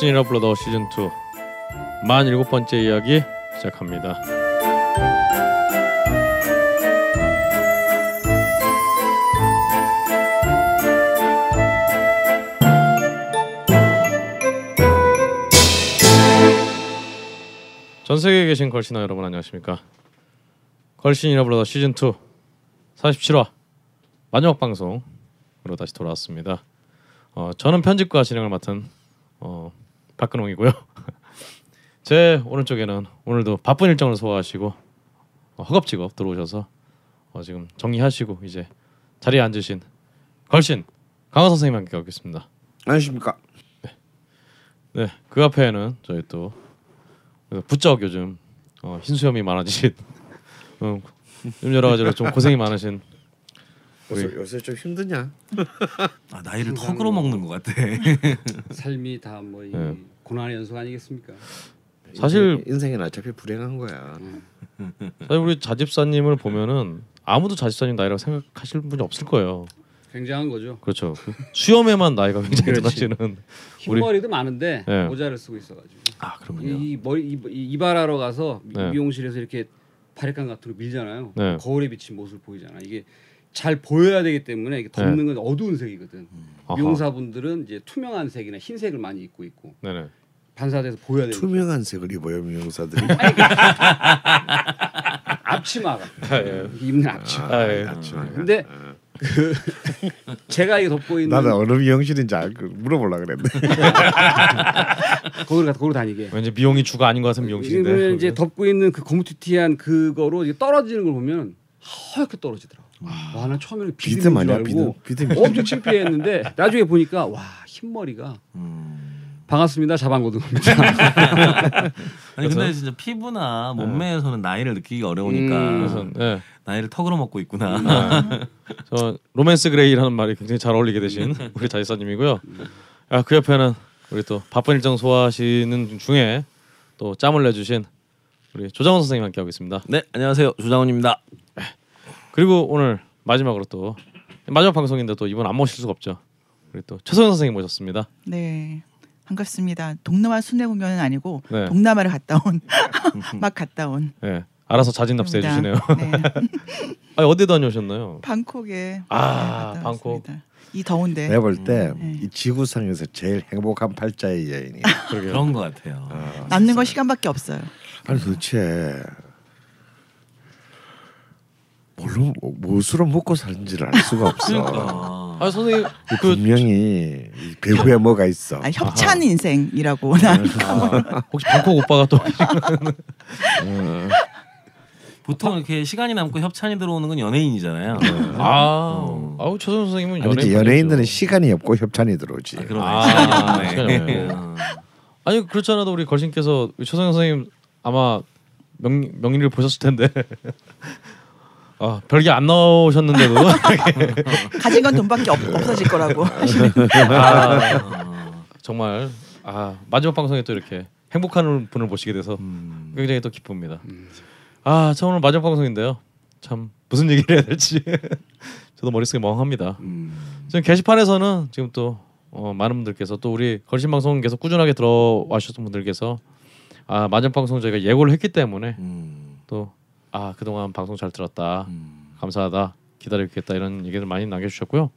걸신이라 불러더 시즌 2만 일곱 번째 이야기 시작합니다. 전 세계에 계신 걸신아 여러분 안녕하십니까? 걸신이라 불러더 시즌 2 47화 마지막 방송으로 다시 돌아왔습니다. 어, 저는 편집과 진행을 맡은 어, 박근홍이고요. 제 오른쪽에는 오늘도 바쁜 일정을 소화하시고 어, 허겁지겁 들어오셔서 어, 지금 정리하시고 이제 자리에 앉으신 걸신 강화 선생님 함께 하겠습니다. 안녕하십니까. 네, 그 앞에는 저희 또 부쩍 요즘 어, 흰수염이 많아지신 음, 좀 여러 가지로 좀 고생이 많으신 요새, 우리- 요새 좀 힘드냐? 아, 나이를 턱으로 먹는 것 같아. 삶이 다뭐이 네. 고난의 연속 아니겠습니까? 사실 인생, 은 어차피 불행한 거야. 사실 우리 자집사님을 보면은 아무도 자집사님 나이라고 생각하실 분이 없을 거예요. 굉장한 거죠. 그렇죠. 그 수염에만 나이가 굉장히 우리- 흰머리도 많은데 네. 모자를 쓰고 있어가지고 아 그러면요. 이 머리 이, 이- 이발하러 가서 미- 네. 미용실에서 이렇게 바리깡 같은 거 밀잖아요. 네. 거울에 비친 모습을 보이잖아. 이게 잘 보여야 되기 때문에 덮는 건 어두운 색이거든. 아하. 미용사분들은 이제 투명한 색이나 흰색을 많이 입고 있고 네네. 반사돼서 보여야 되는 투명한 색을 입어요 미용사들이. 앞치마가 예. 입는 앞치마. 아, 예. 맞지만. 근데 그 제가 이게 덮고 있는 나는 어느 미용실인지 알고 물어보려 그랬네. 거울 가 거울 다니게. 왠지 미용이 주가 아닌 것 같은 미용실인데. 이제 덮고 있는 그 거무튀튀한 그거로 떨어지는 걸 보면 하얗게 떨어지더라고. 와, 나 처음에는 비듬 비듬인 줄 아니야 알고 비듬. 비듬. 엄청 창피했는데 나중에 보니까 와 흰머리가 음. 반갑습니다 자방고등입니다. 아니 근데 진짜 피부나 몸매에서는 나이를 느끼기 어려우니까 음. 그래서 네. 나이를 턱으로 먹고 있구나. 네. 저 로맨스 그레이라는 말이 굉장히 잘 어울리게 되신 우리 자집사님이고요. 아, 그 옆에는 우리 또 바쁜 일정 소화하시는 중에 또 짬을 내주신 우리 조장훈 선생님 함께 하겠습니다. 네 안녕하세요 조장훈입니다. 그리고 오늘 마지막으로 또 마지막 방송인데 또 이번 안 모실 수가 없죠. 우리 또 최소영 선생님 모셨습니다. 네. 반갑습니다. 동남아 순회 공연은 아니고 네. 동남아를 갔다 온 막 갔다 온. 예, 알아서 자진 납세해 주시네요. 네. 아 어디 다녀오셨나요? 방콕에 아, 네, 방콕. 왔습니다. 이 더운데 내가 볼때 네. 이 지구상에서 제일 행복한 팔자의. 그러게요. 그런 것 같아요. 남는 건 시간밖에 없어요. 아니 도대체 뭘로 무엇으로 먹고 사는지를 알 수가 없어. 그러니까. 아 선생님 이그 분명히 이 배후에 뭐가 있어. 아, 협찬 인생이라고 난 아, 혹시 방콕 오빠가 또 보통 이렇게 시간이 남고 협찬이 들어오는 건 연예인이잖아요. 아, 아우 최소영 선생님은 연예인 연예인들은. 시간이 없고 협찬이 들어오지. 아, 그러네. 아, 시간이 시간이 없네. 없네. 어. 아니 그렇지 않아도 우리 걸신께서 최소영 선생님 아마 명 명의를 보셨을 텐데 아 별게 안 나오셨는데도 가진 건 돈밖에 없, 없어질 거라고. 아, 정말 아 마지막 방송에 또 이렇게 행복한 분을 모시게 돼서 음. 굉장히 또 기쁩니다. 아, 참 오늘 마지막 방송인데요. 참 무슨 얘기를 해야 될지 저도 머릿속에 멍합니다. 음. 지금 게시판에서는 지금 또 어, 많은 분들께서 또 우리 걸신 방송 계속 꾸준하게 들어와 주셨던 분들께서 아 마지막 방송 저희가 예고를 했기 때문에 음. 또 아 그동안 방송 잘 들었다 음. 감사하다 기다리겠다 이런 얘기들 많이 남겨주셨고요.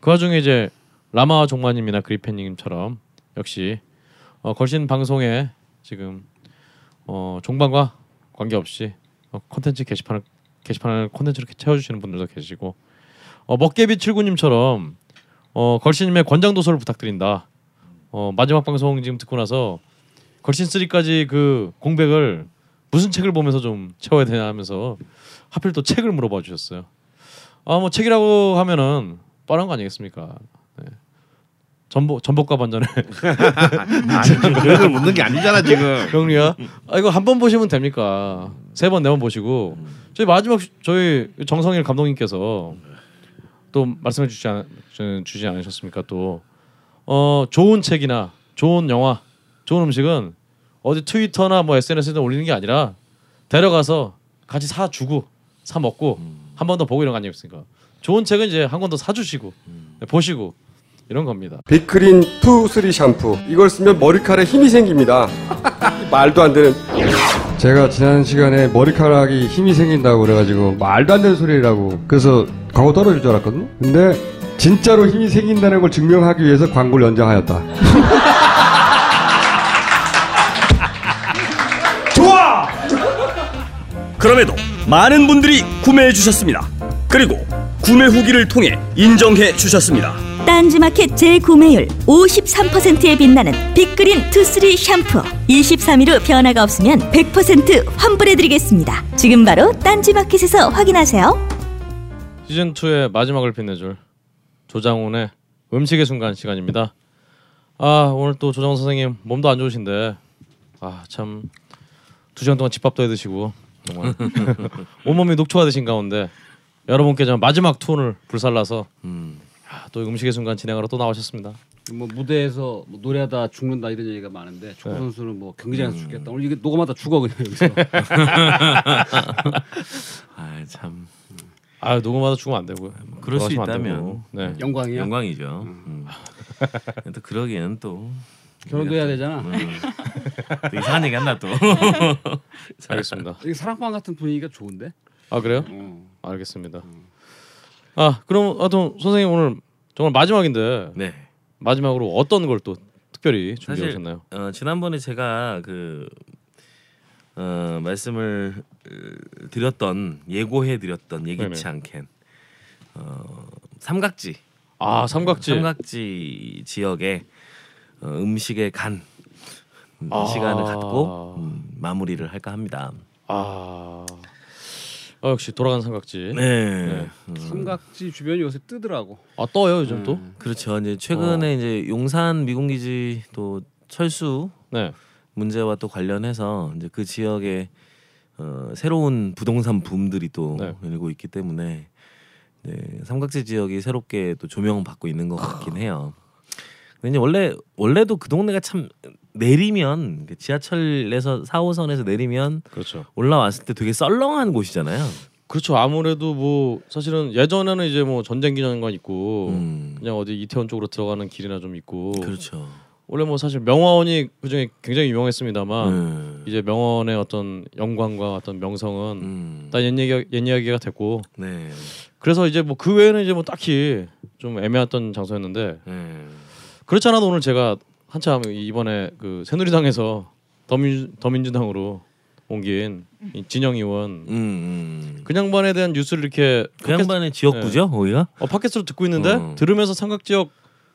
그 와중에 이제 라마 종마님이나 그리펜님처럼 역시 어, 걸신 방송에 지금 어, 종방과 관계없이 어, 콘텐츠 게시판을 게시판을 콘텐츠로 채워주시는 분들도 계시고 어, 먹개비 칠구님처럼 어, 걸신님의 권장 도서를 부탁드린다. 어, 마지막 방송 지금 듣고 나서 걸신 3까지 그 공백을 무슨 책을 보면서 좀 채워야 되냐 하면서 하필 또 책을 물어봐 주셨어요. 아 뭐 책이라고 하면은 뻔한 거 아니겠습니까? 네. 전복 전복과 반전의 아니 그런 걸 묻는 게 아니잖아 지금. 병리야. 아 이거 한 번 보시면 됩니까? 세 번 네 번 보시고 저희 마지막 시- 저희 정성일 감독님께서 또 말씀해 주지 않, 주- 주지 않으셨습니까? 또 어, 좋은 책이나 좋은 영화, 좋은 음식은 어디 트위터나 뭐 SNS에 올리는 게 아니라 데려가서 같이 사 주고 사 먹고 한번 더 보고 이런 거 아니겠습니까? 좋은 책은 이제 한 권 더 사주시고 네, 보시고 이런 겁니다. Big Green Two Three 샴푸. 이걸 쓰면 머리카락에 힘이 생깁니다. 말도 안 되는. 제가 지난 시간에 머리카락이 힘이 생긴다고 그래가지고 말도 안 되는 소리라고 그래서 광고 떨어질 줄 알았거든요. 근데 진짜로 힘이 생긴다는 걸 증명하기 위해서 광고를 연장하였다 그럼에도 많은 분들이 구매해 주셨습니다. 그리고 구매 후기를 통해 인정해 주셨습니다. 딴지마켓 재구매율 53%에 빛나는 빅그린 투쓰리 샴푸 23일 후 변화가 없으면 100% 환불해드리겠습니다. 지금 바로 딴지마켓에서 확인하세요. 시즌 2의 마지막을 빛내줄 조장훈의 음식의 순간 시간입니다. 아 오늘 또 조장훈 선생님 몸도 안 좋으신데 아 참 두 시간 동안 집밥도 해 드시고 정말 온몸이 녹초가 되신 가운데 여러분께 좀 마지막 투혼을 불살라서 음. 아, 또 음식의 순간 진행하러 또 나오셨습니다. 뭐 무대에서 뭐 노래하다 죽는다 이런 얘기가 많은데 축구 네. 선수는 뭐 경기장에서 죽겠다. 오늘 이게 녹음하다 죽어 그냥 여기서. 아 참. 아 녹음하다 죽으면 안 되고요. 그럴 수 돌아가시면 안 있다면 되고. 네. 영광이야. 영광이죠. 음. 또 그러기에는 또 결혼도 해야 되잖아. 음. 또 이상한 얘기 한다 또. 알겠습니다. 이게 사랑방 같은 분위기가 좋은데. 아 그래요? 어. 알겠습니다. 아 그럼 하여튼 선생님 오늘 정말 마지막인데 네. 마지막으로 어떤 걸 또 특별히 준비하셨나요? 어, 지난번에 제가 그 어, 말씀을 어, 드렸던 예고해 드렸던 예기치 네네. 않게 어, 삼각지 아 삼각지. 삼각지 지역의 어, 음식의 간 음, 아. 시간을 갖고 음, 마무리를 할까 합니다. 아 어, 역시 돌아간 삼각지. 네. 네. 음, 삼각지 주변이 요새 뜨더라고. 아 떠요 요즘 또. 음. 그렇죠. 이제 최근에 이제 용산 미군 기지 또 철수 네. 문제와 또 관련해서 이제 그 지역에 어, 새로운 부동산 붐들이 또 네. 일고 있기 때문에 네, 삼각지 지역이 새롭게 또 조명받고 있는 것 같긴 해요. 이제 원래 원래도 그 동네가 참 내리면 그 지하철에서 4호선에서 내리면 그렇죠. 올라왔을 때 되게 썰렁한 곳이잖아요. 그렇죠. 아무래도 뭐 사실은 예전에는 이제 뭐 전쟁 기념관 있고 음. 그냥 어디 이태원 쪽으로 들어가는 길이나 좀 있고 그렇죠. 원래 뭐 사실 명화원이 그중에 굉장히 유명했습니다만 음. 이제 명언의 어떤 영광과 어떤 명성은 음. 다옛 얘기가 옛 이야기가 됐고 네. 그래서 이제 뭐 그 외에는 이제 뭐 딱히 좀 애매했던 장소였는데 네. 그렇지 않아도 오늘 제가 한참 이번에 그 새누리당에서 더민 더민주당으로 옮긴 이 진영 의원 음, 음. 그 양반에 대한 뉴스를 이렇게 그 양반의 지역구죠, 거기가? 어, 팟캐스트로 듣고 있는데 어. 들으면서 삼각 지역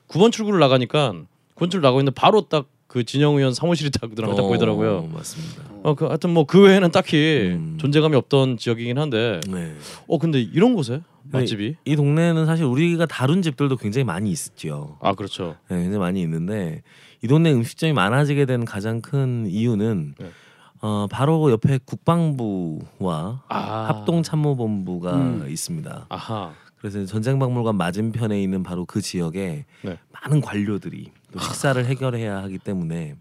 9번 출구를 나가니까 9번 출구 나가고 있는데 바로 딱 그 진영 의원 사무실이 딱 눈앞에 딱 어, 보이더라고요. 맞습니다. 어, 그 하여튼 뭐 그 외에는 딱히 음. 존재감이 없던 지역이긴 한데 네. 어 근데 이런 곳에 맛집이 이 동네는 사실 우리가 다룬 집들도 굉장히 많이 있죠. 아 그렇죠. 네, 굉장히 많이 있는데 이 동네 음식점이 많아지게 된 가장 큰 이유는 네. 어, 바로 옆에 국방부와 아. 합동참모본부가 음. 있습니다. 아하. 그래서 전쟁 박물관 맞은편에 있는 바로 그 지역에 네. 많은 관료들이 또 식사를 해결해야 하기 때문에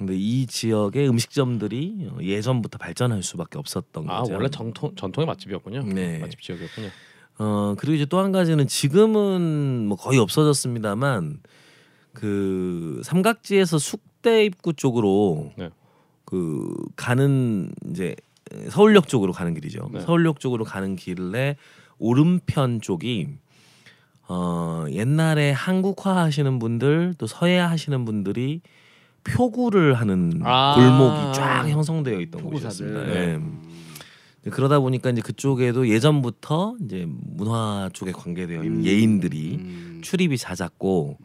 근데 이 지역의 음식점들이 예전부터 발전할 수밖에 없었던 아 거죠. 원래 정통 전통의 맛집이었군요. 네. 맛집 지역이었군요. 어 그리고 이제 또 한 가지는 지금은 뭐 거의 없어졌습니다만 그 삼각지에서 숙대 입구 쪽으로 네. 그 가는 이제 서울역 쪽으로 가는 길이죠. 네. 서울역 쪽으로 가는 길에 오른편 쪽이 어 옛날에 한국화 하시는 분들 또 서예 하시는 분들이 표구를 하는 아. 골목이 쫙 형성되어 있던 표구사들. 곳이었습니다. 네. 이제 그러다 보니까 이제 그쪽에도 예전부터 이제 문화 쪽에 관계되어 있는 음. 예인들이 음. 출입이 잦았고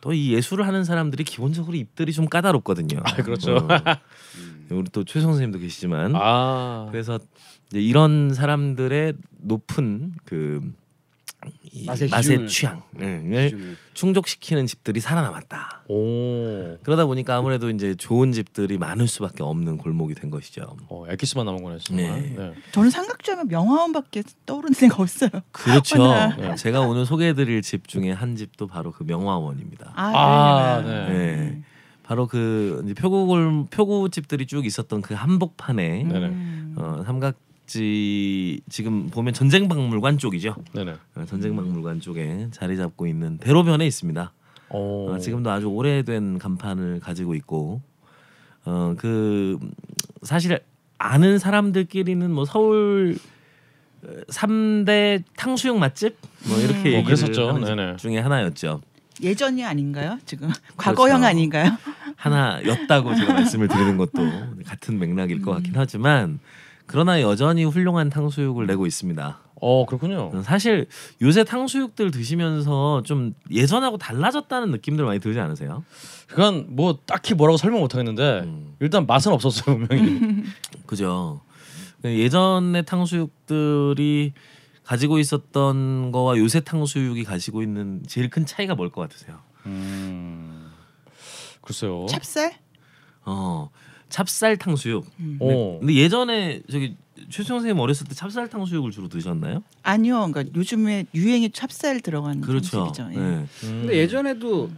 또 이 예술을 하는 사람들이 기본적으로 입들이 좀 까다롭거든요. 아, 그렇죠. 어. 우리 또 최성 선생님도 계시지만 아 그래서 이제 이런 사람들의 높은 그 이 맛의. 취향을 네, 기준을. 충족시키는 집들이 살아남았다. 오. 그러다 보니까 아무래도 이제 좋은 집들이 많을 수밖에 없는 골목이 된 것이죠. 어 엑기스만 남은 거네 정말. 네. 네. 저는 삼각지하면 명화원밖에 떠오르는 데가 없어요. 그렇죠. 어머나. 네. 제가 오늘 소개해드릴 집 중에 한 집도 바로 그 명화원입니다. 아, 아. 네. 네. 바로 그 표구골 표구 집들이 쭉 있었던 그 한복판에 네네. 음. 어, 삼각 삼각지 지금 보면 전쟁박물관 쪽이죠. 네네. 어, 전쟁박물관 쪽에 자리 잡고 있는 대로변에 있습니다. 어, 어, 지금도 아주 오래된 간판을 가지고 있고 어 그 사실 아는 사람들끼리는 뭐 서울 3대 탕수육 맛집 뭐 이렇게 뭐 얘기를 그랬었죠. 하는 네네. 중에 하나였죠. 예전이 아닌가요? 지금 과거형 그렇죠. 아닌가요? 하나였다고 제가 말씀을 드리는 것도 같은 맥락일 것 같긴 하지만 그러나 여전히 훌륭한 탕수육을 내고 있습니다. 어 그렇군요. 사실 요새 탕수육들 드시면서 좀 예전하고 달라졌다는 느낌들 많이 들지 않으세요? 그건 뭐 딱히 뭐라고 설명 못 하겠는데 음. 일단 맛은 없었어요 분명히. 그죠. 예전의 탕수육들이 가지고 있었던 거와 요새 탕수육이 가지고 있는 제일 큰 차이가 뭘 것 같으세요? 음, 글쎄요. 찹쌀? 어, 찹쌀 탕수육. 어. 근데 예전에 저기 최수영 선생님 어렸을 때 찹쌀 탕수육을 주로 드셨나요? 아니요. 그러니까 요즘에 유행이 찹쌀 들어간 그렇죠. 탕수육이죠. 예. 네. 음. 근데 예전에도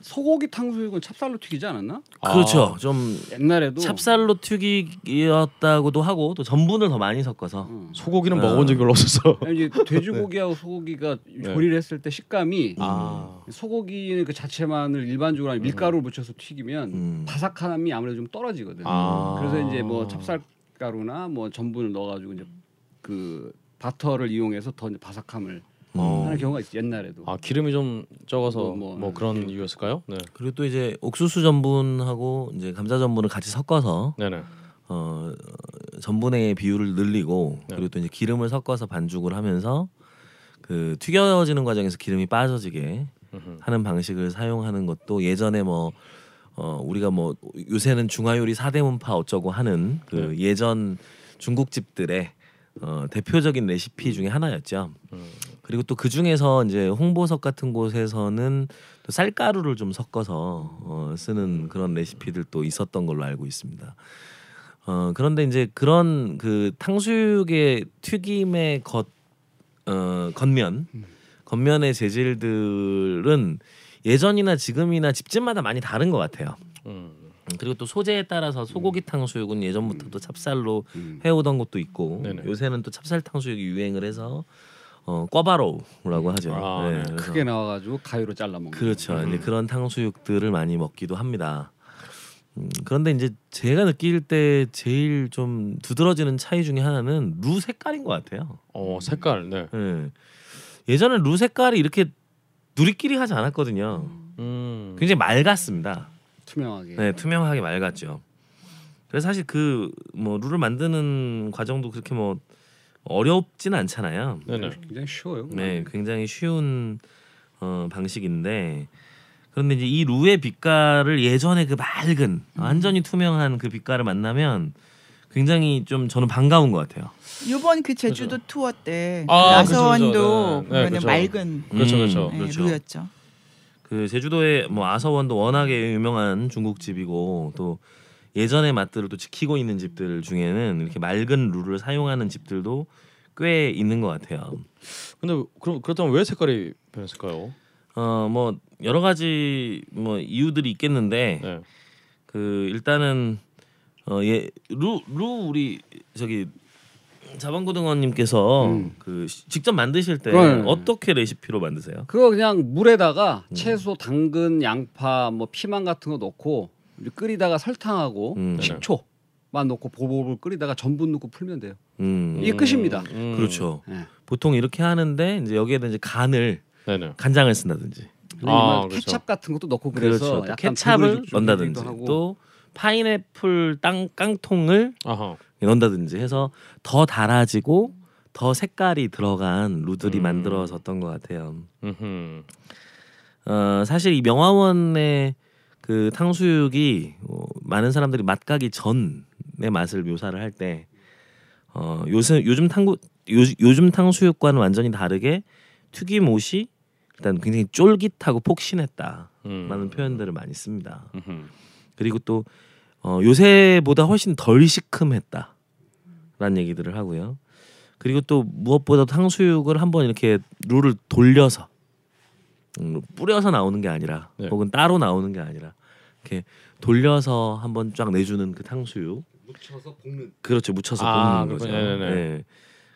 소고기 탕수육은 찹쌀로 튀기지 않았나? 아. 그렇죠. 좀 옛날에도 찹쌀로 튀기였다고도 하고 또 전분을 더 많이 섞어서 음. 소고기는 어. 먹어본 적이 별로 없어서. 아니, 이제 돼지고기하고 소고기가 조리를 했을 때 식감이 아. 소고기는 그 자체만을 일반적으로 아니 밀가루를 묻혀서 튀기면 음. 바삭함이 아무래도 좀 떨어지거든. 아. 그래서 이제 뭐 찹쌀가루나 뭐 전분을 넣어가지고 이제 그 바터를 이용해서 더 이제 바삭함을 어. 하는 경우가 있어 옛날에도. 아 기름이 좀 적어서 뭐, 뭐, 뭐, 그런 기름. 이유였을까요? 네. 그리고 또 이제 옥수수 전분하고 이제 감자 전분을 같이 섞어서 네네. 어 전분의 비율을 늘리고 네. 그리고 또 이제 기름을 섞어서 반죽을 하면서 그 튀겨지는 과정에서 기름이 빠져지게 음흠. 하는 방식을 사용하는 것도 예전에 뭐 어, 우리가 뭐 요새는 중화요리 사대문파 어쩌고 하는 그 예전 중국집들의 어, 대표적인 레시피 중에 하나였죠. 그리고 또 그 중에서 이제 홍보석 같은 곳에서는 또 쌀가루를 좀 섞어서 어, 쓰는 그런 레시피들도 있었던 걸로 알고 있습니다. 어, 그런데 이제 그런 그 탕수육의 튀김의 겉 어, 겉면 겉면의 재질들은 예전이나 지금이나 집집마다 많이 다른 것 같아요. 음. 그리고 또 소재에 따라서 소고기 탕수육은 예전부터 또 찹쌀로 음. 해오던 것도 있고 네네. 요새는 또 찹쌀 탕수육이 유행을 해서 어, 꿔바로우라고 하죠. 아, 네. 그래서 크게 나와가지고 가위로 잘라 먹는. 그렇죠. 거. 이제 그런 탕수육들을 많이 먹기도 합니다. 음, 그런데 이제 제가 느낄 때 제일 좀 두드러지는 차이 중에 하나는 루 색깔인 것 같아요. 어 색깔. 네. 예. 예전에 루 색깔이 이렇게 누리끼리 하지 않았거든요. 음. 굉장히 맑았습니다. 투명하게. 네, 투명하게 맑았죠. 그래서 사실 그 뭐 룰을 만드는 과정도 그렇게 뭐 어렵지는 않잖아요. 네네. 굉장히 쉬워요. 네, 굉장히 쉬운 어, 방식인데 그런데 이제 이 루의 빛깔을 예전에 그 맑은 완전히 투명한 그 빛깔을 만나면 굉장히 좀 저는 반가운 것 같아요. 이번 그 제주도 투어 때 아, 아서원도. 네. 네. 맑은 그렇죠, 음, 그렇죠. 네, 그렇죠. 루였죠. 그 제주도의 뭐 아서원도 워낙에 유명한 중국집이고 또 예전의 맛들을 또 지키고 있는 집들 중에는 이렇게 맑은 룰을 사용하는 집들도 꽤 있는 것 같아요. 근데 그럼 그렇다면 왜 색깔이 변했을까요? 어뭐 여러 가지 뭐 이유들이 있겠는데 네. 그 일단은 어예루루 우리 저기 자방고등어님께서 음. 그 시- 직접 만드실 때 네. 어떻게 레시피로 만드세요? 그거 그냥 물에다가 음. 채소, 당근, 양파, 뭐 피망 같은 거 넣고 끓이다가 설탕하고 음. 식초만 넣고 보글보글 끓이다가 전분 넣고 풀면 돼요. 음, 이게 끝입니다. 음. 그렇죠. 네. 보통 이렇게 하는데 이제 여기에다 이제 간을 네네. 간장을 쓴다든지 아, 아, 그렇죠. 케찹 같은 것도 넣고 그래서 그렇죠. 케찹을 넣는다든지. 또 파인애플 땅 깡통을 아하. 넣는다든지 해서 더 달아지고 더 색깔이 들어간 루들이 음. 만들어졌던 것 같아요. 음. 어, 사실 이 명화원의 그 탕수육이 어, 많은 사람들이 맛가기 전의 맛을 묘사를 할 때 어, 요새 요즘 탕구 요, 요즘 탕수육과는 완전히 다르게 튀김 옷이 일단 굉장히 쫄깃하고 폭신했다라는 음. 표현들을 많이 씁니다. 음흠. 그리고 또 어, 요새보다 훨씬 덜 시큼했다라는 얘기들을 하고요. 그리고 또 무엇보다 탕수육을 한번 이렇게 룰을 돌려서 음, 뿌려서 나오는 게 아니라 네. 혹은 따로 나오는 게 아니라 이렇게 돌려서 한번 쫙 내주는 그 탕수육 묻혀서 볶는. 그렇죠 묻혀서 아, 볶는 거죠. 그렇군요. 네네. 네.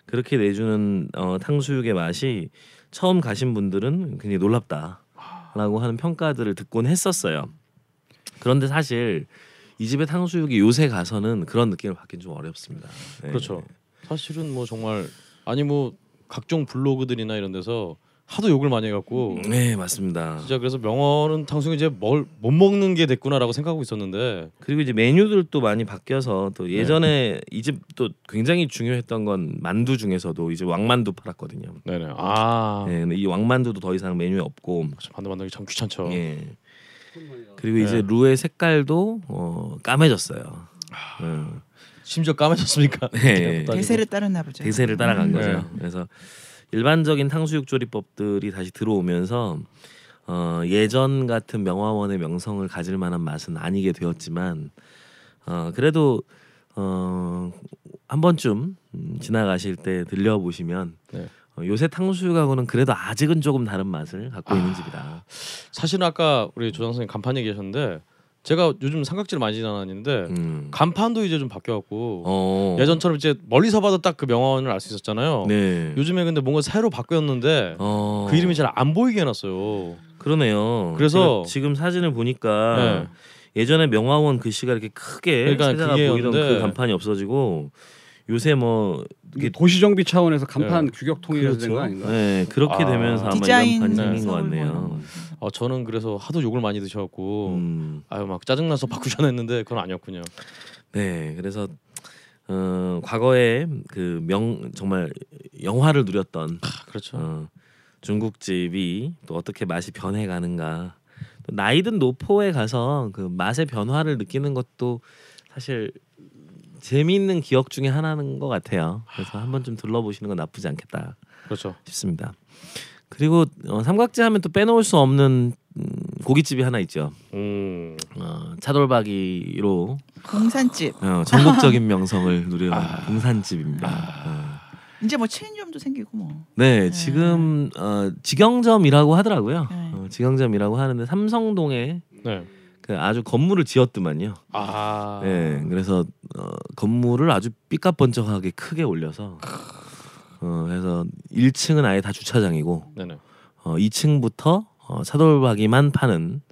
그렇게 내주는 어, 탕수육의 맛이 처음 가신 분들은 굉장히 놀랍다라고 하는 평가들을 듣곤 했었어요. 그런데 사실 이 집의 탕수육이 요새 가서는 그런 느낌을 받긴 좀 어렵습니다. 네. 그렇죠. 사실은 뭐 정말 아니 뭐 각종 블로그들이나 이런 데서 하도 욕을 많이 해갖고 네 맞습니다. 진짜 그래서 명언은 탕수육 이제 뭘 못 먹는 게 됐구나라고 생각하고 있었는데 그리고 이제 메뉴들도 많이 바뀌어서 또 네. 예전에 이 집 또 굉장히 중요했던 건 만두 중에서도 이제 왕만두 팔았거든요. 네네 아 네, 근데 이 왕만두도 더 이상 메뉴에 없고 만두 만들기 참 귀찮죠. 예. 그리고 네. 이제 루의 색깔도 어, 까매졌어요. 아. 어, 심지어 까매졌습니까? 네. 대세를 따르나 보죠. 대세를 따라간 음. 거죠. 네. 그래서 일반적인 탕수육 조리법들이 다시 들어오면서 어, 예전 같은 명화원의 명성을 가질 만한 맛은 아니게 되었지만 어, 그래도 어, 한 번쯤 음, 지나가실 때 들려보시면 네. 어, 요새 탕수육하고는 그래도 아직은 조금 다른 맛을 갖고 아. 있는 집이다. 사실은 아까 우리 조장 선생님 간판 얘기하셨는데 제가 요즘 삼각지를 많이 지나다니는데 음. 간판도 이제 좀 바뀌어갖고 어. 예전처럼 이제 멀리서 봐도 딱 그 명언을 알 수 있었잖아요. 네. 요즘에 근데 뭔가 새로 바뀌었는데 어. 그 이름이 잘 안 보이게 해놨어요. 그러네요. 그래서- 지금 사진을 보니까 네. 예전에 명화원 글씨가 이렇게 크게 그러니까 보이던 그 간판이 없어지고 요새 뭐 도시 정비 차원에서 간판 네. 규격 통일해서 된거 그렇죠. 아닌가? 네, 그렇게 아. 되면서 아마 디자인 이런 판이 생긴 것 같네요. 거. 어, 저는 그래서 하도 욕을 많이 드셔갖고 음, 아유 막 짜증나서 바꾸자 했는데 그건 아니었군요. 네, 그래서 어, 과거에 그 명 정말 영화를 누렸던 아, 그렇죠. 어, 중국집이 또 어떻게 맛이 변해가는가. 또 나이든 노포에 가서 그 맛의 변화를 느끼는 것도 사실 재미있는 기억 중에 하나인 것 같아요. 그래서 한번 좀 둘러보시는 건 나쁘지 않겠다 그렇죠. 싶습니다. 그리고 어, 삼각지 하면 또 빼놓을 수 없는 음, 고깃집이 하나 있죠. 음. 어, 차돌박이로 공산집. 어, 전국적인 명성을 누리는 아. 공산집입니다. 어. 이제 뭐 체인점도 생기고 뭐. 네, 지금 어, 직영점이라고 하더라고요. 네. 어, 직영점이라고 하는데 삼성동에 네. 그 아주 건물을 지었더만요. 아. 네, 그래서 어, 건물을 아주 삐까번쩍하게 크게 올려서 어, 그래서 1층은 아예 다 주차장이고 네네. 어, 2층부터 어, 차돌박이만 파는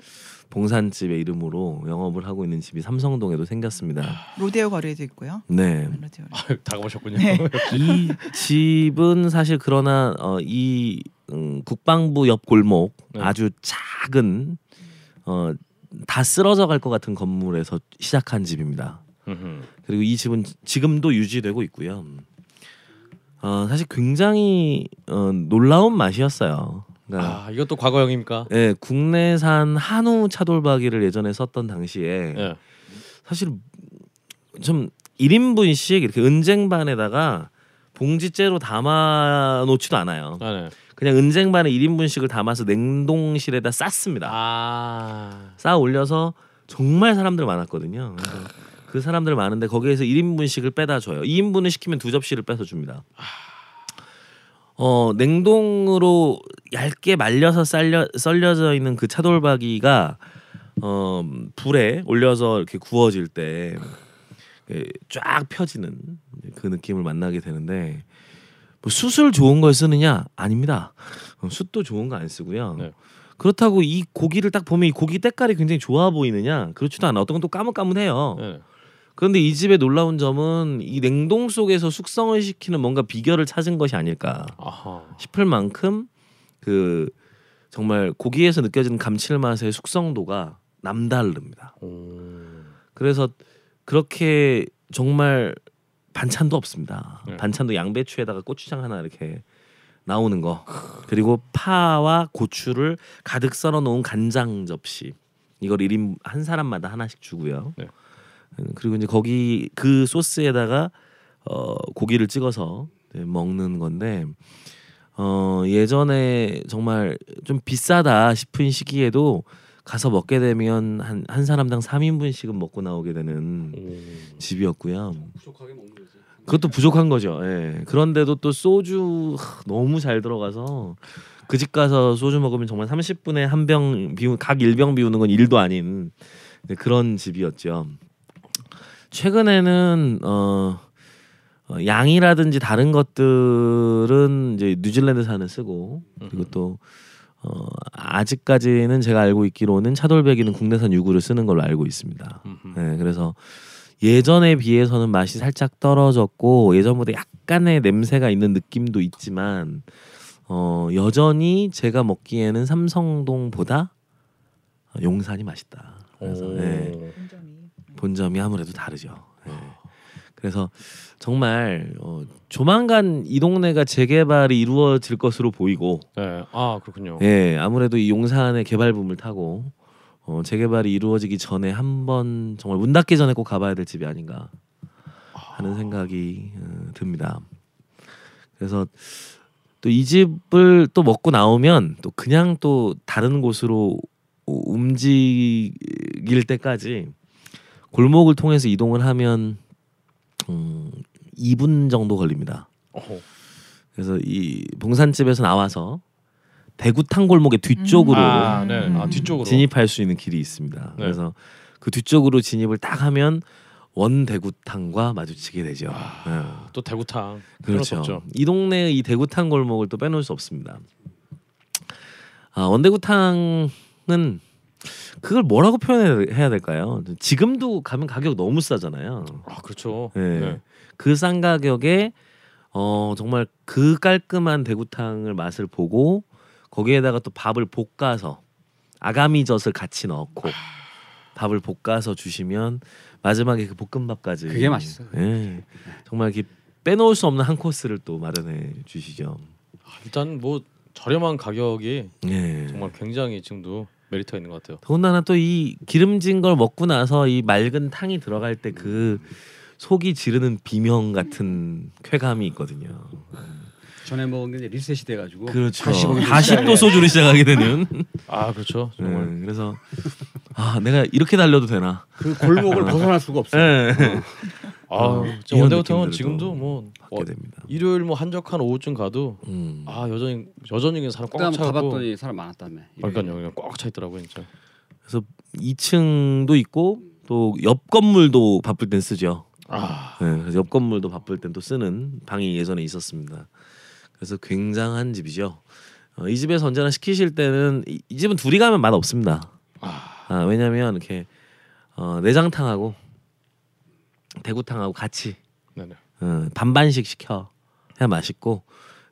봉산집의 이름으로 영업을 하고 있는 집이 삼성동에도 생겼습니다. 로데오 거리에도 있고요. 네, 로데오. 아유, 다 가보셨군요. 네. 이 집은 사실 그러나 어, 이 음, 국방부 옆 골목 네. 아주 작은 어, 다 쓰러져 갈 것 같은 건물에서 시작한 집입니다. 음흠. 그리고 이 집은 지금도 유지되고 있고요. 어, 사실 굉장히 어, 놀라운 맛이었어요. 그러니까 아 이것도 과거형입니까? 예, 국내산 한우 차돌박이를 예전에 썼던 당시에 예. 사실 좀 1인분씩 이렇게 은쟁반에다가 봉지째로 담아 놓지도 않아요. 아, 네. 그냥 은쟁반에 1인분씩을 담아서 냉동실에다 쌌습니다. 아. 쌓아 올려서 정말 사람들 많았거든요. 그 사람들 많은데 거기에서 1인분씩을 빼다 줘요. 2인분을 시키면 두 접시를 빼서 줍니다. 어 냉동으로 얇게 말려서 썰려 썰려져 있는 그 차돌박이가 어 불에 올려서 이렇게 구워질 때 쫙 펴지는 그 느낌을 만나게 되는데 뭐 숯을 좋은 걸 쓰느냐 아닙니다. 어, 숯도 좋은 거 안 쓰고요. 네. 그렇다고 이 고기를 딱 보면 이 고기 때깔이 굉장히 좋아 보이느냐 그렇지도 않아. 어떤 건 또 까뭇까뭇해요. 네. 그런데 이 집의 놀라운 점은 이 냉동 속에서 숙성을 시키는 뭔가 비결을 찾은 것이 아닐까 아하. 싶을 만큼 그 정말 고기에서 느껴지는 감칠맛의 숙성도가 남다릅니다. 오. 그래서 그렇게 정말 반찬도 없습니다. 네. 반찬도 양배추에다가 고추장 하나 이렇게 나오는 거 그리고 파와 고추를 가득 썰어 놓은 간장 접시 이걸 1인 한 사람마다 하나씩 주고요. 네. 음, 그리고 이제 거기 그 소스에다가 어 고기를 찍어서 네, 먹는 건데 어 예전에 정말 좀 비싸다 싶은 시기에도 가서 먹게 되면 한 한 사람당 3인분씩은 먹고 나오게 되는 오. 집이었고요. 부족하게 먹는 거지. 그것도 부족한 거죠. 예. 그런데도 또 소주 하, 너무 잘 들어가서 그 집 가서 소주 먹으면 정말 30분에 한 병 비우 각 1병 비우는 건 일도 아닌 네, 그런 집이었죠. 최근에는 어, 어, 양이라든지 다른 것들은 이제 뉴질랜드 산을 쓰고 그리고 또 어, 아직까지는 제가 알고 있기로는 차돌배기는 국내산 유구를 쓰는 걸로 알고 있습니다. 네, 그래서 예전에 비해서는 맛이 살짝 떨어졌고 예전보다 약간의 냄새가 있는 느낌도 있지만 어, 여전히 제가 먹기에는 삼성동보다 용산이 맛있다. 그래서 오. 네, 본 점이 아무래도 다르죠. 네. 그래서 정말 어, 조만간 이 동네가 재개발이 이루어질 것으로 보이고 네. 아 그렇군요. 예, 아무래도 이 용산의 개발붐을 타고 어, 재개발이 이루어지기 전에 한번 정말 문 닫기 전에 꼭 가봐야 될 집이 아닌가 하는 생각이 어, 듭니다. 그래서 또 이 집을 또 먹고 나오면 또 그냥 또 다른 곳으로 우- 움직일 때까지 골목을 통해서 이동을 하면 음, 2분 정도 걸립니다. 어허. 그래서 이 봉산집에서 나와서 대구 탕 골목의 뒤쪽으로 아, 네. 아 뒤쪽으로. 진입할 수 있는 길이 있습니다. 네. 그래서 그 뒤쪽으로 진입을 딱 하면 원 대구탕과 마주치게 되죠. 네. 또 대구탕. 그렇죠. 이 동네의 이 대구탕 골목을 또 빼놓을 수 없습니다. 아, 원대구탕은 그걸 뭐라고 표현해야 될까요? 지금도 가면 가격 너무 싸잖아요. 아 그렇죠. 네. 네. 그싼 가격에 어 정말 그 깔끔한 대구탕을 맛을 보고 거기에다가 또 밥을 볶아서 아가미젓을 같이 넣고 밥을 볶아서 주시면 마지막에 그 볶음밥까지 그게 맛있어요. 예. 정말 이렇게 빼놓을 수 없는 한 코스를 또 마련해 주시죠. 일단 뭐 저렴한 가격이 예. 정말 굉장히 지금도 메리트가 있는 것 같아요. 더군다나 또 이 기름진 걸 먹고 나서 이 맑은 탕이 들어갈 때 그 속이 지르는 비명 같은 쾌감이 있거든요. 전에 먹은 게 리셋이 돼가지고 그렇죠. 다시 다시 또. 소주를 시작하게 되는. 아 그렇죠. 정말. 네, 그래서 아 내가 이렇게 달려도 되나? 그 골목을 벗어날 수가 없어요. 네. 아저 원대구탕은 느낌들도 지금도 뭐 받게 어, 됩니다. 일요일 뭐 한적한 오후쯤 가도 음. 아 여전히 여전히 그냥 사람 꽉 그다음 차고. 가봤더니 사람 많았다며. 그러니까요, 그냥 꽉 차 있더라고요, 진짜. 그래서 2층도 있고 또 옆 건물도 바쁠 땐 쓰죠. 아, 네, 그래서 옆 건물도 바쁠 땐 또 쓰는 방이 예전에 있었습니다. 그래서 굉장한 집이죠. 어, 이 집에서 언제나 시키실 때는 이, 이 집은 둘이 가면 맛 없습니다. 아, 왜냐하면 이렇게 어, 내장탕하고 대구탕하고 같이 네네. 어, 반반씩 시켜 해야 맛있고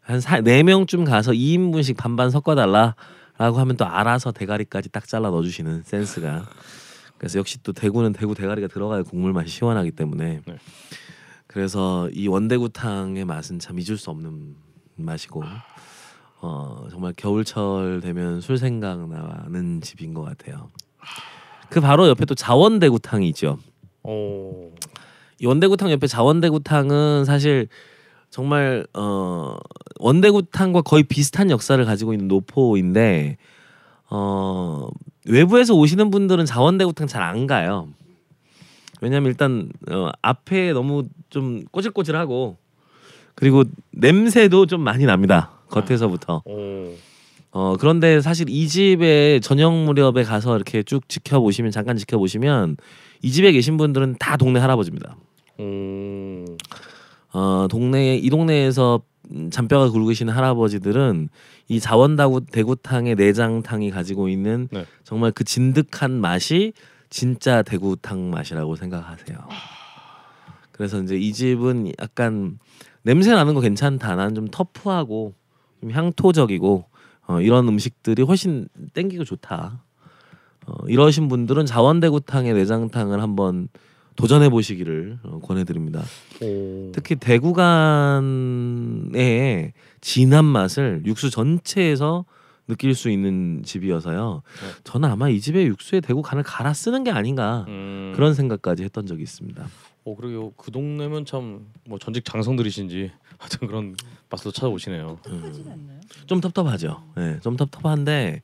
한 네 명쯤 가서 2인분씩 반반 섞어달라라고 하면 또 알아서 대가리까지 딱 잘라 넣어주시는 센스가 그래서 역시 또 대구는 대구 대가리가 들어가야 국물 맛이 시원하기 때문에 네. 그래서 이 원대구탕의 맛은 참 잊을 수 없는 맛이고 어, 정말 겨울철 되면 술 생각나는 집인 것 같아요. 그 바로 옆에 또 자원대구탕이 있죠. 오, 이 원대구탕 옆에 자원대구탕은 사실 정말 어 원대구탕과 거의 비슷한 역사를 가지고 있는 노포인데 어 외부에서 오시는 분들은 자원대구탕 잘 안 가요. 왜냐면 일단 어, 앞에 너무 좀 꼬질꼬질하고 그리고 냄새도 좀 많이 납니다. 겉에서부터. 오, 어 그런데 사실 이 집에 저녁 무렵에 가서 이렇게 쭉 지켜보시면 잠깐 지켜보시면 이 집에 계신 분들은 다 동네 할아버지입니다. 오, 어 동네 이 동네에서 음, 잔뼈가 굵으신 할아버지들은 이 자원다구 대구탕의 내장탕이 가지고 있는 네. 정말 그 진득한 맛이 진짜 대구탕 맛이라고 생각하세요. 그래서 이제 이 집은 약간 냄새 나는 거 괜찮다. 나는 좀 터프하고 좀 향토적이고 어, 이런 음식들이 훨씬 땡기고 좋다. 어, 이러신 분들은 자원대구탕의 내장탕을 한번 도전해 보시기를 어, 권해드립니다. 오. 특히 대구간의 진한 맛을 육수 전체에서 느낄 수 있는 집이어서요. 네. 저는 아마 이 집의 육수에 대구 간을 갈아 쓰는 게 아닌가 음. 그런 생각까지 했던 적이 있습니다. 오 그리고 그 동네면 참 뭐 전직 장성들이신지 하여튼 그런 맛도 찾아오시네요. 좀 텁텁하죠. 네, 좀 텁텁한데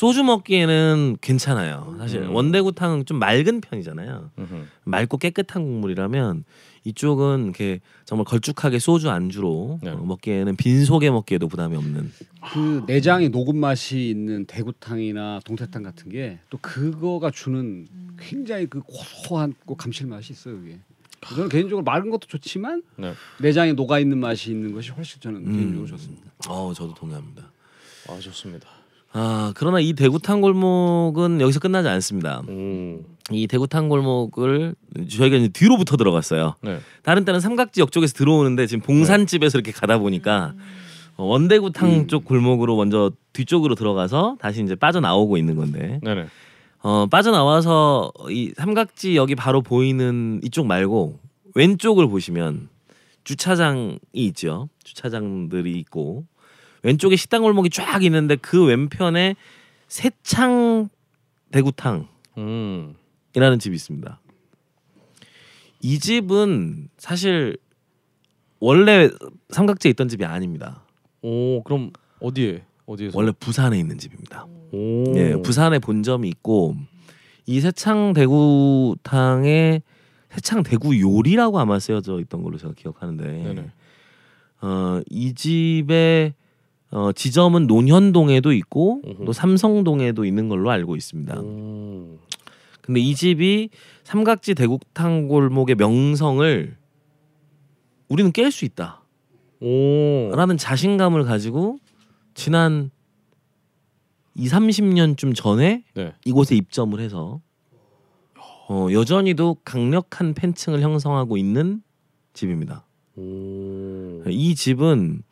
소주 먹기에는 괜찮아요. 사실 음. 원대구탕은 좀 맑은 편이잖아요. 음흠. 맑고 깨끗한 국물이라면 이쪽은 이렇게 정말 걸쭉하게 소주 안주로 네. 어, 먹기에는 빈속에 먹기에도 부담이 없는 그 내장이 녹은 맛이 있는 대구탕이나 동태탕 같은 게 또 그거가 주는 굉장히 그 고소한 그 감칠맛이 있어요. 이게 저는 개인적으로 맑은 것도 좋지만 네. 내장에 녹아 있는 맛이 있는 것이 훨씬 저는 음. 개인적으로 좋습니다. 어, 저도 동의합니다. 아 좋습니다. 아, 그러나 이 대구탕 골목은 여기서 끝나지 않습니다. 오. 이 대구탕 골목을 저희가 이제 뒤로부터 들어갔어요. 네. 다른 때는 삼각지 역 쪽에서 들어오는데 지금 봉산집에서 이렇게 가다 보니까 어, 원대구탕 쪽 골목으로 먼저 뒤쪽으로 들어가서 다시 이제 빠져나오고 있는 건데 네네. 어, 빠져나와서 이 삼각지 여기 바로 보이는 이쪽 말고 왼쪽을 보시면 주차장이 있죠. 주차장들이 있고 왼쪽에 식당 골목이 쫙 있는데 그 왼편에 새창 대구탕 음. 이라는 집이 있습니다. 이 집은 사실 원래 삼각지에 있던 집이 아닙니다. 오 그럼 어디에 어디에서? 원래 부산에 있는 집입니다. 오. 예, 부산에 본점이 있고 이 새창 대구탕에 새창 대구 요리라고 아마 쓰여져 있던 걸로 제가 기억하는데 네네. 어, 이 집의 어, 지점은 논현동에도 있고 음흠. 또 삼성동에도 있는 걸로 알고 있습니다. 음. 근데 이 집이 삼각지 대구탕 골목의 명성을 우리는 깰 수 있다라는 오. 자신감을 가지고 지난 2, 30년쯤 전에 네. 이곳에 입점을 해서 어, 여전히도 강력한 팬층을 형성하고 있는 집입니다. 오. 이 집은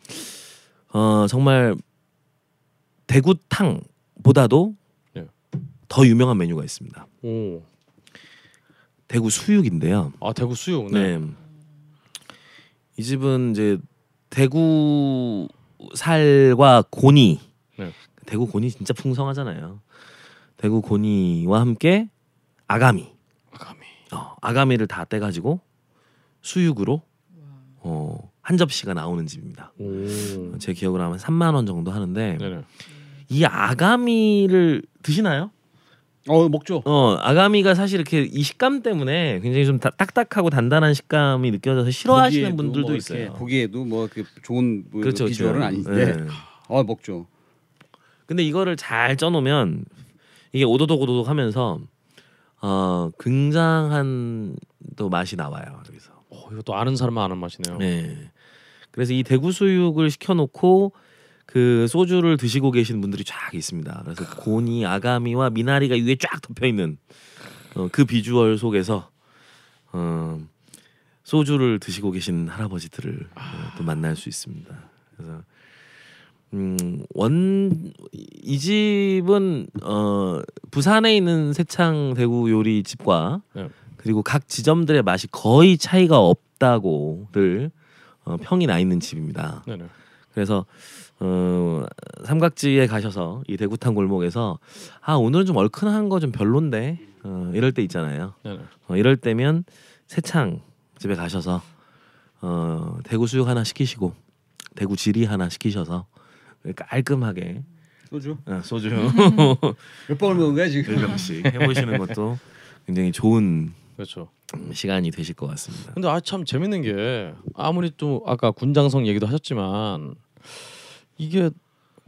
어, 정말 대구탕보다도 네. 더 유명한 메뉴가 있습니다. 오. 대구 수육인데요. 아 대구 수육. 네. 네. 이 집은 이제 대구 살과 고니. 네. 대구 고니 진짜 풍성하잖아요. 대구 고니와 함께 아가미. 아가미. 어, 아가미를 다 떼가지고 수육으로 어, 한 접시가 나오는 집입니다. 오. 제 기억으로 하면 3만 원 정도 하는데 네네. 이 아가미를 드시나요? 어 먹죠. 어 아가미가 사실 이렇게 이 식감 때문에 굉장히 좀 다- 딱딱하고 단단한 식감이 느껴져서 싫어하시는 보기에도 분들도 뭐 있어요. 보기에도 뭐 그 좋은 뭐 그렇죠, 비주얼은 그렇죠. 아닌데 네. 어 먹죠. 근데 이거를 잘 쪄놓으면 이게 오도독 오도독 하면서 어 굉장한 또 맛이 나와요. 여기서. 어, 이거 또 아는 사람만 아는 맛이네요. 네. 그래서 이 대구 수육을 시켜놓고 그 소주를 드시고 계신 분들이 쫙 있습니다. 그래서 고니, 아가미와 미나리가 위에 쫙 덮여 있는 어, 그 비주얼 속에서 어, 소주를 드시고 계신 할아버지들을 어, 또 만날 수 있습니다. 그래서 음, 원 이 집은 어, 부산에 있는 새창 대구 요리 집과 네. 그리고 각 지점들의 맛이 거의 차이가 없다고를 어, 평이 나 있는 집입니다. 네네. 그래서 어, 삼각지에 가셔서 이 대구탕 골목에서 아 오늘은 좀 얼큰한 거 좀 별론데 어, 이럴 때 있잖아요. 네네. 어, 이럴 때면 새창 집에 가셔서 어, 대구 수육 하나 시키시고 대구 지리 하나 시키셔서 깔끔하게 소주 어, 소주 몇 번을 먹은 거야 지금? 몇 병씩 해보시는 것도 굉장히 좋은 그렇죠. 시간이 되실 것 같습니다. 근데 아 참 재밌는 게 아무리 또 아까 군장성 얘기도 하셨지만 이게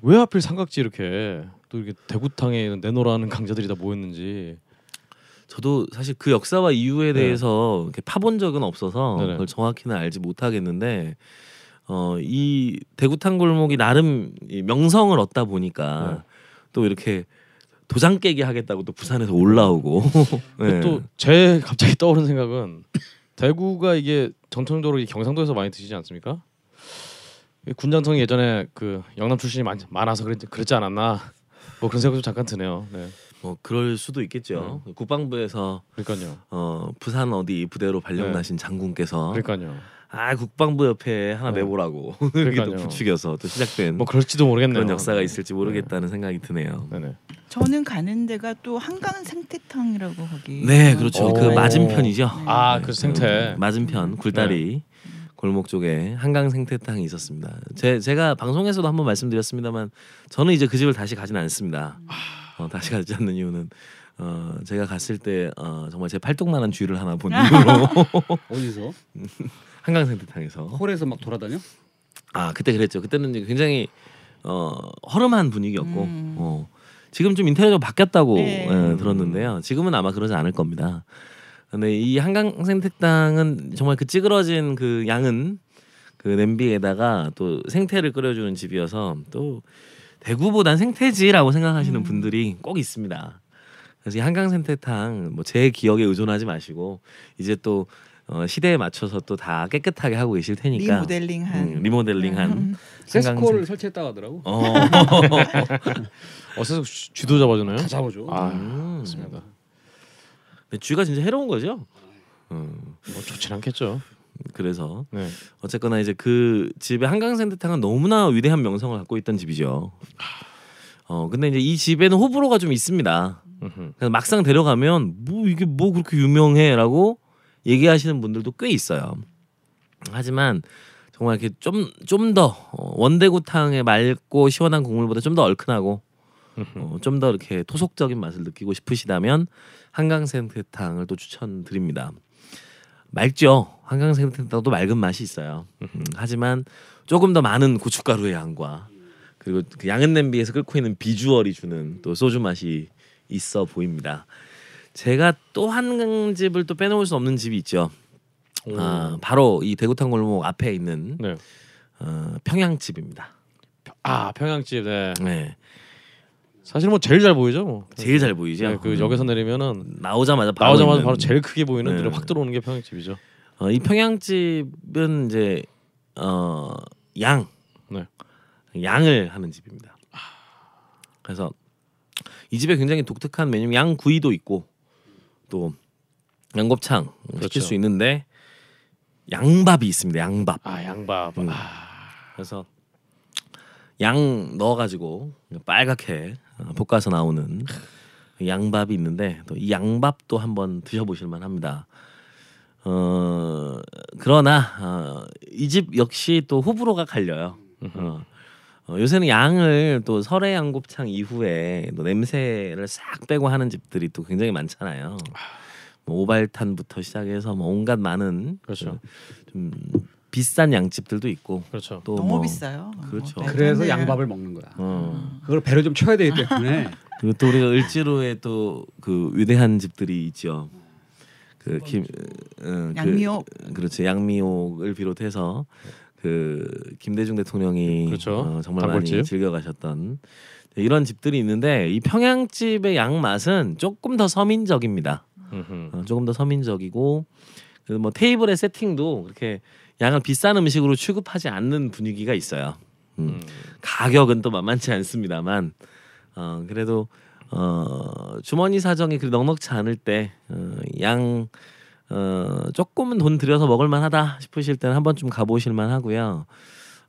왜 하필 삼각지 이렇게 또 이렇게 대구탕에 내노라는 강자들이 다 모였는지 저도 사실 그 역사와 이유에 네. 대해서 이렇게 파본 적은 없어서 네네. 그걸 정확히는 알지 못하겠는데 어, 이 대구탕 골목이 나름 이 명성을 얻다 보니까 네. 또 이렇게 도장 깨기 하겠다고 또 부산에서 올라오고 네. 또제 갑자기 떠오른 생각은 대구가 이게 전통적으로 이 경상도에서 많이 드시지 않습니까? 이 군장성이 예전에 그 영남 출신이 많, 많아서 그랬, 그랬지 않았나 뭐 그런 생각도 좀 잠깐 드네요. 네, 뭐 그럴 수도 있겠죠. 국방부에서 그러니까요. 어, 부산 어디 부대로 발령나신 장군께서 그러니까요. 아 국방부 옆에 하나 네. 내보라고 이렇게 또. 부추겨서 또 시작된 뭐 그럴지도 모르겠네요. 그런 역사가 있을지 모르겠다는 생각이 드네요. 네네. 저는 가는 데가 또 한강 생태탕이라고 거기. 네, 그렇죠. 오. 그 맞은편이죠. 아, 네, 그 생태. 맞은편 굴다리 골목 쪽에 한강 생태탕이 있었습니다. 제 제가 방송에서도 한번 말씀드렸습니다만 저는 이제 그 집을 다시 가진 않습니다. 어, 다시 가지 않는 이유는 어, 제가 갔을 때 어, 정말 제 팔뚝만한 쥐를 하나 본 이후로 어디서? 한강 생태탕에서 홀에서 막 돌아다녀? 아 그때 그랬죠. 그때는 이제 굉장히 어, 허름한 분위기였고 음. 어, 지금 좀 인테리어가 바뀌었다고 네. 예, 들었는데요. 지금은 아마 그러지 않을 겁니다. 근데 이 한강 생태탕은 정말 그 찌그러진 그 양은 그 냄비에다가 또 생태를 끓여주는 집이어서 또 대구보단 생태지라고 생각하시는 분들이 꼭 있습니다. 그래서 이 한강 생태탕 뭐 제 기억에 의존하지 마시고 이제 또 어, 시대에 맞춰서 또 다 깨끗하게 하고 계실 테니까 리모델링한. 음, 리모델링한 음. 세스코를 설치했다고 하더라고. 어, 어서 쥐도 잡아주나요? 다 잡아줘. 아, 음. 맞습니다. 근데 쥐가 진짜 해로운 거죠. 음, 뭐 좋진 않겠죠. 그래서 네. 어쨌거나 이제 그 집의 한강생태탕은 너무나 위대한 명성을 갖고 있던 집이죠. 어 근데 이제 이 집에는 호불호가 좀 있습니다. 그래서 막상 데려가면 뭐 이게 뭐 그렇게 유명해라고 얘기하시는 분들도 꽤 있어요. 하지만 정말 이렇게 좀 좀 더 원대구탕의 맑고 시원한 국물보다 좀 더 얼큰하고 어, 좀 더 이렇게 토속적인 맛을 느끼고 싶으시다면 한강생태탕을 또 추천드립니다. 맑죠. 한강생태탕도 맑은 맛이 있어요. 음, 하지만 조금 더 많은 고춧가루의 양과 그리고 그 양은 냄비에서 끓고 있는 비주얼이 주는 또 소주 맛이 있어 보입니다. 제가 또 한 집을 또 빼놓을 수 없는 집이 있죠. 아, 바로 이 대구탕 골목 앞에 있는 네. 어, 평양집입니다. 아 평양집. 네. 네, 사실 뭐 제일 잘 보이죠. 뭐. 제일 잘 보이죠. 네, 그 음. 역에서 내리면은 나오자마자 바로 나오자마자 있는. 바로 제일 크게 보이는 네. 확 들어오는 게 평양집이죠. 어, 이 평양집은 이제 어, 양 네. 양을 하는 집입니다. 그래서 이 집에 굉장히 독특한 메뉴 양 구이도 있고 또 양곱창 시킬 그렇죠. 수 있는데 양밥이 있습니다. 양밥. 아 양밥. 음. 아, 그래서 양 넣어가지고 빨갛게 어, 볶아서 나오는 양밥이 있는데 또 이 양밥도 한번 드셔보실 만 합니다. 어 그러나 어, 이집 역시 또 호불호가 갈려요. 어, 어, 요새는 양을 또 설의 양곱창 이후에 또 냄새를 싹 빼고 하는 집들이 또 굉장히 많잖아요. 뭐 오발탄부터 시작해서 뭐 온갖 많은 그렇죠. 그, 좀 비싼 양집들도 있고 그렇죠. 또 너무 뭐, 비싸요. 그렇죠. 뭐 그래서 네. 양밥을 먹는 거야. 어. 그걸 배를 좀 쳐야 되기 때문에 그리고 또 우리가 을지로에 또 그 위대한 집들이 있죠. 그 김 어, 양미옥. 그, 그렇죠. 양미옥을 비롯해서 그 김대중 대통령이 그렇죠. 어, 정말 많이 단골집. 즐겨 가셨던 이런 집들이 있는데 이 평양집의 양 맛은 조금 더 서민적입니다. 어, 조금 더 서민적이고 그뭐 테이블의 세팅도 그렇게 양을 비싼 음식으로 취급하지 않는 분위기가 있어요. 음. 음. 가격은 또 만만치 않습니다만 어 그래도 어 주머니 사정이 그 넉넉치 않을 때양 어, 조금은 돈 들여서 먹을 만하다 싶으실 때는 한 번쯤 가보실 만 하고요.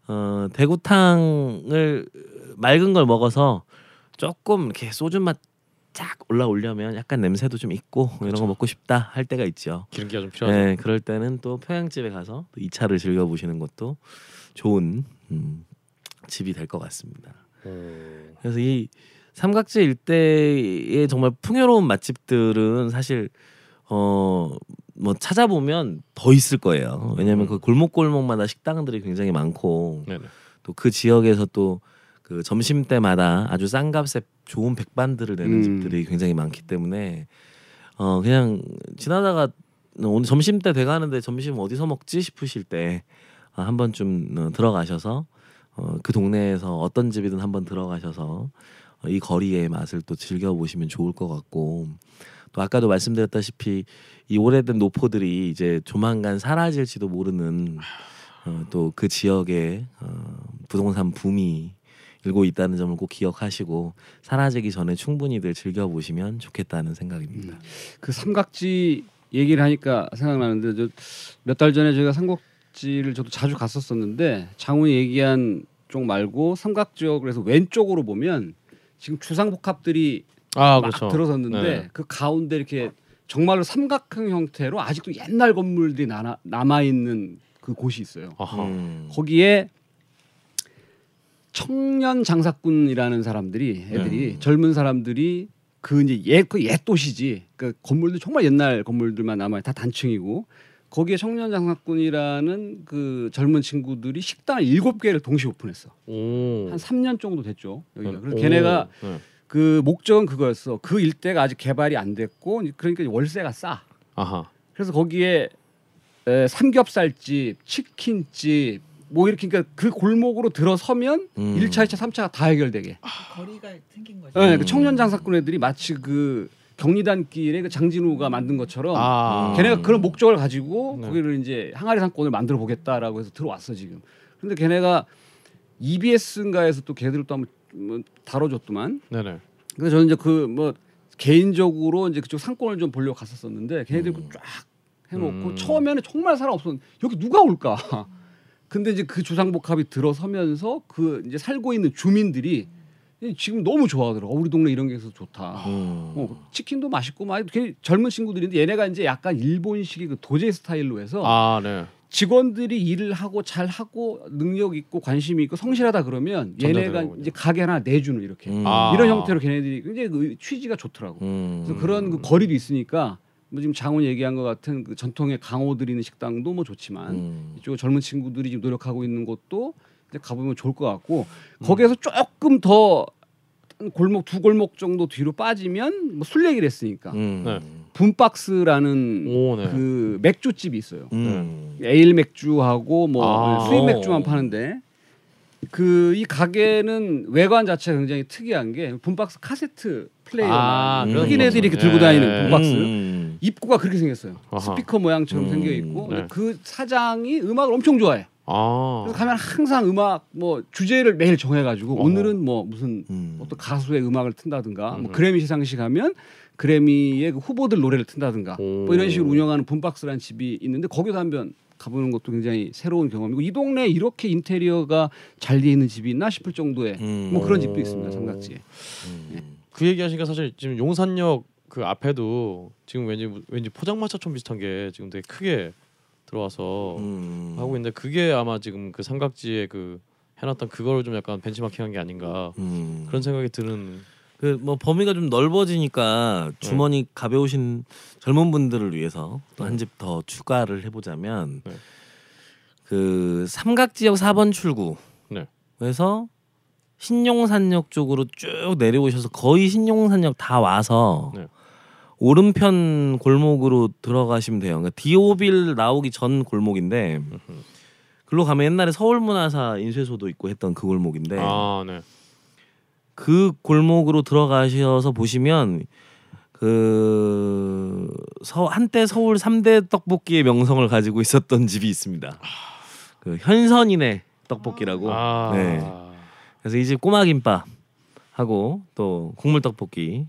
어 대구탕을 맑은 걸 먹어서 조금 이렇게 소주 맛 쫙 올라오려면 약간 냄새도 좀 있고 뭐 이런 거 먹고 싶다 할 때가 있죠. 기름기가 좀 필요하죠. 네, 그럴 때는 또 평양집에 가서 또 2차를 즐겨 보시는 것도 좋은 음, 집이 될 것 같습니다. 음. 그래서 이 삼각지 일대의 정말 풍요로운 맛집들은 사실 어 뭐 찾아보면 더 있을 거예요. 왜냐하면 그 골목골목마다 식당들이 굉장히 많고. 또 그 지역에서 또 그 점심 때마다 아주 싼 값에 좋은 백반들을 내는 음. 집들이 굉장히 많기 때문에 어 그냥 지나다가 오늘 점심 때 돼가는데 점심 어디서 먹지 싶으실 때 아, 한 번쯤 어, 들어가셔서 어, 그 동네에서 어떤 집이든 한번 들어가셔서 어, 이 거리의 맛을 또 즐겨 보시면 좋을 것 같고 또 아까도 말씀드렸다시피 이 오래된 노포들이 이제 조만간 사라질지도 모르는 어, 또 그 지역에 어, 부동산 붐이 일고 있다는 점을 꼭 기억하시고 사라지기 전에 충분히들 즐겨 보시면 좋겠다는 생각입니다. 그 삼각지 얘기를 하니까 생각나는데 몇 달 전에 저희가 삼각지를 저도 자주 갔었었는데 장훈이 얘기한 쪽 말고 삼각지역 그래서 왼쪽으로 보면 지금 주상복합들이 아 막 그렇죠. 들어섰는데 네. 그 가운데 이렇게 정말로 삼각형 형태로 아직도 옛날 건물들이 남아, 남아 있는 그 곳이 있어요. 아하. 음. 거기에 청년 장사꾼이라는 사람들이 애들이 젊은 사람들이 그 이제 옛그옛 도시지 그 건물들 정말 옛날 건물들만 남아 다 단층이고 거기에 청년 장사꾼이라는 그 젊은 친구들이 식당을 일곱 개를 동시에 오픈했어. 오. 한 3년 정도 됐죠. 여기가. 그래서 오. 걔네가 네. 그 목적은 그거였어. 그 일대가 아직 개발이 안 됐고 그러니까 월세가 싸. 아하. 그래서 거기에 에, 삼겹살집, 치킨집 뭐 이렇게 그러니까 그 골목으로 들어서면 음. 일 1차, 2차, 3차가 다 해결되게. 거리가 생긴 거죠. 네, 그 청년 장사꾼 애들이 마치 그 경리단길에 그 장진우가 만든 것처럼 아. 걔네가 그런 목적을 가지고 네. 거기를 이제 항아리 상권을 만들어 보겠다라고 해서 들어왔어 지금. 근데 걔네가 EBS인가에서 또 걔들을 또 한번 뭐 다뤄줬더만. 네네. 근데 저는 이제 그 뭐 개인적으로 이제 그쪽 상권을 좀 보려고 갔었었는데 걔네들이 음. 쫙 해놓고 음. 처음에는 정말 사람 없었는데 여기 누가 올까? 근데 이제 그 주상복합이 들어서면서 그 이제 살고 있는 주민들이 지금 너무 좋아하더라고. 어, 우리 동네 이런 게 있어서 좋다. 음. 어, 치킨도 맛있고 막 젊은 친구들인데 얘네가 이제 약간 일본식의 그 도제 스타일로 해서 아 네. 직원들이 일을 하고 잘 하고 능력 있고 관심 이 있고 성실하다 그러면 얘네가. 이제 가게 하나 내주는 이렇게 음. 아. 이런 형태로 걔네들이 굉장히 그 취지가 좋더라고. 음. 그래서 그런 그 거리도 있으니까 뭐 지금 장훈 얘기한 것 같은 그 전통의 강호 드리는 식당도 뭐 좋지만 음. 이쪽 젊은 친구들이 지금 노력하고 있는 곳도 이제 가보면 좋을 것 같고 음. 거기에서 조금 더 골목 두 골목 정도 뒤로 빠지면 뭐 술 얘기를 했으니까 음. 네. boombox라는 오 네. 그 맥주집이 있어요. 음. 에일 맥주하고 뭐 아. 수입 오. 맥주만 파는데 그 이 가게는 외관 자체가 굉장히 특이한 게 boombox 카세트 플레이어 아, 그런 흑인 애들이 이렇게. 들고 다니는 예. boombox 음. 입구가 그렇게 생겼어요. 아하. 스피커 모양처럼 음, 생겨 있고 근데 네. 그 사장이 음악을 엄청 좋아해. 아. 그래서 가면 항상 음악 뭐 주제를 매일 정해가지고 어허. 오늘은 뭐 무슨 음. 어떤 가수의 음악을 튼다든가 뭐 음. 그래미 시상식 하면 그래미의 그 후보들 노래를 튼다든가 오. 뭐 이런 식으로 운영하는 분박스라는 집이 있는데 거기서 한번 가보는 것도 굉장히 새로운 경험이고 이 동네에 이렇게 인테리어가 잘 돼 있는 집이 있나 싶을 정도의 음. 뭐 그런 집도 있습니다 삼각지에 음. 그 얘기하시니까 사실 지금 용산역 그 앞에도 지금 왠지 왠지 포장마차촌 비슷한 게 지금 되게 크게 들어와서 음. 하고 있는데 그게 아마 지금 그 삼각지에 그 해놨던 그거를 좀 약간 벤치마킹한 게 아닌가 음. 그런 생각이 드는 그 뭐 범위가 좀 넓어지니까 주머니 가벼우신 젊은 분들을 위해서 또 한 집 더 추가를 해보자면 네. 그 삼각 지역 4번 네. 출구에서 신용산역 쪽으로 쭉 내려오셔서 거의 신용산역 다 와서 네. 오른편 골목으로 들어가시면 돼요. 그러니까 디오빌 나오기 전 골목인데 글로 가면 옛날에 서울문화사 인쇄소도 있고 했던 그 골목인데 아 네. 그 골목으로 들어가셔서 보시면 그 서, 한때 서울 3대 떡볶이의 명성을 가지고 있었던 집이 있습니다. 그 현선이네 떡볶이라고. 아 네. 그래서 이 집 꼬마 김밥 하고 또 국물 떡볶이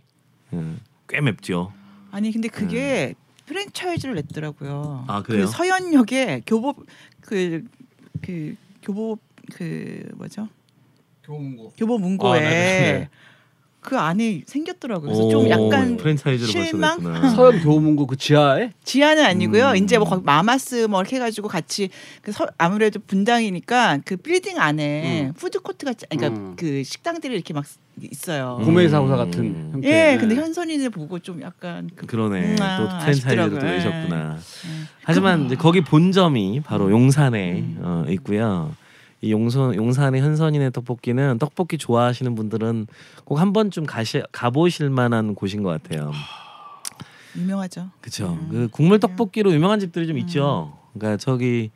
음, 꽤 맵죠. 아니 근데 그게 프랜차이즈를 냈더라고요. 아, 그래요? 그 서현역에 교보 그그 교보 그 뭐죠? 교문고 교보문고에 아, 네네네. 그 안에 생겼더라고요. 그래서 오, 좀 약간 프랜차이즈를 벌써 실망? 서현 교문고 그 지하에 지하는 아니고요. 음. 이제 뭐 거기 마마스 뭐 이렇게 해가지고 같이 그 서, 아무래도 분당이니까 그 빌딩 안에 푸드 코트가 짜- 그러니까 음. 그 식당들이 이렇게 막 있어요. 음. 구매사고사 같은 형태 예, 근데 현선이를 보고 좀 약간 그, 그러네. 음, 또 아, 또 아쉽더라고요. 내셨구나. 예. 하지만 이제 거기 본점이 바로 용산에 음. 어, 있고요. 이 용선 용산의 현선이네 떡볶이는 떡볶이 좋아하시는 분들은 꼭 한 번쯤 가시 가보실 만한 곳인 것 같아요. 유명하죠. 그렇죠. 음. 그 국물 떡볶이로 유명한 집들이 좀 있죠. 그러니까 저기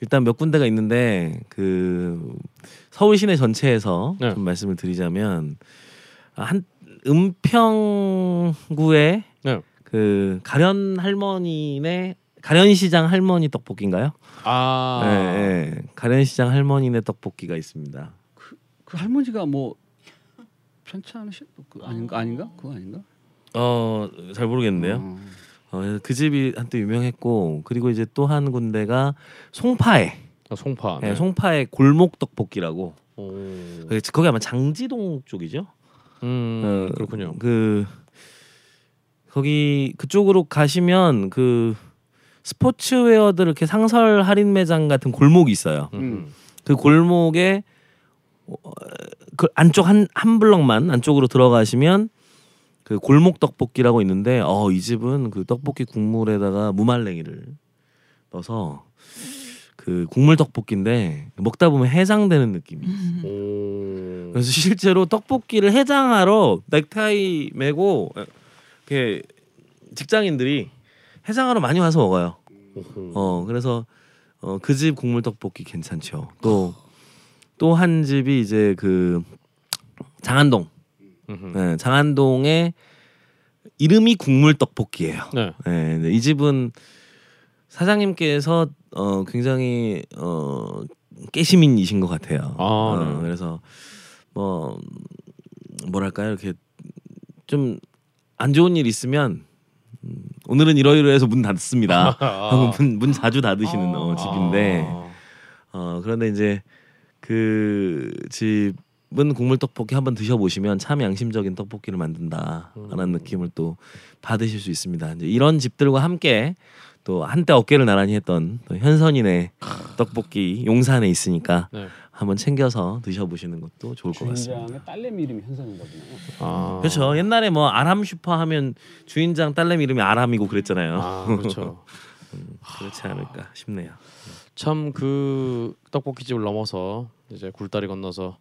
일단 몇 군데가 있는데 그 서울 시내 전체에서 네. 좀 말씀을 드리자면 한 은평구에 네. 그 가련 할머니네 가련시장 할머니 떡볶이인가요? 아 네, 네. 가련시장 할머니네 떡볶이가 있습니다. 그 할머니가 뭐 않으시 그 아닌가 아닌가 그거 아닌가 어 잘 모르겠는데요. 어. 어, 그 집이 한때 유명했고 그리고 이제 또 한 군데가 송파에 아, 송파 네, 송파의 골목 떡볶이라고 오. 그- 거기 아마 장지동 쪽이죠. 음 어, 그렇군요 그 거기 그쪽으로 가시면 그 스포츠웨어들 이렇게 상설 할인 매장 같은 골목이 있어요. 음. 그 골목에 어, 그 안쪽 한 한 블럭만 안쪽으로 들어가시면 그 골목 떡볶이라고 있는데 어 이 집은 그 떡볶이 국물에다가 무말랭이를 넣어서 그 국물 떡볶이인데 먹다 보면 해장되는 느낌이. 음. 오. 그래서 실제로 떡볶이를 해장하러 넥타이 메고 이렇게 직장인들이 해장하러 많이 와서 먹어요. 어 그래서 어 그 집 국물 떡볶이 괜찮죠. 또 또 한 집이 이제 그 장안동. 네, 장안동의 이름이 국물 떡볶이예요. 네. 네, 이 집은 사장님께서 어 굉장히 어 깨시민이신 것 같아요. 아, 어, 네. 그래서 뭐 뭐랄까요 이렇게 좀 안 좋은 일 있으면 음, 오늘은 이러이러해서 문 닫습니다. 하고 문, 문 자주 닫으시는 어, 집인데 아. 어 그런데 이제 그 집은 국물 떡볶이 한번 드셔보시면 참 양심적인 떡볶이를 만든다라는 느낌을 또 받으실 수 있습니다. 이제 이런 집들과 함께 또 한때 어깨를 나란히 했던 또 현선이네 떡볶이 용산에 있으니까 네. 한번 챙겨서 드셔보시는 것도 좋을 것 같습니다. 주인장의 딸내미 이름이 보네요. 아. 그렇죠. 옛날에 뭐 아람 슈퍼 하면 주인장 딸내미 이름이 아람이고 그랬잖아요. 아, 그렇죠. 그렇지 않을까 싶네요. 참 그 떡볶이 집을 넘어서 이제 굴다리 건너서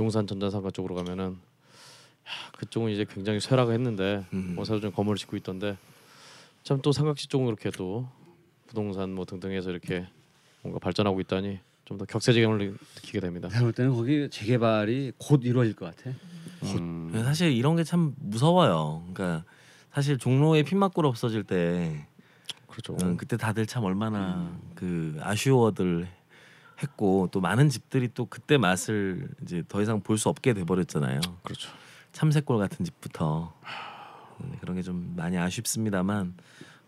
용산 전자상가 쪽으로 가면은 야, 그쪽은 이제 굉장히 쇠락을 했는데 음. 뭐 새로 좀 건물을 짓고 있던데 참 또 삼각지 쪽은 이렇게 또 부동산 뭐 등등해서 이렇게 뭔가 발전하고 있다니 좀 더 격세지감을 느끼게 됩니다. 제가 볼 때는 거기 재개발이 곧 이루어질 것 같아. 음, 사실 이런 게 참 무서워요. 그러니까 사실 종로에 핀막골 없어질 때 그렇죠. 음, 그때 다들 참 얼마나 그 아쉬워들 했고 또 많은 집들이 또 그때 맛을 이제 더 이상 볼 수 없게 돼 버렸잖아요. 그렇죠. 참새골 같은 집부터 음, 그런 게 좀 많이 아쉽습니다만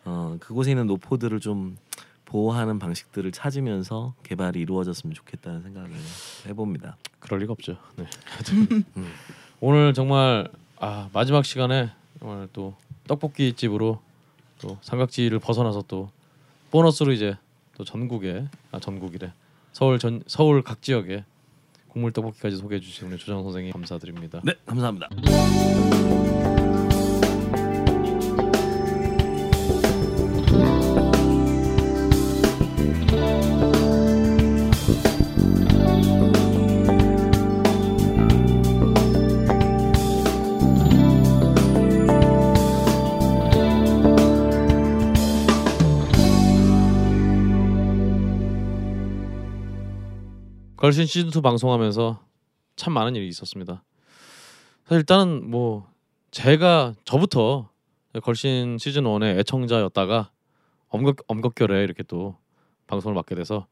어, 그곳에 있는 노포들을 좀 보호하는 방식들을 찾으면서 개발이 이루어졌으면 좋겠다는 생각을 해봅니다. 그럴 리가 없죠. 네. 음. 오늘 정말 아, 마지막 시간에 오늘 또 떡볶이 집으로 또 삼각지를 벗어나서 또 보너스로 이제 또 전국에 아 전국이래 서울 전 서울 각 지역에 국물 떡볶이까지 소개해 주신 우리 조정 선생님 감사드립니다. 네, 감사합니다. 걸신 시즌 2 방송하면서 참 많은 일이 있었습니다. 사실 일단은 뭐 제가 저부터 걸신 시즌 1의 애청자였다가 엄격 엄격결에 이렇게 또 방송을 맡게 돼서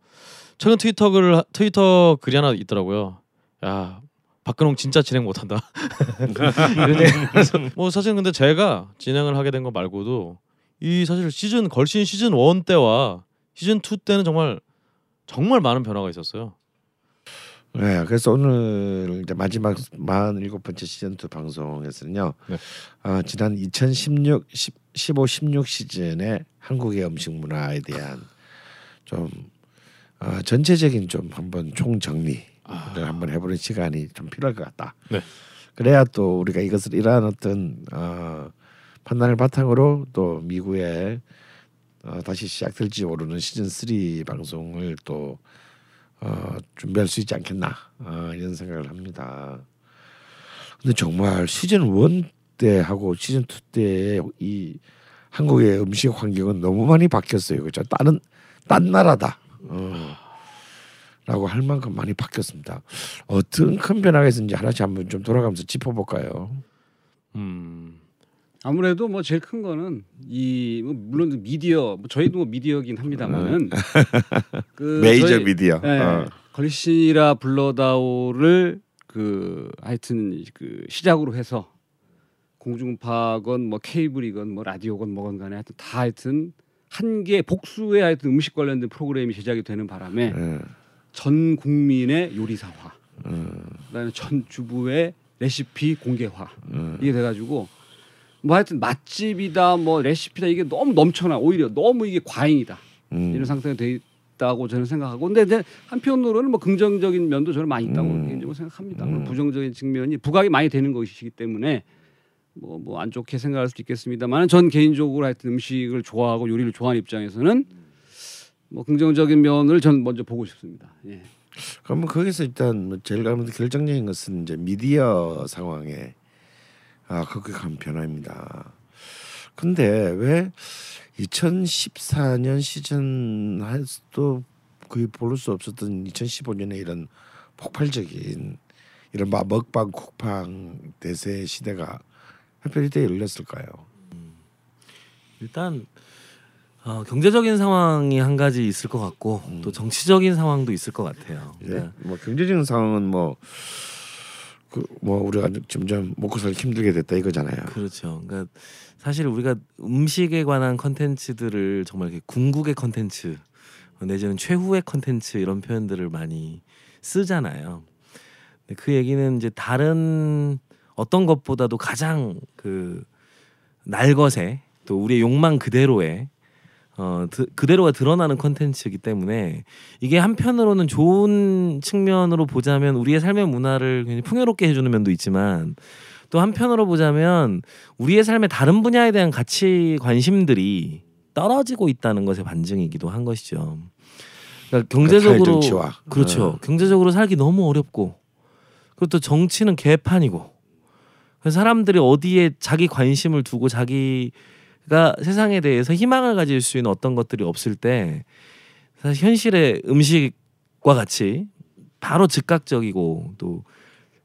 최근 트위터 글 트위터 글이 하나 있더라고요. 야 박근홍 진짜 진행 못한다. 뭐 사실 근데 제가 진행을 하게 된 거 말고도 이 사실 시즌 걸신 시즌 1 때와 시즌 2 때는 정말 정말 많은 변화가 있었어요. 네, 그래서 오늘 이제 마지막 47번째 시즌 2 방송에서는요. 네. 어, 지난 2016 10, 15 16 시즌의 한국의 음식 문화에 대한 좀 어, 전체적인 좀 한번 총 정리를 한번 해보는 시간이 좀 필요할 것 같다. 네. 그래야 또 우리가 이것을 이러한 어떤 어, 판단을 바탕으로 또 미국에 어, 다시 시작될지 모르는 시즌 3 방송을 또 어, 준비할 수 있지 않겠나 어, 이런 생각을 합니다. 근데 정말 시즌 1 때하고 시즌 2 때의 이 한국의 음식 환경은 너무 많이 바뀌었어요. 그죠? 다른 딴 나라다. 어. 라고 할 만큼 많이 바뀌었습니다. 어떤 큰 변화가 있었는지 하나씩 한번 좀 돌아가면서 짚어볼까요? 음. 아무래도 뭐 제일 큰 거는 이뭐 물론 미디어 뭐 저희도 뭐 미디어긴 합니다만은 그 메이저 저희- 미디어. 네, 어. 걸신이라 불러다오를 그 하여튼 그 시작으로 해서 공중파건 뭐 케이블이건 뭐 라디오건 뭐건 간에 하여튼 다 하여튼 한 개 복수의 하여튼 음식 관련된 프로그램이 제작이 되는 바람에 예. 전 국민의 요리사화, 음, 그다음에 전 주부의 레시피 공개화 음. 이게 돼가지고 뭐 하여튼 맛집이다 뭐 레시피다 이게 너무 넘쳐나 오히려 너무 이게 과잉이다 음. 이런 상태가 돼 있다고 저는 생각하고 근데 한편으로는 뭐 긍정적인 면도 저는 많이 있다고 음. 개인적으로 생각합니다. 음. 부정적인 측면이 부각이 많이 되는 것이기 때문에 뭐 뭐 안 좋게 생각할 수도 있겠습니다만 전 개인적으로 하여튼 음식을 좋아하고 요리를 좋아하는 입장에서는 뭐 긍정적인 면을 전 먼저 보고 싶습니다. 예. 그러면 거기서 일단 뭐 제일 가면 결정적인 것은 이제 미디어 상황에 아 급격한 변화입니다. 근데 왜 2014년 시즌 할도 거의 볼 수 없었던 2015년에 이런 폭발적인 이런 막 먹방 쿡방 대세 시대가 하필 이때 열렸을까요? 일단 어, 경제적인 상황이 한 가지 있을 것 같고 또 정치적인 상황도 있을 것 같아요. 예. 그러니까 뭐 경제적인 상황은 뭐 그뭐 우리가 점점 먹고 살기 힘들게 됐다 이거잖아요. 그렇죠. 그러니까 사실 우리가 음식에 관한 컨텐츠들을 정말 이렇게 궁극의 컨텐츠 내지는 최후의 컨텐츠 이런 표현들을 많이 쓰잖아요. 그 얘기는 이제 다른 어떤 것보다도 가장 그 날것에 또 우리의 욕망 그대로의 어 드, 그대로가 드러나는 컨텐츠이기 때문에 이게 한편으로는 좋은 측면으로 보자면 우리의 삶의 문화를 굉장히 풍요롭게 해주는 면도 있지만 또 한편으로 보자면 우리의 삶의 다른 분야에 대한 가치 관심들이 떨어지고 있다는 것의 반증이기도 한 것이죠. 그러니까 경제적으로 정치와. 그렇죠. 어. 경제적으로 살기 너무 어렵고 그리고 또 정치는 개판이고 사람들이 어디에 자기 관심을 두고 자기 가 세상에 대해서 희망을 가질 수 있는 어떤 것들이 없을 때 사실 현실의 음식과 같이 바로 즉각적이고 또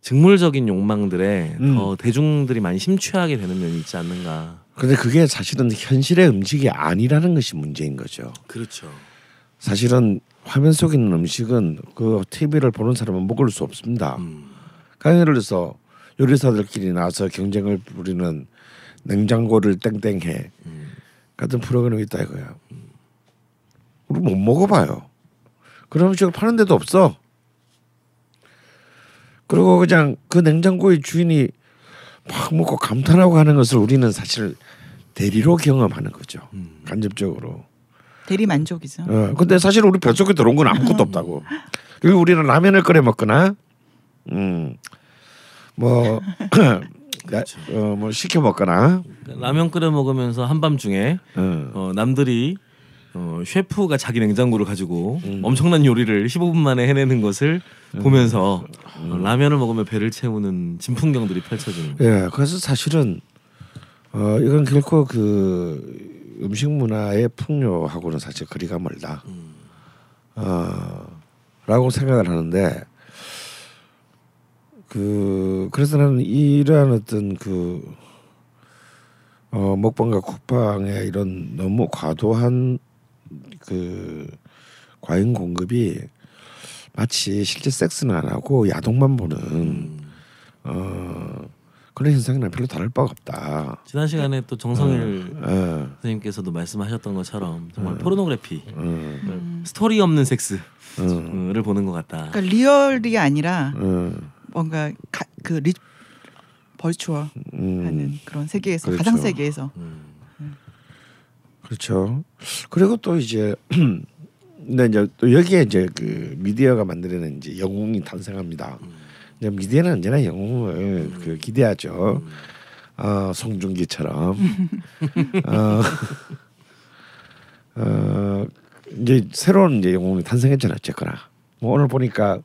직물적인 욕망들에 음. 더 대중들이 많이 심취하게 되는 면이 있지 않는가. 근데 그게 사실은 현실의 음식이 아니라는 것이 문제인 거죠. 그렇죠. 사실은 화면 속에 있는 음식은 그 TV를 보는 사람은 먹을 수 없습니다. 음. 그러니까 예를 들어서 요리사들끼리 나와서 경쟁을 부리는 냉장고를 땡땡해 음. 같은 프로그램이 있다 이거야. 우리 못 먹어봐요. 그런 음식을 파는 데도 없어. 그리고 그냥 그 냉장고의 주인이 막 먹고 감탄하고 하는 것을 우리는 사실 대리로 경험하는 거죠. 음. 간접적으로. 대리 만족이죠. 어, 근데 사실 우리 뱃속에 들어온 건 아무것도 없다고. 그리고 우리는 라면을 끓여 먹거나, 음, 뭐. 어, 뭐 시켜 먹거나, 라면 끓여 먹으면서 한밤중에 어, 어, 남들이 어, 셰프가 자기 냉장고를 가지고 음. 엄청난 요리를 15분 만에 해내는 것을 보면서 어, 라면을 먹으며 배를 채우는 진풍경들이 펼쳐지는. 예, 그래서 사실은 어 이건 결코 그 음식 문화의 풍요하고는 사실 거리가 멀다. 어라고 생각을 하는데 그 그래서 나는 이러한 어떤 그 어, 먹방과 국방의 이런 너무 과도한 그 과잉 공급이 마치 실제 섹스는 안 하고 야동만 보는 어, 그런 현상이랑 별로 다를 바가 없다. 지난 시간에 또 정성일 어, 선생님께서도 말씀하셨던 것처럼 정말 음. 포르노그래피, 어, 스토리 없는 섹스를 어, 보는 것 같다. 그러니까 리얼이 아니라 어, 뭔가 가, 그 리, 벌추얼 음, 하는 그런 세계에서 그렇죠. 가상 세계에서 음. 그렇죠. 그리고 또 이제 근데 이제 또 여기에 이제 그 미디어가 만들어낸 이제 영웅이 탄생합니다. 이제 미디어는 언제나 영웅을 그 기대하죠. 어, 송중기처럼. 어, 어, 이제 새로운 이제 영웅이 탄생했잖아요. 어쨌거나. 뭐 오늘 보니까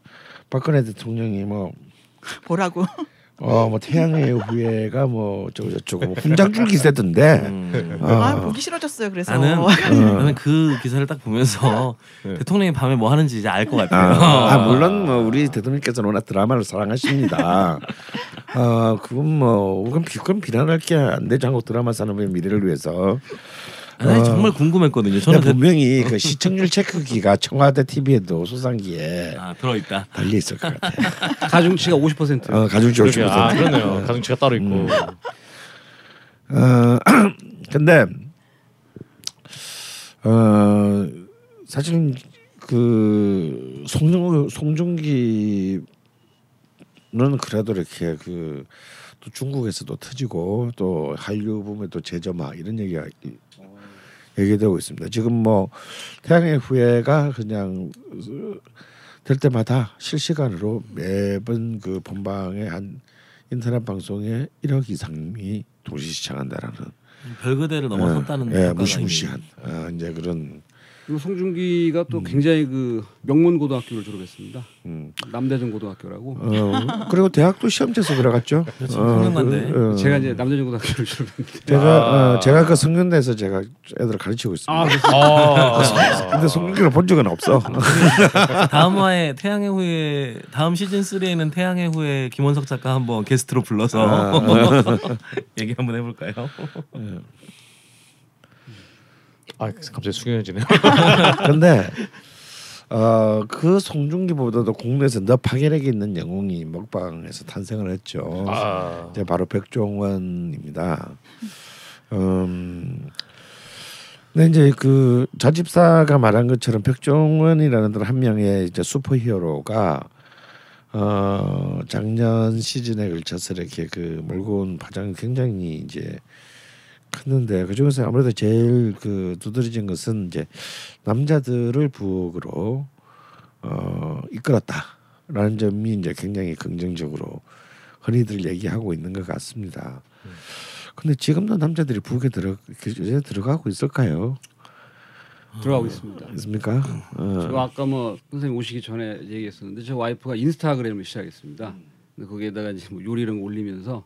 박근혜 대통령이 뭐 보라고 어 뭐 태양의 후예가 뭐 저거 저쩌고 뭐 훈장 줄 기 세던데. 음. 어. 아 보기 싫어졌어요. 그래서 나는 나는 그 기사를 딱 보면서 대통령이 밤에 뭐 하는지 이제 알 것 같아요. 아, 아, 물론 뭐 우리 대통령께서는 워낙 드라마를 사랑하십니다. 어 그건 뭐 그건, 비, 그건 비난할 게 안 되지 않고 드라마 산업의 미래를 위해서 아니, 정말 궁금했거든요. 저는 대... 분명히 그 시청률 체크기가 청와대 TV에도 소상기에 아 들어있다. 달려 있을 것 같아. 가중치가 50%. 어 가중치 그러게, 50%. 아 그러네요. 가중치가 따로 있고. 음. 어 근데 어 사실 그 송중 송중기는 그래도 이렇게 그 또 중국에서도 터지고 또 한류 붐에 또 재점화 이런 얘기가 이- 얘기되고 있습니다. 지금 뭐 태양의 후예가 그냥 될 때마다 실시간으로 매번 그 본방에 한 인터넷 방송에 1억 이상이 동시 시청한다라는 별그대를 넘어섰다는 예, 평가가 무시무시한 어, 이제 그런 그리고 송중기가 음. 또 굉장히 그 명문 고등학교를 졸업했습니다. 음. 남대전 고등학교라고. 어, 그리고 대학도 시험 쳐서 들어갔죠. 그렇죠. 어, 성균관대. 그, 어, 제가 이제 남대전 고등학교를 졸업했는데. 제가 어, 제가 그 성균대에서 제가 애들을 가르치고 있습니다. 아, 아, 근데 송중기를 본 적은 없어. 다음 화에 태양의 후예 다음 시즌 3에는 태양의 후예 김원석 작가 한번 게스트로 불러서 얘기 한번 해볼까요? 아 갑자기 숙연해지네요. 근데 어, 그 송중기보다도 국내에서 더 파괴력 있는 영웅이 먹방에서 탄생을 했죠. 아, 이제 바로 백종원입니다. 음, 근데 이제 그 자집사가 말한 것처럼 백종원이라는 한 명의 이제 슈퍼히어로가 어 작년 시즌에 걸쳐서 이렇게 그 몰고 온 파장이 굉장히 이제 컸는데 그 중에서 아무래도 제일 그 두드러진 것은 이제 남자들을 부엌으로 어 이끌었다라는 점이 이제 굉장히 긍정적으로 흔히들 얘기하고 있는 것 같습니다. 근데 지금도 남자들이 부엌에 들어 이제 들어가고 있을까요? 들어가고 있습니다. 있습니까? 저 어. 아까 뭐 선생님 오시기 전에 얘기했었는데 저 와이프가 인스타그램을 시작했습니다. 음. 근데 거기에다가 이제 뭐 요리 이런 거 올리면서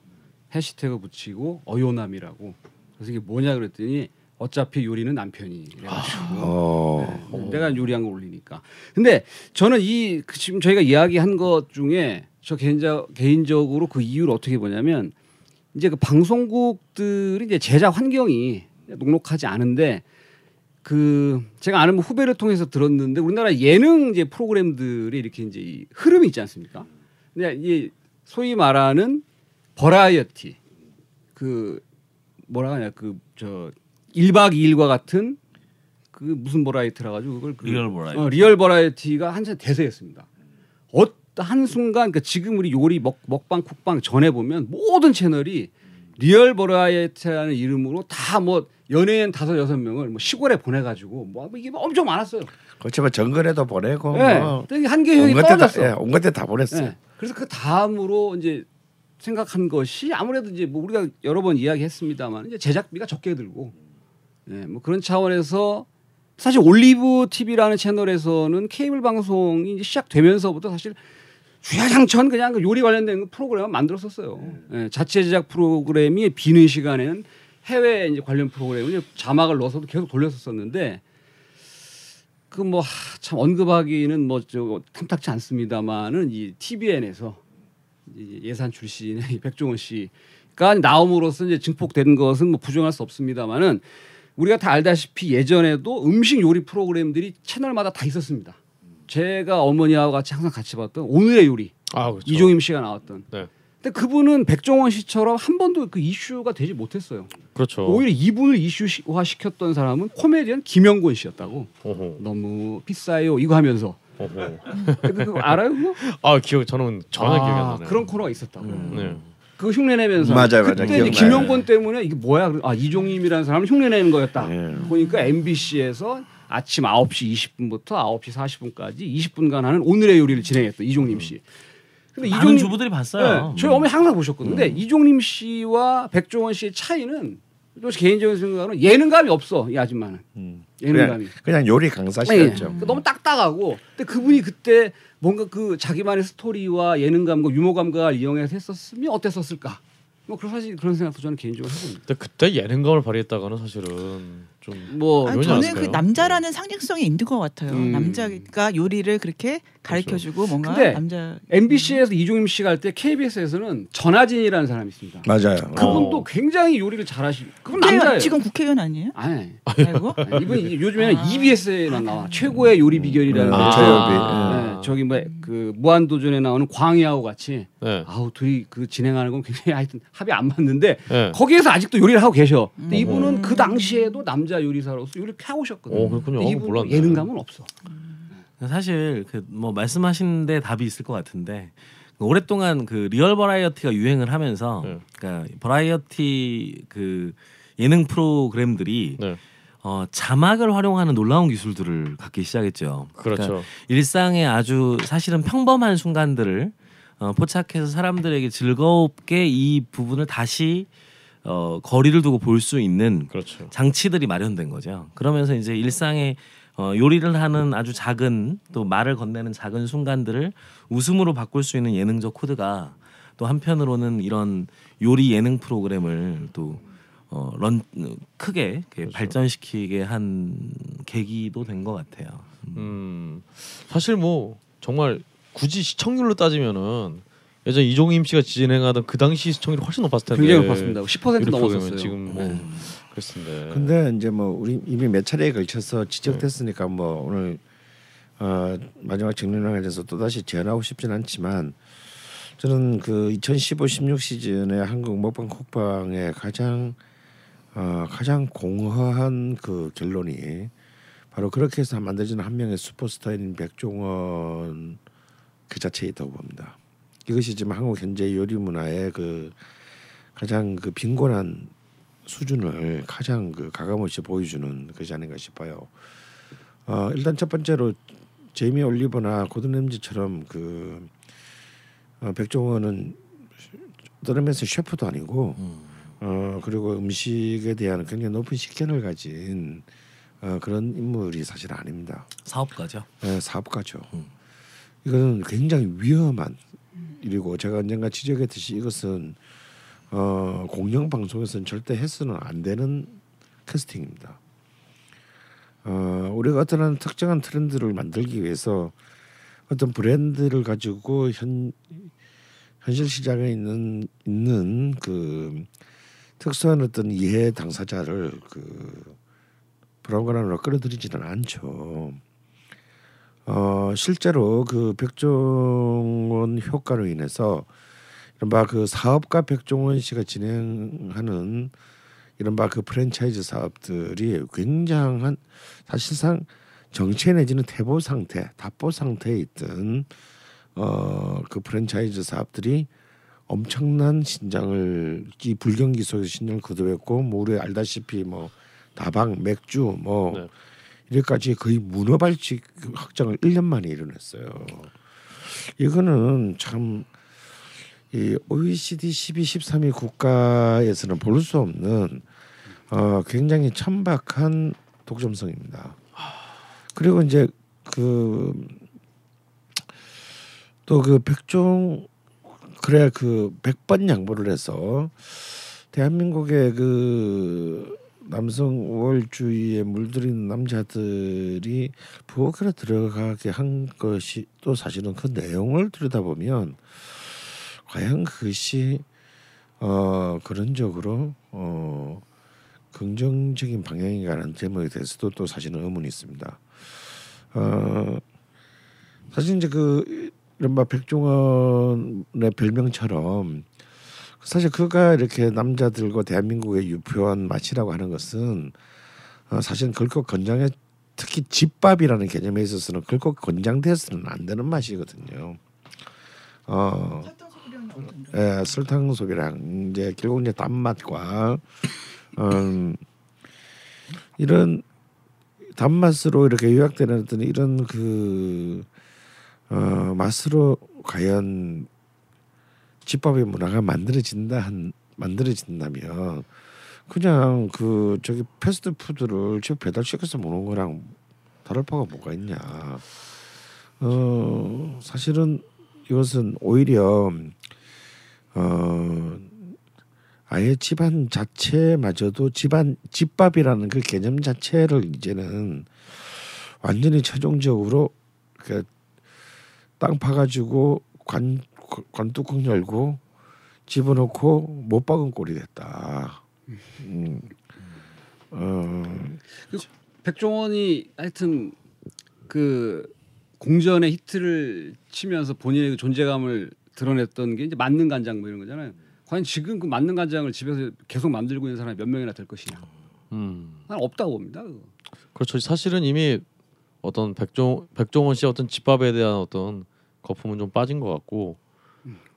해시태그 붙이고 어요남이라고 그래서 이게 뭐냐 그랬더니 어차피 요리는 남편이 그래가지고 어. 네, 내가 요리한 거 올리니까. 근데 저는 이그 지금 저희가 이야기한 것 중에 저 개인자, 개인적으로 그 이유를 어떻게 보냐면 이제 그 방송국들이 이제 제작 환경이 녹록하지 않은데 그 제가 아는 뭐 후배를 통해서 들었는데 우리나라 예능 이제 프로그램들이 이렇게 이제 이 흐름이 있지 않습니까? 근데 이 소위 말하는 버라이어티 그 뭐라 하냐 그 저 1박 2일과 같은 그 무슨 버라이어티라 가지고 그걸 그 리얼 버라이어티. 어, 리얼 버라이어티가 한참 대세였습니다. 어 한 순간 그러니까 지금 우리 요리 먹, 먹방 쿡방 전에 보면 모든 채널이 리얼 버라이어티라는 이름으로 다 뭐 연예인 다섯 여섯 명을 뭐 시골에 보내가지고 뭐 이게 엄청 많았어요. 그렇죠. 뭐 정글에도 보내고 예, 뭐 한계형이 떨어졌어. 예, 온갖 데다 보냈어요. 예. 그래서 그 다음으로 이제 생각한 것이 아무래도 이제 뭐 우리가 여러 번 이야기했습니다만 이제 제작비가 적게 들고 예, 뭐 그런 차원에서 사실 올리브 TV라는 채널에서는 케이블 방송이 이제 시작되면서부터 사실 주야장천 그냥 그 요리 관련된 프로그램을 만들었었어요. 예, 자체 제작 프로그램이 비는 시간에는 해외 이제 관련 프로그램을 자막을 넣어서도 계속 돌렸었었는데 그 뭐 참 언급하기는 뭐저 탐탁치 않습니다만은 이 TVN에서 예산 출신의 이 백종원 씨가 나옴으로써 이제 증폭된 것은 뭐 부정할 수 없습니다만은 우리가 다 알다시피 예전에도 음식 요리 프로그램들이 채널마다 다 있었습니다. 제가 어머니하고 같이 항상 같이 봤던 오늘의 요리 아 그렇죠. 이종임 씨가 나왔던. 네. 근데 그분은 백종원 씨처럼 한 번도 그 이슈가 되지 못했어요. 그렇죠. 오히려 이분을 이슈화 시켰던 사람은 코미디언 김영곤 씨였다고. 오호. 너무 비싸요 이거 하면서 오호. 그, 그 알아요 그거? 아 기억 저는 전혀 기억이 안 나네요. 그런 코너가 있었다고. 네. 그거 흉내내면서 맞아요, 그때 맞아요. 이제 기억나요. 김영곤 때문에 이게 뭐야? 아 이종임이라는 사람을 흉내내는 거였다. 예. 보니까 MBC에서 아침 9시 20분부터 9시 40분까지 20분간 하는 오늘의 요리를 진행했던 이종임 씨. 근데 많은 주부들이 봤어요. 네, 저희 어머니 항상 보셨거든요. 음. 근데 이종림 씨와 백종원 씨의 차이는 또 개인적인 생각으로 예능감이 없어 이 아줌마는 음. 예능감이. 그냥, 그냥 요리 강사시였죠. 예. 너무 딱딱하고 근데 그분이 그때 뭔가 그 자기만의 스토리와 예능감과 유머감각을 이용해서 했었으면 어땠었을까? 뭐 그런 사실 그런 생각도 저는 개인적으로 해봅니다. 근데 그때 예능감을 발휘했다거는 사실은 좀뭐 아니, 요인이 저는 않을까요? 그 남자라는 상징성이 있는 것 같아요. 음. 남자가 요리를 그렇게 가르쳐주고 뭔가 근데 남자 MBC에서 이종임 씨가 할 때 KBS에서는 전하진이라는 사람이 있습니다. 맞아요. 그분도 어. 굉장히 요리를 잘하시. 그분 국회의원, 남자예요. 지금 국회의원 아니에요? 아니. 아이고 이분이 요즘에는 아. EBS에만 나와 최고의 요리 비결이라는 음, 거. 최요비. 아. 네, 저기 뭐 그 무한 도전에 나오는 광희하고 같이 네. 아우 둘이 그 진행하는 건 굉장히 하여튼 합이 안 맞는데 네. 거기에서 아직도 요리를 하고 계셔. 근데 음. 이분은 그 당시에도 남자 요리사로서 요리를 펴오셨거든요. 오, 그렇군요. 어, 이분 몰랐네. 예능감은 없어. 사실 그 뭐 말씀하신 데 답이 있을 것 같은데 오랫동안 그 리얼 버라이어티가 유행을 하면서 네. 그러니까 버라이어티 그 예능 프로그램들이 네. 어, 자막을 활용하는 놀라운 기술들을 갖기 시작했죠. 그렇죠. 그러니까 일상의 아주 사실은 평범한 순간들을 어, 포착해서 사람들에게 즐겁게 이 부분을 다시 어, 거리를 두고 볼 수 있는 그렇죠. 장치들이 마련된 거죠. 그러면서 이제 일상의 어, 요리를 하는 아주 작은 또 말을 건네는 작은 순간들을 웃음으로 바꿀 수 있는 예능적 코드가 또 한편으로는 이런 요리 예능 프로그램을 또 어, 런 크게 이렇게 발전시키게 한 계기도 된 것 같아요. 음 사실 뭐 정말 굳이 시청률로 따지면은 예전 이종임 씨가 진행하던 그 당시 시청률이 훨씬 높았을 텐데 굉장히 높았습니다. 10% 요리 프로그램은 넘었었어요. 지금 뭐 네. 그렇습니다. 근데 이제 뭐 우리 이미 몇 차례에 걸쳐서 지적됐으니까 뭐 오늘 어, 마지막 정리를 해서 또 다시 제안하고 싶진 않지만 저는 그 2015-16 시즌의 한국 먹방 쿡방의 가장 어, 가장 공허한 그 결론이 바로 그렇게 해서 만들어지는 한 명의 슈퍼스타인 백종원 그 자체에 있다고 봅니다. 이것이 지금 한국 현재 요리 문화의 그 가장 그 빈곤한 수준을 가장 그 가감없이 보여주는 것이 아닌가 싶어요. 어, 일단 첫 번째로 제이미 올리버나 고든 램지처럼 그 어, 백종원은 떠나면서 셰프도 아니고 어 그리고 음식에 대한 굉장히 높은 식견을 가진 어, 그런 인물이 사실 아닙니다. 사업가죠. 예, 사업가죠. 이거는 굉장히 위험한 일이고 제가 언젠가 지적했듯이 이것은 어, 공영 방송에서는 절대 해서는 안 되는 캐스팅입니다. 어, 우리가 어떤 특정한 트렌드를 만들기 위해서 어떤 브랜드를 가지고 현 현실 시장에 있는 있는 그 특수한 어떤 이해 당사자를 그 브라운관으로 끌어들이지는 않죠. 어 실제로 그 백종원 효과로 인해서 이른바 그 사업가 백종원 씨가 진행하는 이른바 그 프랜차이즈 사업들이 굉장한 사실상 정체 내지는 퇴보 상태, 답보 상태에 있던 어 그 프랜차이즈 사업들이 엄청난 신장을 이 불경기 속에서 신장을 거듭했고 뭐 우리 알다시피 뭐 다방, 맥주 뭐 네. 이래까지 거의 문어발식 확장을 1년 만에 이뤄냈어요. 이거는 참 이 OECD 12, 13위 국가에서는 볼 수 없는 어 굉장히 천박한 독점성입니다. 그리고 이제 그 또그 백종 그래 그 100번 양보를 해서 대한민국의 그 남성 우월주의에 물들인 남자들이 부엌으로 들어가게 한 것이 또 사실은 그 내용을 들여다보면 과연 그것이 어 그런적으로 어 긍정적인 방향인가라는 제목에 대해서도 또 사실은 의문이 있습니다. 어 사실 이제 그 이른바 백종원의 별명처럼 사실 그가 이렇게 남자들과 대한민국의 유표한 맛이라고 하는 것은 어, 사실은 결코 건장에 특히 집밥이라는 개념에 있어서는 결코 권장돼서는 안 되는 맛이거든요. 어? 예, 설탕 소비랑 이제 결국 이제 단맛과 음, 이런 단맛으로 이렇게 요약되는 어떤 이런 그 어, 맛으로 과연 집밥의 문화가 만들어진다 한 만들어진다면 그냥 그 저기 패스트푸드를 집 배달 시켜서 먹는 거랑 다를 바가 뭐가 있냐. 어 사실은 이것은 오히려 어 아예 집안 자체마저도 집안 집밥이라는 그 개념 자체를 이제는 완전히 최종적으로 그땅 파가지고 관 관뚜껑 열고 집어넣고 못 박은 꼴이 됐다. 음. 어, 백종원이 하여튼 그 공전의 히트를 치면서 본인의 그 존재감을 드러냈던 게 이제 만능 간장 뭐 이런 거잖아요. 과연 지금 그 만능 간장을 집에서 계속 만들고 있는 사람이 몇 명이나 될 것이냐? 음. 난 없다고 봅니다. 그거. 그렇죠. 사실은 이미 어떤 백종 백종원 씨의 어떤 집밥에 대한 어떤 거품은 좀 빠진 것 같고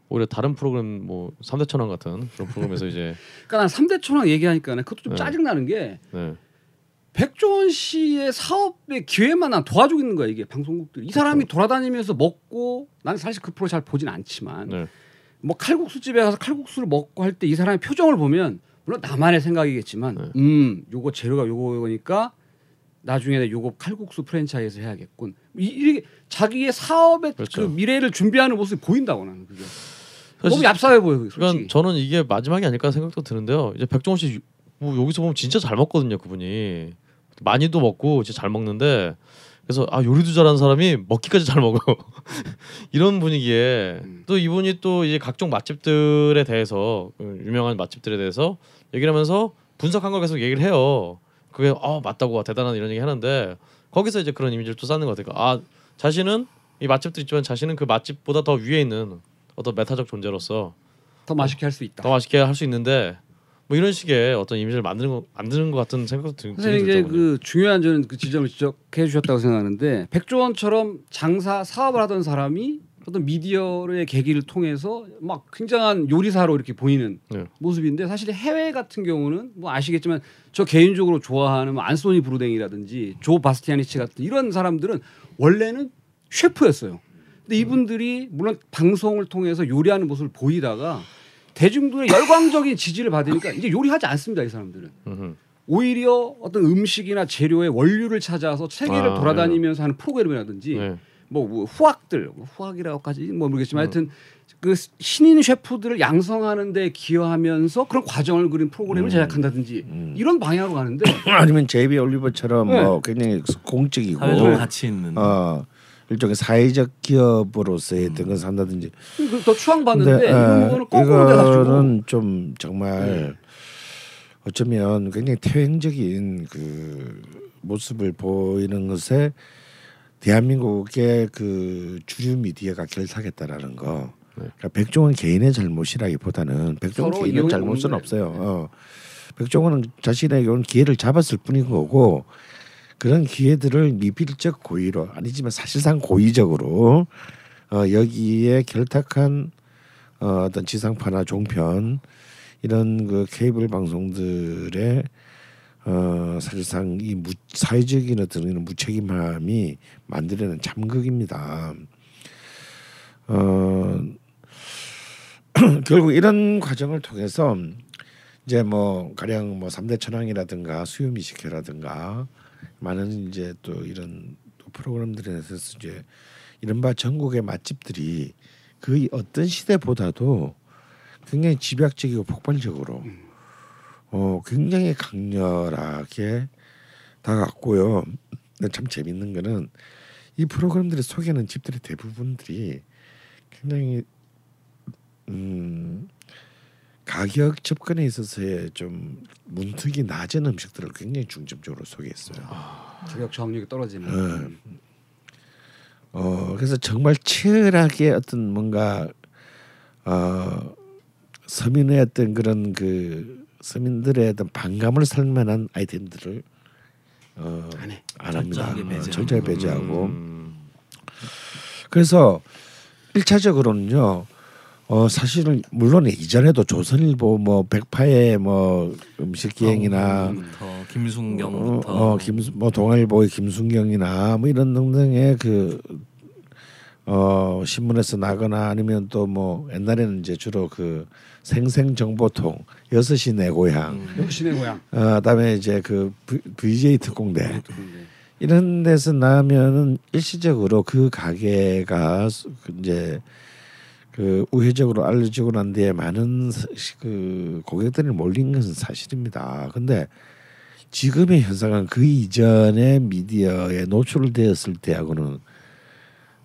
오히려 다른 프로그램 뭐 삼대 천왕 같은 그런 프로그램에서 이제 그러니까 난 3대 천왕 얘기하니까 그것도 좀 네. 짜증 나는 게 네. 백종원 씨의 사업의 기회만 난 도와주고 있는 거야 이게 방송국들이 이 사람이 돌아다니면서 먹고 나는 사실 그 프로 잘 보진 않지만 네. 뭐 칼국수 집에 가서 칼국수를 먹고 할 때 이 사람의 표정을 보면 물론 나만의 생각이겠지만 네. 음 요거 재료가 요거 요거니까 나중에 내 요거 칼국수 프랜차이즈 해야겠군. 이, 이게 자기의 사업의 그렇죠. 그 미래를 준비하는 모습이 보인다고 나는 그게. 너무 얍삽해 보여. 그게 그러니까 솔직히. 저는 이게 마지막이 아닐까 생각도 드는데요. 이제 백종원 씨 뭐 여기서 보면 진짜 잘 먹거든요, 그분이. 많이도 먹고 진짜 잘 먹는데 그래서 아 요리도 잘하는 사람이 먹기까지 잘 먹어 이런 분위기에 음. 또 이분이 또 이제 각종 맛집들에 대해서 그 유명한 맛집들에 대해서 얘기를 하면서 분석한 걸 계속 얘기를 해요. 그게 아 맞다고 대단한 이런 얘기 하는데 거기서 이제 그런 이미지를 또 쌓는 것 같아요. 아 자신은 이 맛집들 있지만 자신은 그 맛집보다 더 위에 있는 어떤 메타적 존재로서 더 맛있게 할 수 있다. 더 맛있게 할 수 있는데 뭐 이런 식의 어떤 이미지를 만드는 거 만드는 것 같은 생각도 드- 선생님 이제. 그 중요한 저는 그 지점을 지적해 주셨다고 생각하는데 백종원처럼 장사 사업을 하던 사람이 어떤 미디어의 계기를 통해서 막 굉장한 요리사로 이렇게 보이는 네. 모습인데 사실 해외 같은 경우는 뭐 아시겠지만 저 개인적으로 좋아하는 뭐 안소니 브루댕이라든지 조 바스티아니치 같은 이런 사람들은 원래는 셰프였어요. 근데 이분들이 물론 방송을 통해서 요리하는 모습을 보이다가 대중들의 열광적인 지지를 받으니까 이제 요리하지 않습니다 이 사람들은. 오히려 어떤 음식이나 재료의 원료를 찾아서 세계를 아, 돌아다니면서 하는 프로그램이라든지 네. 뭐, 뭐 후학들 뭐 후학이라고까지 뭐 모르겠지만 하여튼 그 신인 셰프들을 양성하는 데 기여하면서 그런 과정을 그린 프로그램을 제작한다든지 이런 방향으로 가는데 아니면 제이비 올리버처럼 네. 뭐 굉장히 공적이고 사회적 가치 있는 어 일종의 사회적 기업으로서의 어떤 걸 산다든지 그더 추앙받는데 에, 부분을 거꾸로 이거는 좀 정말 어쩌면 굉장히 퇴행적인 그 모습을 보이는 것에 대한민국의 그 주류 미디어가 결탁했다라는 거. 그러니까 백종원 개인의 잘못이라기보다는 백종원 개인의 잘못은 없어요. 어. 백종원은 자신에게 온 기회를 잡았을 뿐인 거고 그런 기회들을 미필적 고의로 아니지만 사실상 고의적으로 어, 여기에 결탁한 어, 어떤 지상파나 종편 이런 그 케이블 방송들의 어, 사실상 이 무, 사회적인 어떤 이런 무책임함이 만들어낸 참극입니다. 어, 결국 이런 과정을 통해서 이제 뭐 가령 뭐 삼대 천왕이라든가 수요미식회라든가 많은 이제 또 이런 또 프로그램들에 대해서 이제 이른바 전국의 맛집들이 그 어떤 시대보다도 굉장히 집약적이고 폭발적으로 어 굉장히 강렬하게 다가갔고요. 근데 참 재밌는 거는 이 프로그램들이 소개하는 집들의 대부분들이 굉장히 음 가격 접근에 있어서의 좀 문턱이 낮은 음식들을 굉장히 중점적으로 소개했어요. 가격 저항력이 떨어지는 음. 어 그래서 정말 치열하게 어떤 뭔가 어 서민의 어떤 그런 그 서민들의 어떤 반감을 살 만한 아이템들을 어, 안 합니다. 철저하게 어, 배제하고 음. 그래서 일차적으로는요. 어 사실은 물론 이전에도 조선일보 뭐 백파의 뭐 음식 기행이나 더 김순경부터 어, 어, 김, 뭐 동아일보의 김순경이나 뭐 이런 등등의 그 어, 신문에서 나거나 아니면 또 뭐 옛날에는 이제 주로 그 생생 정보통 여섯 시 내 고향 역시내 고향. 어, 그다음에 이제 그 V- VJ 특공대 네. 이런 데서 나면은 일시적으로 그 가게가 이제 그 우회적으로 알려지고 난 뒤에 많은 사- 그 고객들이 몰린 것은 사실입니다. 근데 지금의 현상은 그 이전의 미디어에 노출되었을 때하고는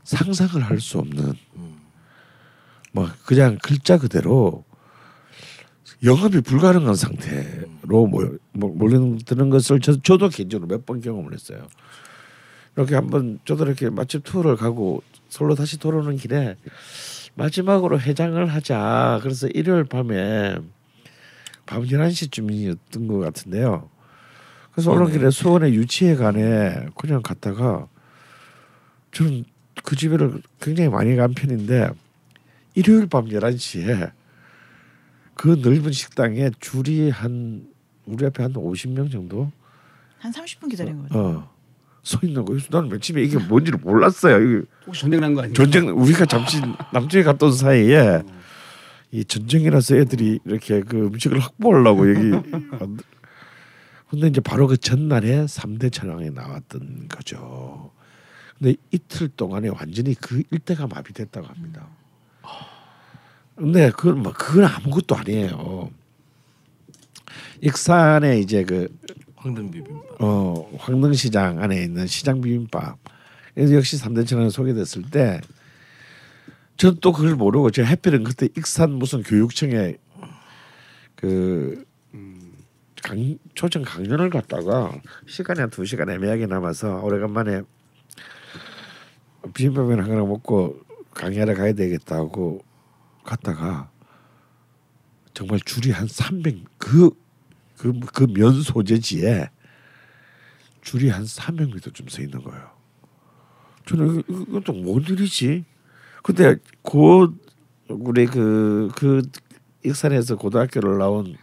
상상을 할 수 없는 뭐 그냥 글자 그대로 영업이 불가능한 상태로 몰- 몰- 몰려드는 것을 저, 저도 개인적으로 몇 번 경험을 했어요. 이렇게 한번 저도 이렇게 맛집 투어를 가고 서울로 다시 돌아오는 길에 마지막으로 해장을 하자. 그래서 일요일 밤에 밤 11시쯤이었던 것 같은데요. 그래서 오는 길에 수원의 유치회관에 그냥 갔다가 저는 그 집에를 굉장히 많이 간 편인데 일요일 밤 11시에 그 넓은 식당에 줄이 한 우리 앞에 한 50명 정도 한 30분 기다린 거 같아요. 어, 서 있는 거예요. 나는 맨 처음에 이게 뭔지를 몰랐어요. 이게 혹시 전쟁 난 거 아니에요? 전쟁 우리가 잠시 남쪽에 갔던 사이에 이 전쟁이라서 애들이 이렇게 그 음식을 확보하려고 여기 근데 이제 바로 그 전날에 3대 천왕이 나왔던 거죠. 근데 이틀 동안에 완전히 그 일대가 마비됐다고 합니다. 근데 그건 뭐 그건 아무것도 아니에요. 익산에 이제 그 황금 비빔밥. 어, 황릉시장 안에 있는 시장 비빔밥 그래서 역시 3대 천왕이 소개됐을 때 저는 또 그걸 모르고 제가 해필은 그때 익산 무슨 교육청에 그 강, 초청 강연을 갔다가 시간이 한 두 시간 애매하게 남아서 오래간만에 비빔밥이나 하나 먹고 강의하러 가야 되겠다고 갔다가 정말 줄이 한300그 그 그 면 소재지에 줄이 한 300m 좀서 있는 거예요. 저는 이거- 이거- 이것도 뭔 일이지? 근데 곧 우리 그그 익산에서 고등학교를 나온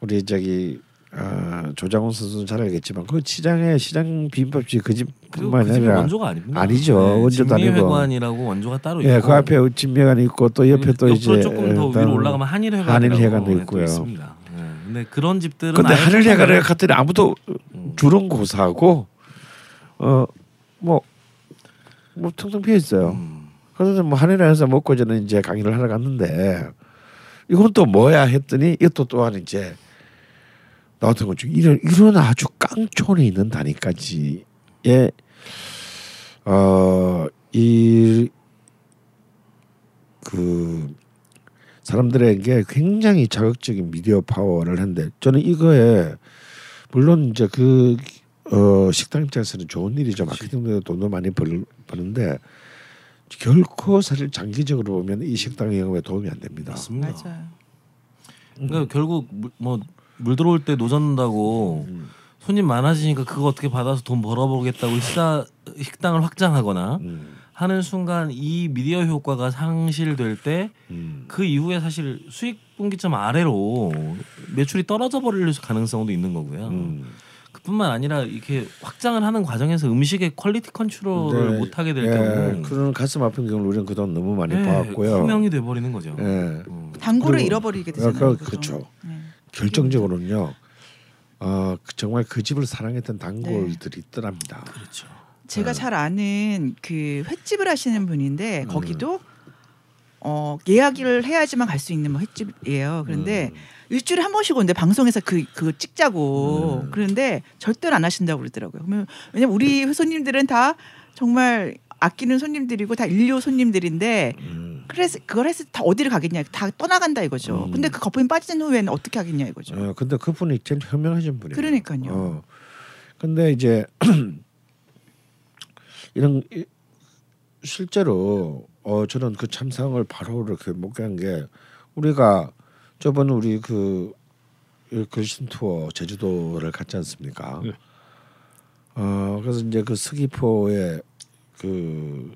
우리 저기 아, 조장훈 선수는 잘 알겠지만 그 시장에 시장 비빔밥집 그 그, 집뿐만 그 아니라 원조가 아닙니다. 아니죠. 원조도 아니고. 진미회관이라고 원조가 따로 있고. 예, 그 앞에 진미회관 있고 또 옆에 또 옆으로 이제 조금 더 위로 올라가면 한일회관 한일회관도 있고요. 근데 그런 집들은 근데 하늘회관을 조금- 갔더니 아무도 줄은 고사하고 어뭐뭐 뭐 텅텅 비어 있어요. 음. 그래서 뭐 하늘회관에서 먹고 저는 이제 강의를 하러 갔는데 이건 또 뭐야 했더니 이것도 또한 이제 나왔던 거죠. 이런 이런 아주 깡촌에 있는 단위까지의 어이 그 사람들에게 굉장히 자극적인 미디어 파워를 했는데 저는 이거에 물론 이제 그 어, 식당 입장에서는 좋은 일이죠. 마케팅도 돈도 많이 벌, 버는데 결코 사실 장기적으로 보면 이 식당 영업에 도움이 안 됩니다. 맞습니다. 맞아요. 그러니까 결국 물- 뭐물 들어올 때 노젓는다고 음. 손님 많아지니까 그거 어떻게 받아서 돈 벌어보겠다고 식사 식당을 확장하거나 음, 하는 순간 이 미디어 효과가 상실될 때그 음. 이후에 사실 수익 분기점 아래로 매출이 떨어져 버릴 가능성도 있는 거고요. 음. 그뿐만 아니라 이렇게 확장을 하는 과정에서 음식의 quality control을 네. 못 하게 될 예, 경우 그런 가슴 아픈 경우를 우리는 그동안 너무 많이 예, 봐왔고요. 투명이 돼 버리는 거죠. 예. 음. 단골을 잃어버리게 그, 되잖아요. 그, 그렇죠. 네. 결정적으로는요. 어, 그 정말 그 집을 사랑했던 단골들이 있더랍니다. 그렇죠. 제가 네. 잘 아는 그 횟집을 하시는 음. 분인데 거기도 어 예약을 해야지만 갈 수 있는 뭐 횟집이에요. 그런데 음. 일주일에 한 번씩 오는데 방송에서 그 그거 찍자고 음. 그런데 절대로 안 하신다고 그러더라고요. 그러면 왜냐면 우리 손님들은 다 정말 아끼는 손님들이고 다 인류 손님들인데 음. 그래서 그걸 했을 때다 어디를 가겠냐 다 떠나간다 이거죠. 음. 근데 그 거품이 빠진 후에는 어떻게 하겠냐 이거죠. 어, 근데 그분이 제일 현명하신 분이에요. 그러니까요. 어. 근데 이제 이런 이- 실제로 어 저는 그 참상을 바로 이렇게 목격한 게 우리가 저번 우리 그 글신 투어 제주도를 갔지 않습니까? 네. 어 그래서 이제 그 서귀포에 그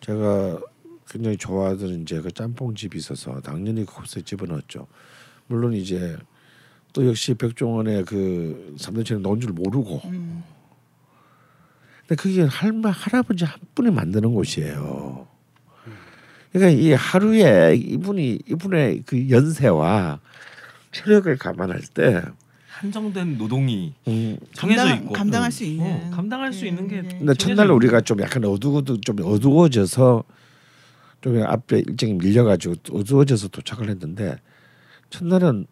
제가 굉장히 좋아하던 이제 그 짬뽕 집이 있어서 당연히 그곳에 집어넣었죠. 물론 이제 또 역시 백종원의 그 삼대천에 넣은 줄 모르고 음. 근데 그게 할머 할아버지 한 분이 만드는 곳이에요. 그러니까 이 하루에 이분이 이분의 그 연세와 체력을 감안할 때 한정된 노동이 음, 정해져 감당- 있고 감당할 수 있는. 어, 감당할 수 네, 있는 게 네. 근데 첫날 정해져 우리가 좀 약간 어두워도 좀 어두워져서 좀 앞에 일정이 밀려가지고 어두워져서 도착을 했는데 첫날은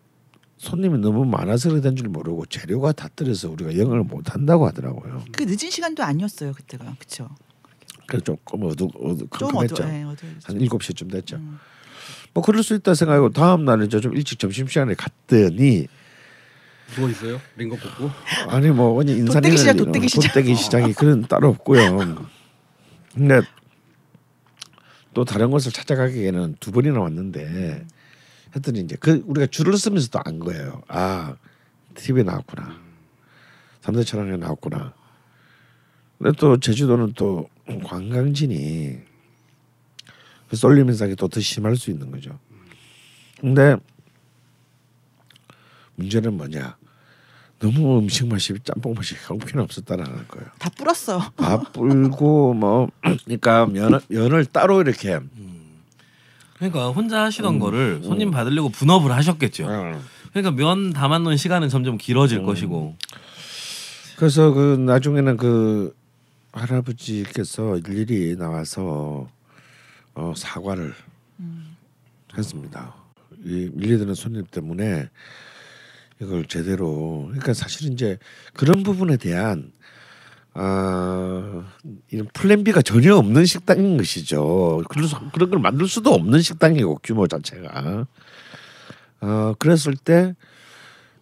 손님이 너무 많아서 그랬던 줄 모르고 재료가 다 떨어서 우리가 영어를 못 한다고 하더라고요. 그 늦은 시간도 아니었어요 그때가 그렇죠. 그래서 조금 어두 어두 좀 어두 컴컴했죠. 네, 어두. 한 일곱 시쯤 됐죠. 음. 뭐 그럴 수 있다 생각하고 다음 날은 저좀 일찍 점심 시간에 갔더니 누워 있어요? 링거 꽂고. 아니 뭐 완전 인산 돗대기 시장, 돗대기 시장. 돗대기 시장이 그런 따로 없고요. 근데 또 다른 곳을 찾아가기에는 두 번이나 왔는데 했더니 이제 그 우리가 줄을 쓰면서도 안 거예요. 아 TV에 나왔구나. 삼대 천왕에 나왔구나. 근데 또 제주도는 또 관광진이 그 쏠림 현상이 또 더 심할 수 있는 거죠. 근데 문제는 뭐냐? 너무 음식 맛이 짬뽕 맛이 형편 없었다라는 거예요. 다 불었어. 밥 불고 뭐 그러니까 면 면을 따로 이렇게 그러니까 혼자 하시던 음, 거를 손님 받으려고 분업을 하셨겠죠. 어, 그러니까 면 담아놓은 시간은 점점 길어질 것이고. 그래서 그 나중에는 그 할아버지께서 일일이 나와서 어, 사과를 했습니다. 이 밀려드는 손님 때문에 이걸 제대로 그러니까 사실 이제 그런 부분에 대한 아 이런 플랜 B가 전혀 없는 식당인 것이죠. 그래서 그런 걸 만들 수도 없는 식당이고 규모 자체가. 어 그랬을 때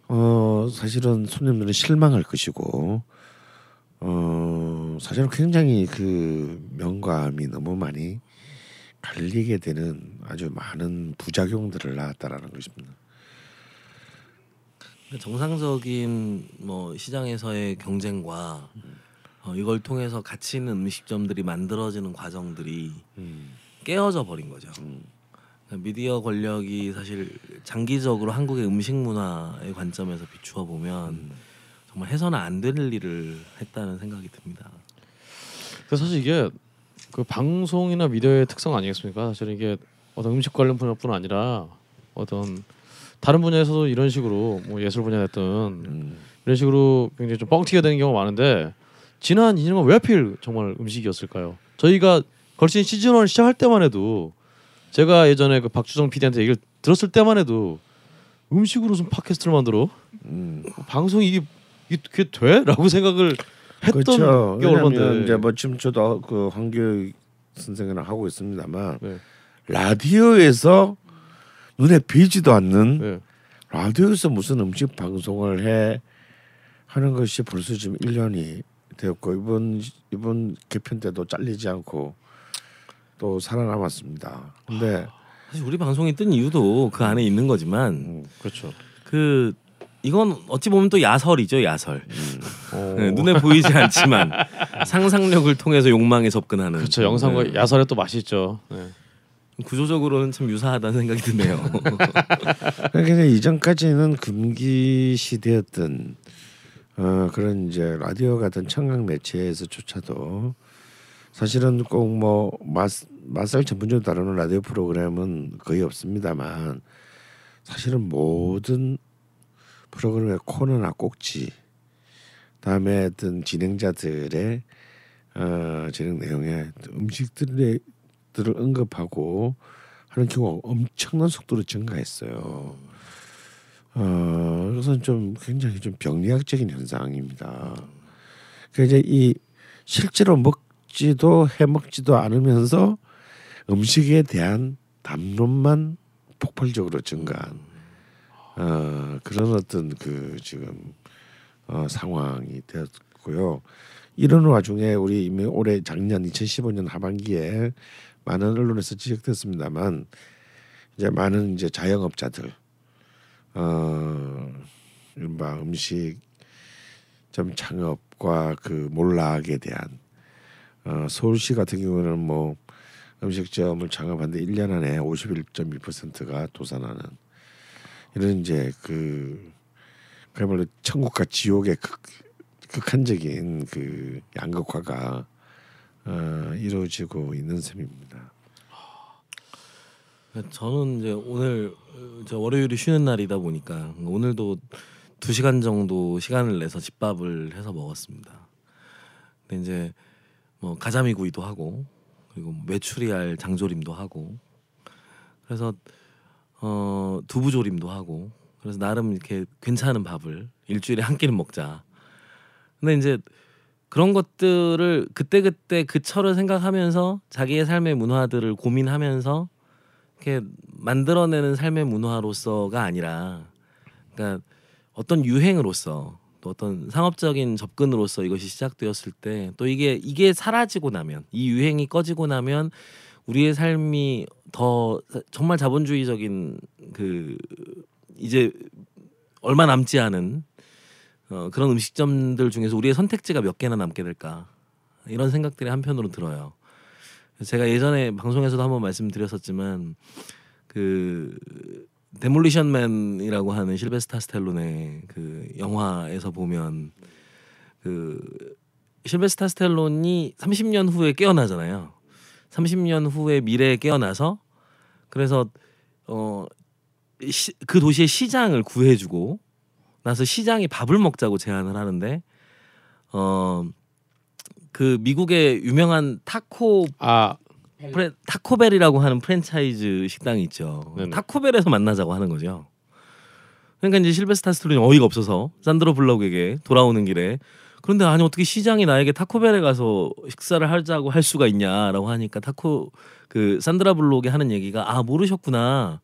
어 사실은 손님들은 실망할 것이고 어 사실은 굉장히 그 명감이 너무 많이 갈리게 되는 아주 많은 부작용들을 낳았다라는 것입니다. 정상적인 뭐 시장에서의 경쟁과 어, 이걸 통해서 가치 있는 음식점들이 만들어지는 과정들이 깨어져 버린 거죠. 그러니까 미디어 권력이 사실 장기적으로 한국의 음식 문화의 관점에서 비추어 보면 정말 해서는 안 될 일을 했다는 생각이 듭니다. 그래서 사실 이게 그 방송이나 미디어의 특성 아니겠습니까? 사실 이게 어떤 음식 관련 분야뿐 아니라 어떤 다른 분야에서도 이런 식으로 뭐 예술 분야 됐든 음. 이런 식으로 굉장히 좀 뻥튀기가 되는 경우가 많은데 지난 2년간 왜 하필 정말 음식이었을까요? 저희가 걸신 시즌 1 시작할 때만 해도 제가 예전에 그 박주정 PD한테 얘기를 들었을 때만 해도 음식으로 무슨 팟캐스트를 만들어 음. 방송이 이게 이게 그게 돼?라고 생각을 했던 그렇죠. 게 얼마인데 이제 뭐 지금 저도 그 황교익 선생이랑 하고 있습니다만 네. 라디오에서 눈에 뵈지도 않는 네. 라디오에서 무슨 음식 방송을 해 하는 것이 벌써 지금 1년이 되었고 이번 이번 개편 때도 잘리지 않고 또 살아남았습니다. 근데 사실 우리 방송이 뜬 이유도 그 안에 있는 거지만 음, 그렇죠. 그 이건 어찌 보면 또 야설이죠 야설. 어. 네, 눈에 보이지 않지만 상상력을 통해서 욕망에 접근하는. 그렇죠. 영상과 네. 야설에 또 맛있죠. 네. 구조적으로는 참 유사하다는 생각이 드네요. 그러니까 이전까지는 금기 시대였던 어, 그런 이제 라디오 같은 청각 매체에서조차도 사실은 꼭뭐 맛살 전문적으로 다루는 라디오 프로그램은 거의 없습니다만 사실은 모든 프로그램의 코너나 꼭지 다음에 어떤 진행자들의 어, 진행 내용에 음식들의 들을 언급하고 하는 경우가 엄청난 속도로 증가했어요. 어, 그래서 좀 굉장히 좀 병리학적인 현상입니다. 그 이제 이 실제로 먹지도 해 먹지도 않으면서 음식에 대한 담론만 폭발적으로 증가한 어, 그런 어떤 그 지금 어, 상황이 되었고요. 이런 와중에 우리 이미 올해 작년 2015년 하반기에 많은 언론에서 지적됐습니다만 이제 많은 이제 자영업자들 어 이른바 음식 점 창업과 그 몰락에 대한 어 서울시 같은 경우는 뭐 음식점을 창업하는데 1년 안에 51.1%가 도산하는 이런 이제 그 그야말로 천국과 지옥의 극, 극한적인 그 양극화가 어, 이루어지고 있는 셈입니다. 저는 이제 오늘 어, 저 월요일이 쉬는 날이다 보니까 오늘도 두 시간 정도 시간을 내서 집밥을 해서 먹었습니다. 근데 이제 뭐 가자미 구이도 하고 그리고 메추리알 장조림도 하고 그래서 어 두부조림도 하고 그래서 나름 이렇게 괜찮은 밥을 일주일에 한 끼는 먹자. 근데 이제 그런 것들을 그때 그때 그 철을 생각하면서 자기의 삶의 문화들을 고민하면서 이렇게 만들어내는 삶의 문화로서가 아니라, 그러니까 어떤 유행으로서 또 어떤 상업적인 접근으로서 이것이 시작되었을 때 또 이게 이게 사라지고 나면 이 유행이 꺼지고 나면 우리의 삶이 더 정말 자본주의적인 그 이제 얼마 남지 않은 어, 그런 음식점들 중에서 우리의 선택지가 몇 개나 남게 될까 이런 생각들이 한편으로 들어요. 제가 예전에 방송에서도 한번 말씀드렸었지만 그 데몰리션 맨이라고 하는 실베스타 스텔론의 그 영화에서 보면 그 실베스타 스텔론이 30년 후에 깨어나잖아요. 30년 후에 미래에 깨어나서 그래서 어 시, 그 도시의 시장을 구해주고 나서 시장이 밥을 먹자고 제안을 하는데 어 그 미국의 유명한 타코 아 프레, 타코벨이라고 하는 프랜차이즈 식당이 있죠. 네네. 타코벨에서 만나자고 하는 거죠. 그러니까 이제 실베스타 스탤론은 어이가 없어서 산드라 블록에게 돌아오는 길에 그런데 아니 어떻게 시장이 나에게 타코벨에 가서 식사를 하자고 할 수가 있냐라고 하니까 타코 그 산드라 블록이 하는 얘기가 아 모르셨구나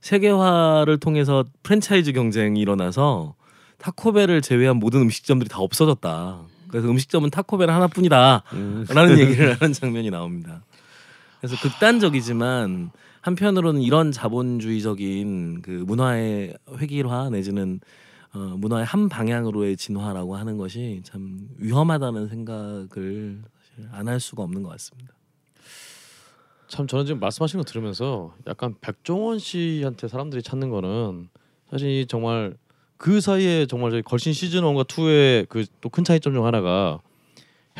세계화를 통해서 프랜차이즈 경쟁이 일어나서 타코벨을 제외한 모든 음식점들이 다 없어졌다. 그래서 음식점은 타코벨 하나뿐이다라는 얘기를 하는 장면이 나옵니다. 그래서 극단적이지만 한편으로는 이런 자본주의적인 그 문화의 획일화 내지는 어, 문화의 한 방향으로의 진화라고 하는 것이 참 위험하다는 생각을 안 할 수가 없는 것 같습니다. 참 저는 지금 말씀하신 거 들으면서 약간 백종원 씨한테 사람들이 찾는 거는 사실 이 정말 그 사이에 정말 저희 걸신 시즌 1과 2의 그 또 큰 차이점 중 하나가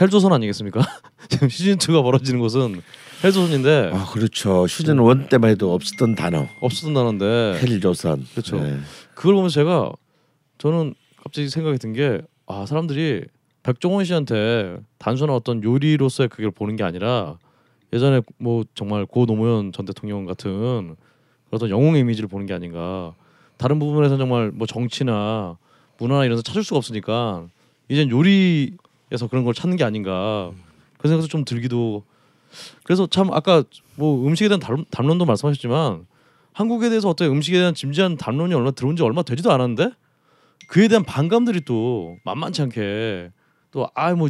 헬조선 아니겠습니까? 지금 시즌 2가 벌어지는 곳은 헬조선인데 아 그렇죠. 시즌 원 때만 해도 없었던 단어 없었던 단어인데 헬조선. 그렇죠. 네. 그걸 보면서 제가 저는 갑자기 생각이 든 게 아 사람들이 백종원 씨한테 단순한 어떤 요리로서의 그걸 보는 게 아니라 예전에 뭐 정말 고 노무현 전 대통령 같은 어떤 영웅의 이미지를 보는 게 아닌가 다른 부분에서 정말 뭐 정치나 문화나 이런 데 찾을 수가 없으니까 이젠 요리에서 그런 걸 찾는 게 아닌가 그 생각도 좀 들기도 그래서 참 아까 뭐 음식에 대한 담, 담론도 말씀하셨지만 한국에 대해서 어떤 음식에 대한 진지한 담론이 얼마 들어온 지 얼마 되지도 않았는데 그에 대한 반감들이 또 만만치 않게 또 아 뭐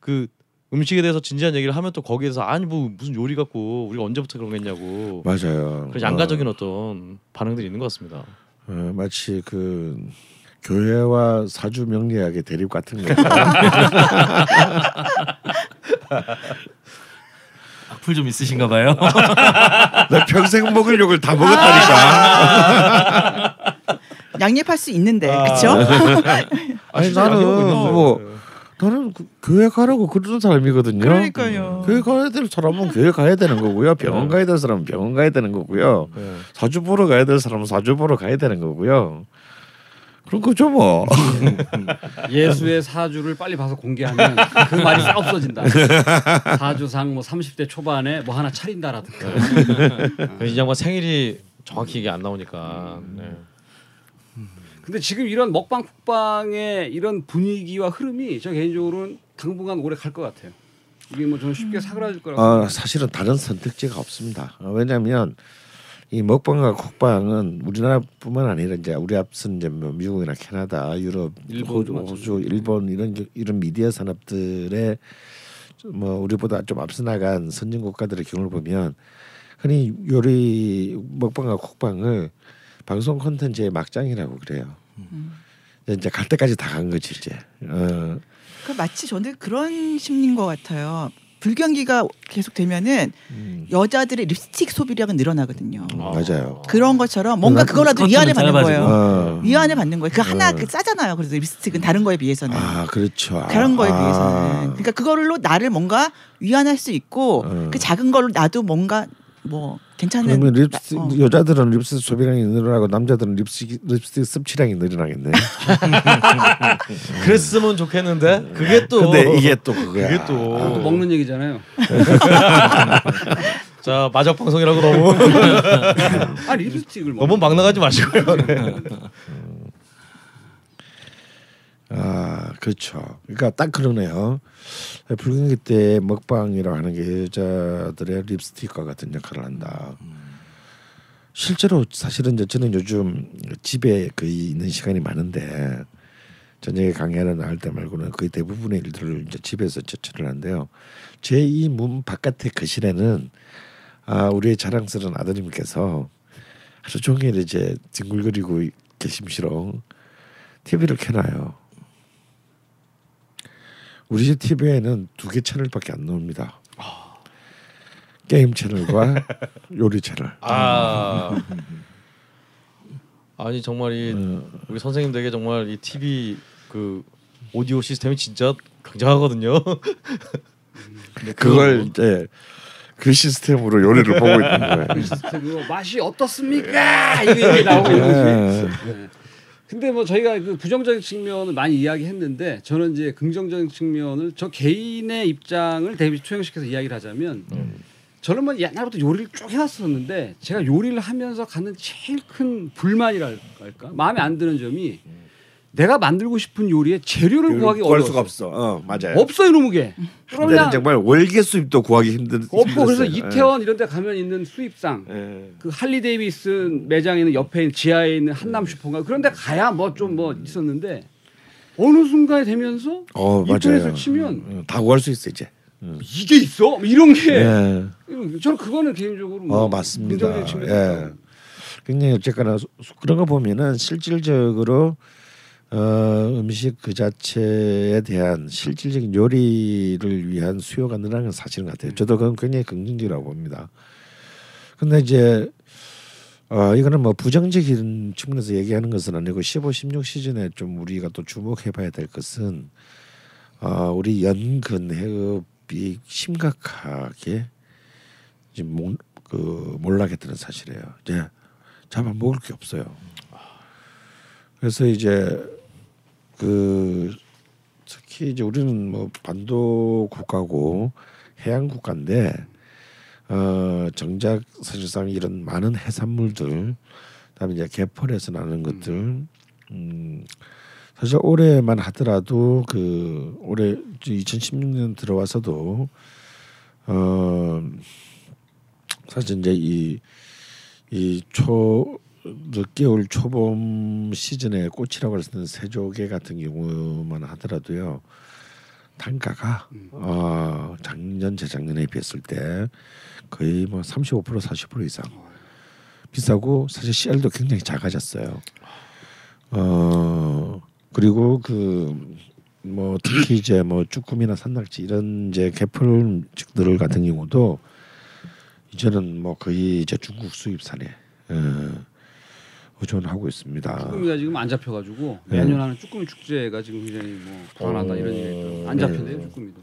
그 음식에 대해서 진지한 얘기를 하면 또 거기에 대해서 아니 뭐 무슨 요리 갖고 우리가 언제부터 그런 거 했냐고 맞아요. 그런 양가적인 어떤 반응들이 있는 것 같습니다. 어, 마치 그 교회와 사주 명리학의 대립 같은 거. 악플 좀 있으신가 봐요. 나 평생 먹을 욕을 다 먹었다니까. 양립할 수 있는데 아. 그렇죠? 아니 나는. 뭐 나는 그 교회 가라고 그러는 사람이거든요. 그러니까요. 교회 가야 될 사람은 교회 가야 되는 거고요. 병원 가야 될 사람은 병원 가야 되는 거고요. 네. 사주 보러 가야 될 사람은 사주 보러 가야 되는 거고요. 그런 거죠 뭐. 예수의 사주를 빨리 봐서 공개하면 그 말이 싹 없어진다. 사주상 뭐 30대 초반에 뭐 하나 차린다라든가. 이 양반 생일이 정확히 이게 안 나오니까 네. 근데 지금 이런 먹방 쿡방의 이런 분위기와 흐름이 저 개인적으로는 당분간 오래 갈 것 같아요. 이게 뭐 저는 쉽게 사그라질 거라고. 아, 생각해요. 사실은 다른 선택지가 없습니다. 어, 왜냐하면 이 먹방과 국방은 우리나라뿐만 아니라 이제 우리 앞선 이제 뭐 미국이나 캐나다, 유럽, 호주, 호주, 일본 이런 게- 이런 미디어 산업들의 뭐 우리보다 좀 앞서 나간 선진 국가들의 경우를 보면 흔히 요리 먹방과 국방을 방송 콘텐츠의 막장이라고 그래요. 이제 갈 때까지 다 간 거지 이제. 어, 그 마치 저는 그런 심리인 것 같아요. 불경기가 계속 되면은 음, 여자들의 립스틱 소비량은 늘어나거든요. 맞아요. 그런 것처럼 뭔가 난 그거라도 위안을 받는. 거예요. 어. 위안을 받는 거예요. 그 하나 어. 그 싸잖아요. 그래서 립스틱은 다른 거에 비해서는. 아 그렇죠. 다른 거에 아. 비해서는. 그러니까 그걸로 나를 뭔가 위안할 수 있고 어. 그 작은 걸로 나도 뭔가 뭐 괜찮은 그러면 립스틱 어. 여자들은 립스틱 소비량이 늘어나고 남자들은 립스틱 립스틱 섭취량이 늘어나겠네. 그랬으면 좋겠는데 그게 또 근데 이게 또 그거야. 그게 또- 또 먹는 얘기잖아요. 자 마적 방송이라고 너무 아 립스틱을 먹. 너무 막 나가지 마시고요. 네. 아 그렇죠. 그러니까 딱 그러네요. 불경기 때 먹방이라고 하는 게 여자들의 립스틱과 같은 역할을 한다. 실제로 사실은 저는 요즘 집에 거의 있는 시간이 많은데 저녁에 강연을 나갈 때 말고는 거의 대부분의 일들을 이제 집에서 처치를 하는데요. 제 이 문 바깥의 거실에는 아 우리의 자랑스러운 아드님께서 하루 종일 이제 뒹굴거리고 계심시로 TV를 켜놔요. 우리 집 TV에는 두 개 채널밖에 안 나옵니다. 게임 채널과 요리 채널. 아 아니 정말 이 어, 우리 선생님들에게 정말 이 TV 그 오디오 시스템이 진짜 굉장하거든요. 그걸 이제 그 시스템으로 요리를 보고 있는 거예요. 그거 맛이 어떻습니까? 이게 나오고 있는 거지. 근데 뭐 저희가 그 부정적인 측면을 많이 이야기했는데 저는 이제 긍정적인 측면을 저 개인의 입장을 대비 투영시켜서 이야기를 하자면 저는 뭐 옛날부터 요리를 쭉 해왔었는데 제가 요리를 하면서 갖는 제일 큰 불만이랄까 마음에 안 드는 점이 내가 만들고 싶은 요리에 재료를 구하기 어려워. 수가 없어. 어, 맞아요. 없어요 이놈의 게. 그때는 그러면 정말 월계 수입도 구하기 힘든. 없고 그래서 힘들었어요. 이태원 이런 데 가면 있는 수입상 예. 그 할리 데이비슨 매장에 있는 옆에 있는 지하에 있는 한남 슈퍼인가 그런 데 가야 뭐 좀뭐 있었는데 어느 순간에 되면서 어 인터넷을. 치면 음, 다 구할 수 있어 이제. 이게 있어? 뭐 이런 게 예. 저는 그거는 개인적으로 뭐 어 맞습니다. 예. 굉장히 어쨌거나 수- 그런 거 보면은 실질적으로 어, 음식 그 자체에 대한 실질적인 요리를 위한 수요가 늘어나는 건 사실인 것 같아요. 저도 그건 굉장히 긍정적이라고 봅니다. 근데 이제 어 이거는 뭐 부정적인 측면에서 얘기하는 것은 아니고 15, 16 시즌에 좀 우리가 또 주목해봐야 될 것은 어 우리 연근 해업이 심각하게 지금 목, 그 몰락에 드는 사실이에요. 이제 잡아 먹을 게 없어요. 그래서 이제 그 특히 이제 우리는 뭐 반도 국가고 해양 국가인데 어 정작 사실상 이런 많은 해산물들 그다음에 이제 개펄에서 나는 것들 음 사실 올해만 하더라도 그 올해 2016년 들어와서도 어 사실 이제 이 이 초 늦겨울 초봄 시즌에 꽃이라고 할 수 있는 세조개 같은 경우만 하더라도요 단가가 어 작년 재작년에 비했을 때 거의 뭐 35% 40% 이상 비싸고 사실 씨알도 굉장히 작아졌어요. 어 그리고 그 뭐 특히 이제 뭐 쭈꾸미나 산낙지 이런 이제 개펄들 같은 경우도 이제는 뭐 거의 이제 중국 수입산에 어, 의존하고 있습니다. 쭈꾸미가 지금 안 잡혀가지고 네. 매년 하는 쭈꾸미 축제가 지금 굉장히 뭐 불안하다 이런 얘기가 안 잡혀요 쭈꾸미도.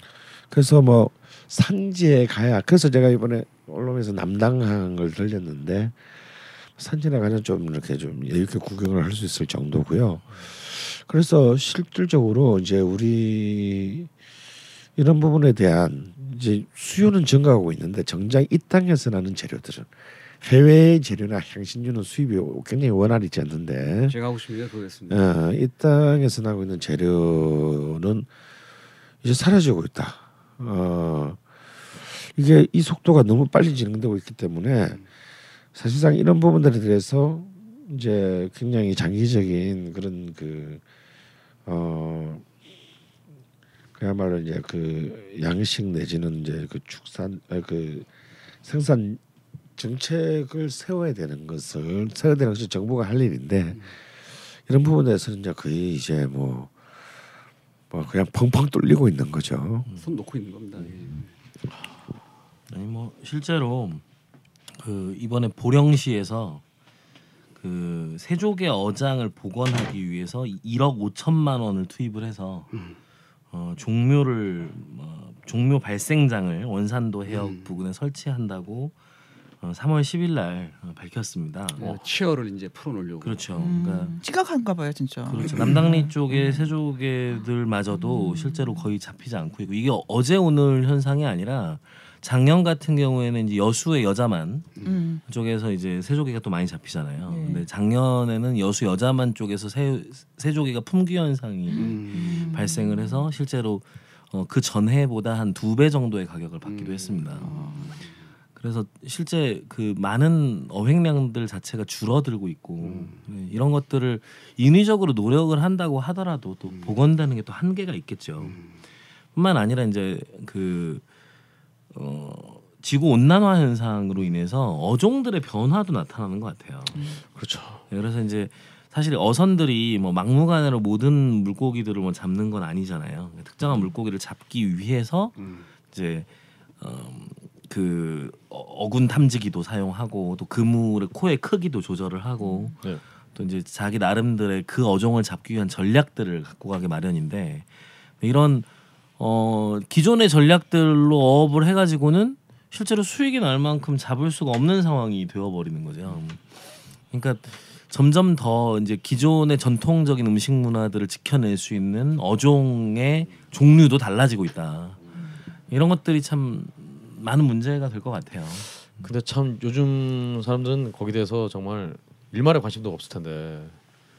그래서 뭐 산지에 가야 그래서 제가 이번에 언론에서 남당항 을 들렸는데 산지에 가면 좀 이렇게 좀 여유 있게 구경을 할 수 있을 정도고요. 그래서 실질적으로 이제 우리 이런 부분에 대한 이제 수요는 증가하고 있는데 정작 이 땅에서 나는 재료들은 해외의 재료나 향신료는 수입이 굉장히 원활하지 않는데 제가 하고 싶은 게 그거였습니다. 어, 이 땅에서 나고 있는 재료는 이제 사라지고 있다. 어, 이게 이 속도가 너무 빨리 진행되고 있기 때문에 사실상 이런 부분들에 대해서 이제 굉장히 장기적인 그런 그 어, 그야말로 이제 그 양식 내지는 이제 그 축산 아, 그 생산 정책을 세워야 되는 것을 세워야 되는 것이 정부가 할 일인데 이런 부분에서는 이제 거의 이제 뭐, 뭐 그냥 펑펑 뚫리고 있는 거죠. 손 놓고 있는 겁니다. 예. 아니 뭐 실제로 그 이번에 보령시에서 그 세조개 어장을 복원하기 위해서 1억 5천만 원을 투입을 해서 어, 종묘를 어, 종묘 발생장을 원산도 해역 부근에 설치한다고 어, 3월 10일 날 어, 밝혔습니다. 어, 치어를 이제 풀어놓으려고. 그렇죠. 그러니까 음, 심각한가 봐요 진짜. 그렇죠. 남당리 쪽의 세조개들마저도 실제로 거의 잡히지 않고 있고 이게 어제 오늘 현상이 아니라 작년 같은 경우에는 이제 여수의 여자만 음. 쪽에서 이제 세조개가 또 많이 잡히잖아요. 네. 근데 작년에는 여수 여자만 쪽에서 세, 세조개가 품귀 현상이 음. 발생을 해서 실제로 어, 그 전해보다 한 두 배 정도의 가격을 받기도 음. 했습니다. 그래서 실제 그 많은 어획량들 자체가 줄어들고 있고 음. 네, 이런 것들을 인위적으로 노력을 한다고 하더라도 또 복원되는 게 또 한계가 있겠죠. 음. 뿐만 아니라 이제 그 어, 지구 온난화 현상으로 인해서 어종들의 변화도 나타나는 것 같아요. 그렇죠. 네, 그래서 이제 사실 어선들이 뭐 막무가내로 모든 물고기들을 뭐 잡는 건 아니잖아요. 특정한 물고기를 잡기 위해서 음. 이제 어, 그 어- 어군 탐지기도 사용하고 또 그물의 코의 크기도 조절을 하고 네. 또 이제 자기 나름대로의 그 어종을 잡기 위한 전략들을 갖고 가기 마련인데 이런 어 기존의 전략들로 어업을 해가지고는 실제로 수익이 날 만큼 잡을 수가 없는 상황이 되어버리는 거죠. 그러니까 점점 더 이제 기존의 전통적인 음식 문화들을 지켜낼 수 있는 어종의 종류도 달라지고 있다. 이런 것들이 참 많은 문제가 될 것 같아요. 근데 참 요즘 사람들은 거기에 대해서 정말 일말의 관심도 없을 텐데.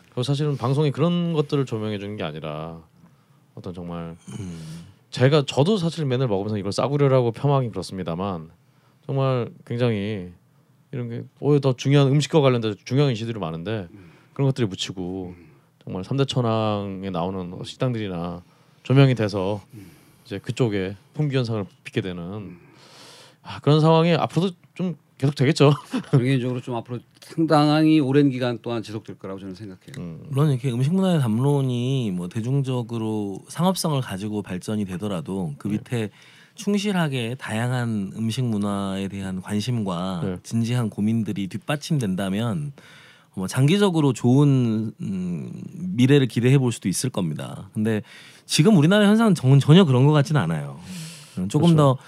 그리고 사실은 방송이 그런 것들을 조명해 주는 게 아니라 어떤 정말 제가 저도 사실 맨날 먹으면서 이걸 싸구려라고 폄하하긴 그렇습니다만 정말 굉장히 이런 게 오히려 더 중요한 음식과 관련된 중요한 이슈들이 많은데 그런 것들이 묻히고 정말 삼대 천왕에 나오는 식당들이나 조명이 돼서 이제 그쪽에 풍기 현상을 빚게 되는 아, 그런 상황이 앞으로도 좀 계속 되겠죠. 개인적으로 좀 앞으로 상당히 오랜 기간 동안 지속될 거라고 저는 생각해요. 음. 물론 이렇게 음식 문화의 담론이 뭐 대중적으로 상업성을 가지고 발전이 되더라도 그 밑에 충실하게 다양한 음식 문화에 대한 관심과 네. 진지한 고민들이 뒷받침된다면 뭐 장기적으로 좋은 음, 미래를 기대해 볼 수도 있을 겁니다. 근데 지금 우리나라 현상은 정- 전혀 그런 것 같지는 않아요. 음, 조금 더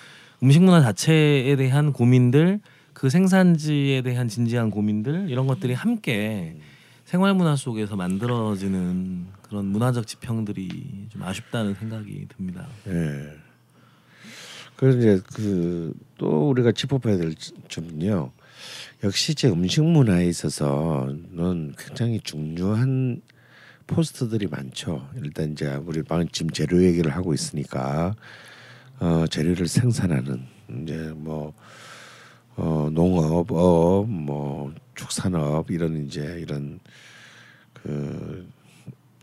음식 문화 자체에 대한 고민들, 그 생산지에 대한 진지한 고민들 이런 것들이 함께 생활 문화 속에서 만들어지는 그런 문화적 지평들이 좀 아쉽다는 생각이 듭니다. 예. 그래서 이제 그 또 우리가 짚어봐야 될 점은요. 역시 이제 음식 문화에 있어서는 굉장히 중요한 포스트들이 많죠. 일단 이제 우리 방금 지금 재료 얘기를 하고 있으니까 어, 재료를 생산하는 이제 뭐 어, 농업, 업, 뭐 축산업 이런 이제 이런 그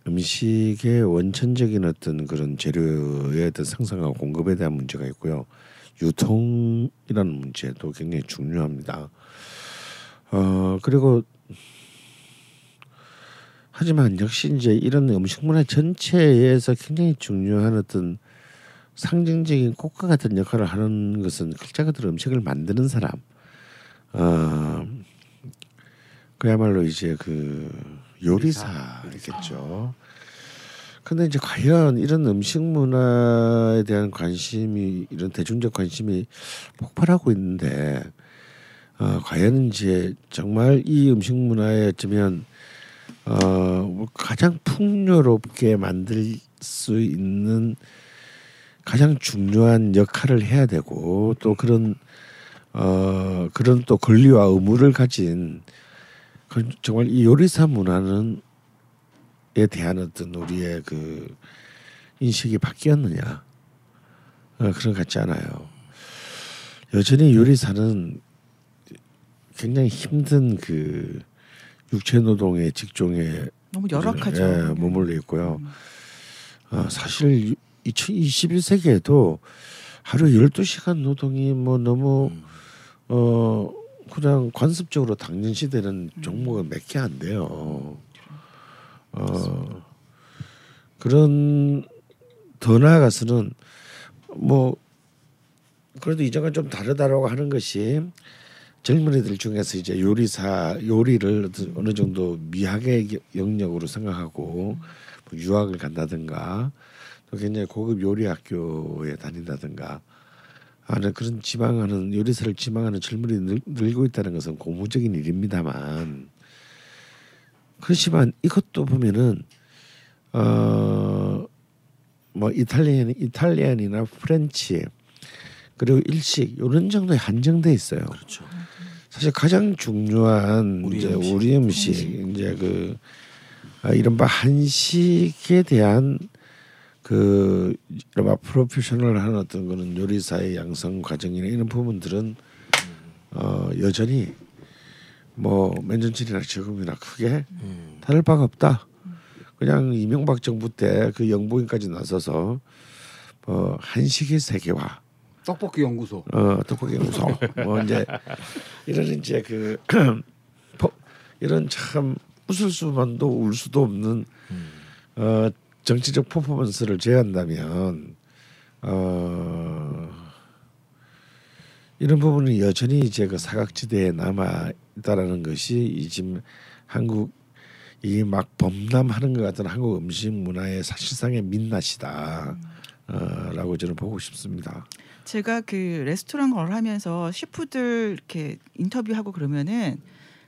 음식의 원천적인 어떤 그런 재료의 어떤 생산과 공급에 대한 문제가 있고요. 유통이라는 문제도 굉장히 중요합니다. 어 그리고 하지만 역시 이제 이런 음식 문화 전체에서 굉장히 중요한 어떤 상징적인 꽃과 같은 역할을 하는 것은 글자 그대로 음식을 만드는 사람. 어 그야말로 이제 그 요리사겠죠. 근데 이제 과연 이런 음식 문화에 대한 관심이 이런 대중적 관심이 폭발하고 있는데 어, 과연 이제 정말 이 음식 문화에 어쩌면 어, 뭐 가장 풍요롭게 만들 수 있는 가장 중요한 역할을 해야 되고 또 그런 어 그런 또 권리와 의무를 가진 그 정말 이 요리사 문화는 에 대한 어떤 우리의 그 인식이 바뀌었느냐 어, 그런 것 같지 않아요. 여전히 요리사는 굉장히 힘든 그 육체 노동의 직종에 너무 열악하죠. 예, 머물러 있고요. 어, 사실 21세기에도 하루 12시간 노동이 뭐 너무 어 그냥 관습적으로 당연시되는 종목은 몇 개 안 돼요. 어 그런 더 나아가서는 뭐 그래도 이전과 좀 다르다라고 하는 것이 젊은이들 중에서 이제 요리사 요리를 어느 정도 미학의 영역으로 생각하고 뭐 유학을 간다든가 또 굉장히 고급 요리 학교에 다닌다든가 하는 그런 지망하는 요리사를 지망하는 젊은이 늘, 늘고 있다는 것은 고무적인 일입니다만 그렇지만 이것도 보면은 어뭐 Italian Italian이나 French 그리고 일식 이런 정도에 한정돼 있어요. 그렇죠. 사실 가장 중요한 우리 이제 음식. 우리 음식 이제 그 아, 이른바 한식에 대한 그 이른바 프로페셔널한 어떤 그런 요리사의 양성 과정이나 이런 부분들은 어 여전히 뭐 맨전칠이나 지금이나 크게 음. 다를 바가 없다. 그냥 이명박 정부 때 그 영부인까지 나서서 뭐 한식의 세계화 떡볶이 연구소. 어 떡볶이 연구소 뭐 이제 이런 이제 그 포- 이런 참 웃을 수만도 울 수도 없는 어 정치적 퍼포먼스를 제한다면 어 이런 부분은 여전히 그 사각지대에 남아 있다라는 것이 이 지금 한국 이 막 범람하는 것 같은 한국 음식 문화의 사실상의 민낯이다. 어, 라고 저는 보고 싶습니다. 제가 그 레스토랑 걸 하면서 셰프들 이렇게 인터뷰하고 그러면은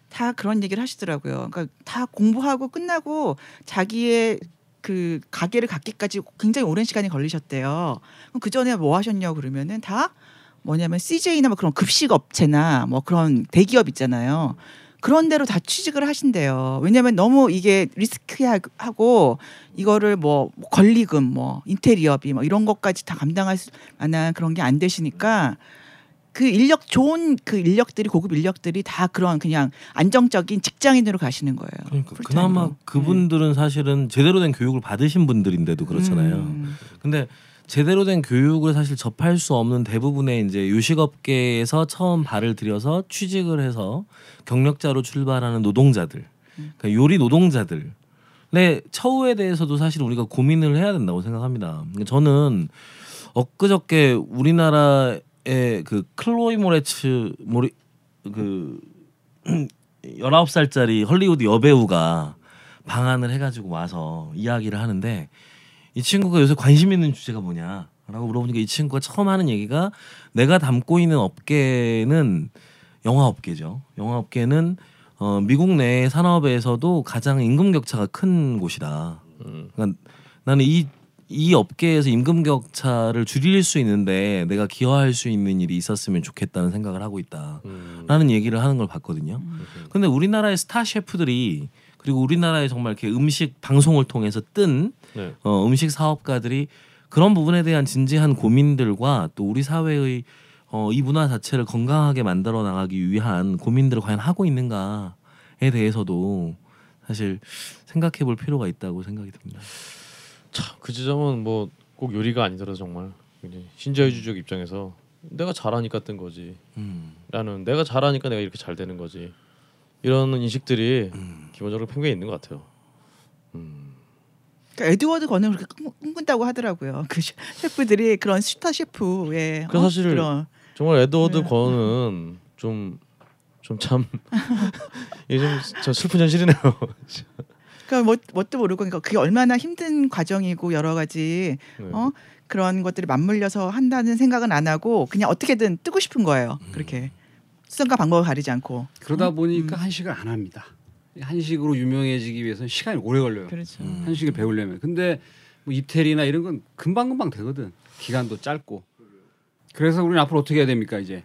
다 그런 얘기를 하시더라고요. 그러니까 다 공부하고 끝나고 자기의 그 가게를 갖기까지 굉장히 오랜 시간이 걸리셨대요. 그럼 그 전에 뭐 하셨냐고 그러면은 다 뭐냐면 CJ나 뭐 그런 급식 업체나 뭐 그런 대기업 있잖아요. 그런 데로 다 취직을 하신대요. 왜냐하면 너무 이게 리스크하고 이거를 뭐 권리금, 뭐 인테리어비, 뭐 이런 것까지 다 감당할 수- 만한 그런 게 안 되시니까 그 인력 좋은 그 인력들이 고급 인력들이 다 그런 그냥 안정적인 직장인으로 가시는 거예요. 그러니까 풀타임으로. 그나마 그분들은 사실은 제대로 된 교육을 받으신 분들인데도 그렇잖아요. 음. 근데 제대로 된 교육을 사실 접할 수 없는 대부분의 이제 요식업계에서 처음 발을 들여서 취직을 해서 경력자로 출발하는 노동자들, 그러니까 요리 노동자들의 처우에 대해서도 사실 우리가 고민을 해야 된다고 생각합니다. 그러니까 저는 엊그저께 우리나라의 그 클로이 모레츠 모리 그 19살짜리 헐리우드 여배우가 방한을 해가지고 와서 이야기를 하는데 이 친구가 요새 관심 있는 주제가 뭐냐라고 물어보니까 이 친구가 처음 하는 얘기가 내가 담고 있는 업계는 영화 업계죠. 영화 업계는 어, 미국 내 산업에서도 가장 임금 격차가 큰 곳이다. 그러니까 나는 이 이 업계에서 임금 격차를 줄일 수 있는데 내가 기여할 수 있는 일이 있었으면 좋겠다는 생각을 하고 있다. 음. 라는 얘기를 하는 걸 봤거든요. 근데 우리나라의 스타 셰프들이 그리고 우리나라의 정말 이렇게 음식 방송을 통해서 뜬 네. 어, 음식 사업가들이 그런 부분에 대한 진지한 고민들과 또 우리 사회의 어, 이 문화 자체를 건강하게 만들어 나가기 위한 고민들을 과연 하고 있는가에 대해서도 사실 생각해 볼 필요가 있다고 생각이 듭니다. 참, 그 지점은 뭐 꼭 요리가 아니더라도 정말 굉장히 신자유주의적 입장에서 내가 잘하니까 뜬 거지. 음. 라는 내가 잘하니까 내가 이렇게 잘 되는 거지. 이런 인식들이 음. 기본적으로 팽배해 있는 것 같아요. 그러니까 에드워드 건을 그렇게 꿈- 꿈꾼다고 하더라고요. 그 셰- 셰프들이 그런 스타 셰프의 그 사실 그런 정말 에드워드 네. 건은 좀 좀참 이게 좀저 슬픈 현실이네요. 그러니까 뭐 뭣도 모르고 그러니까 그게 얼마나 힘든 과정이고 여러 가지 네. 어 그런 것들이 맞물려서 한다는 생각은 안 하고 그냥 어떻게든 뜨고 싶은 거예요. 그렇게 수단과 방법을 가리지 않고 그러다 음. 보니까 한식을 안 합니다. 한식으로 유명해지기 위해서는 시간이 오래 걸려요. 그렇죠. 음. 한식을 배우려면. 근데 뭐 이태리나 이런 건 금방 금방 되거든. 기간도 짧고. 그래서 우리는 앞으로 어떻게 해야 됩니까 이제?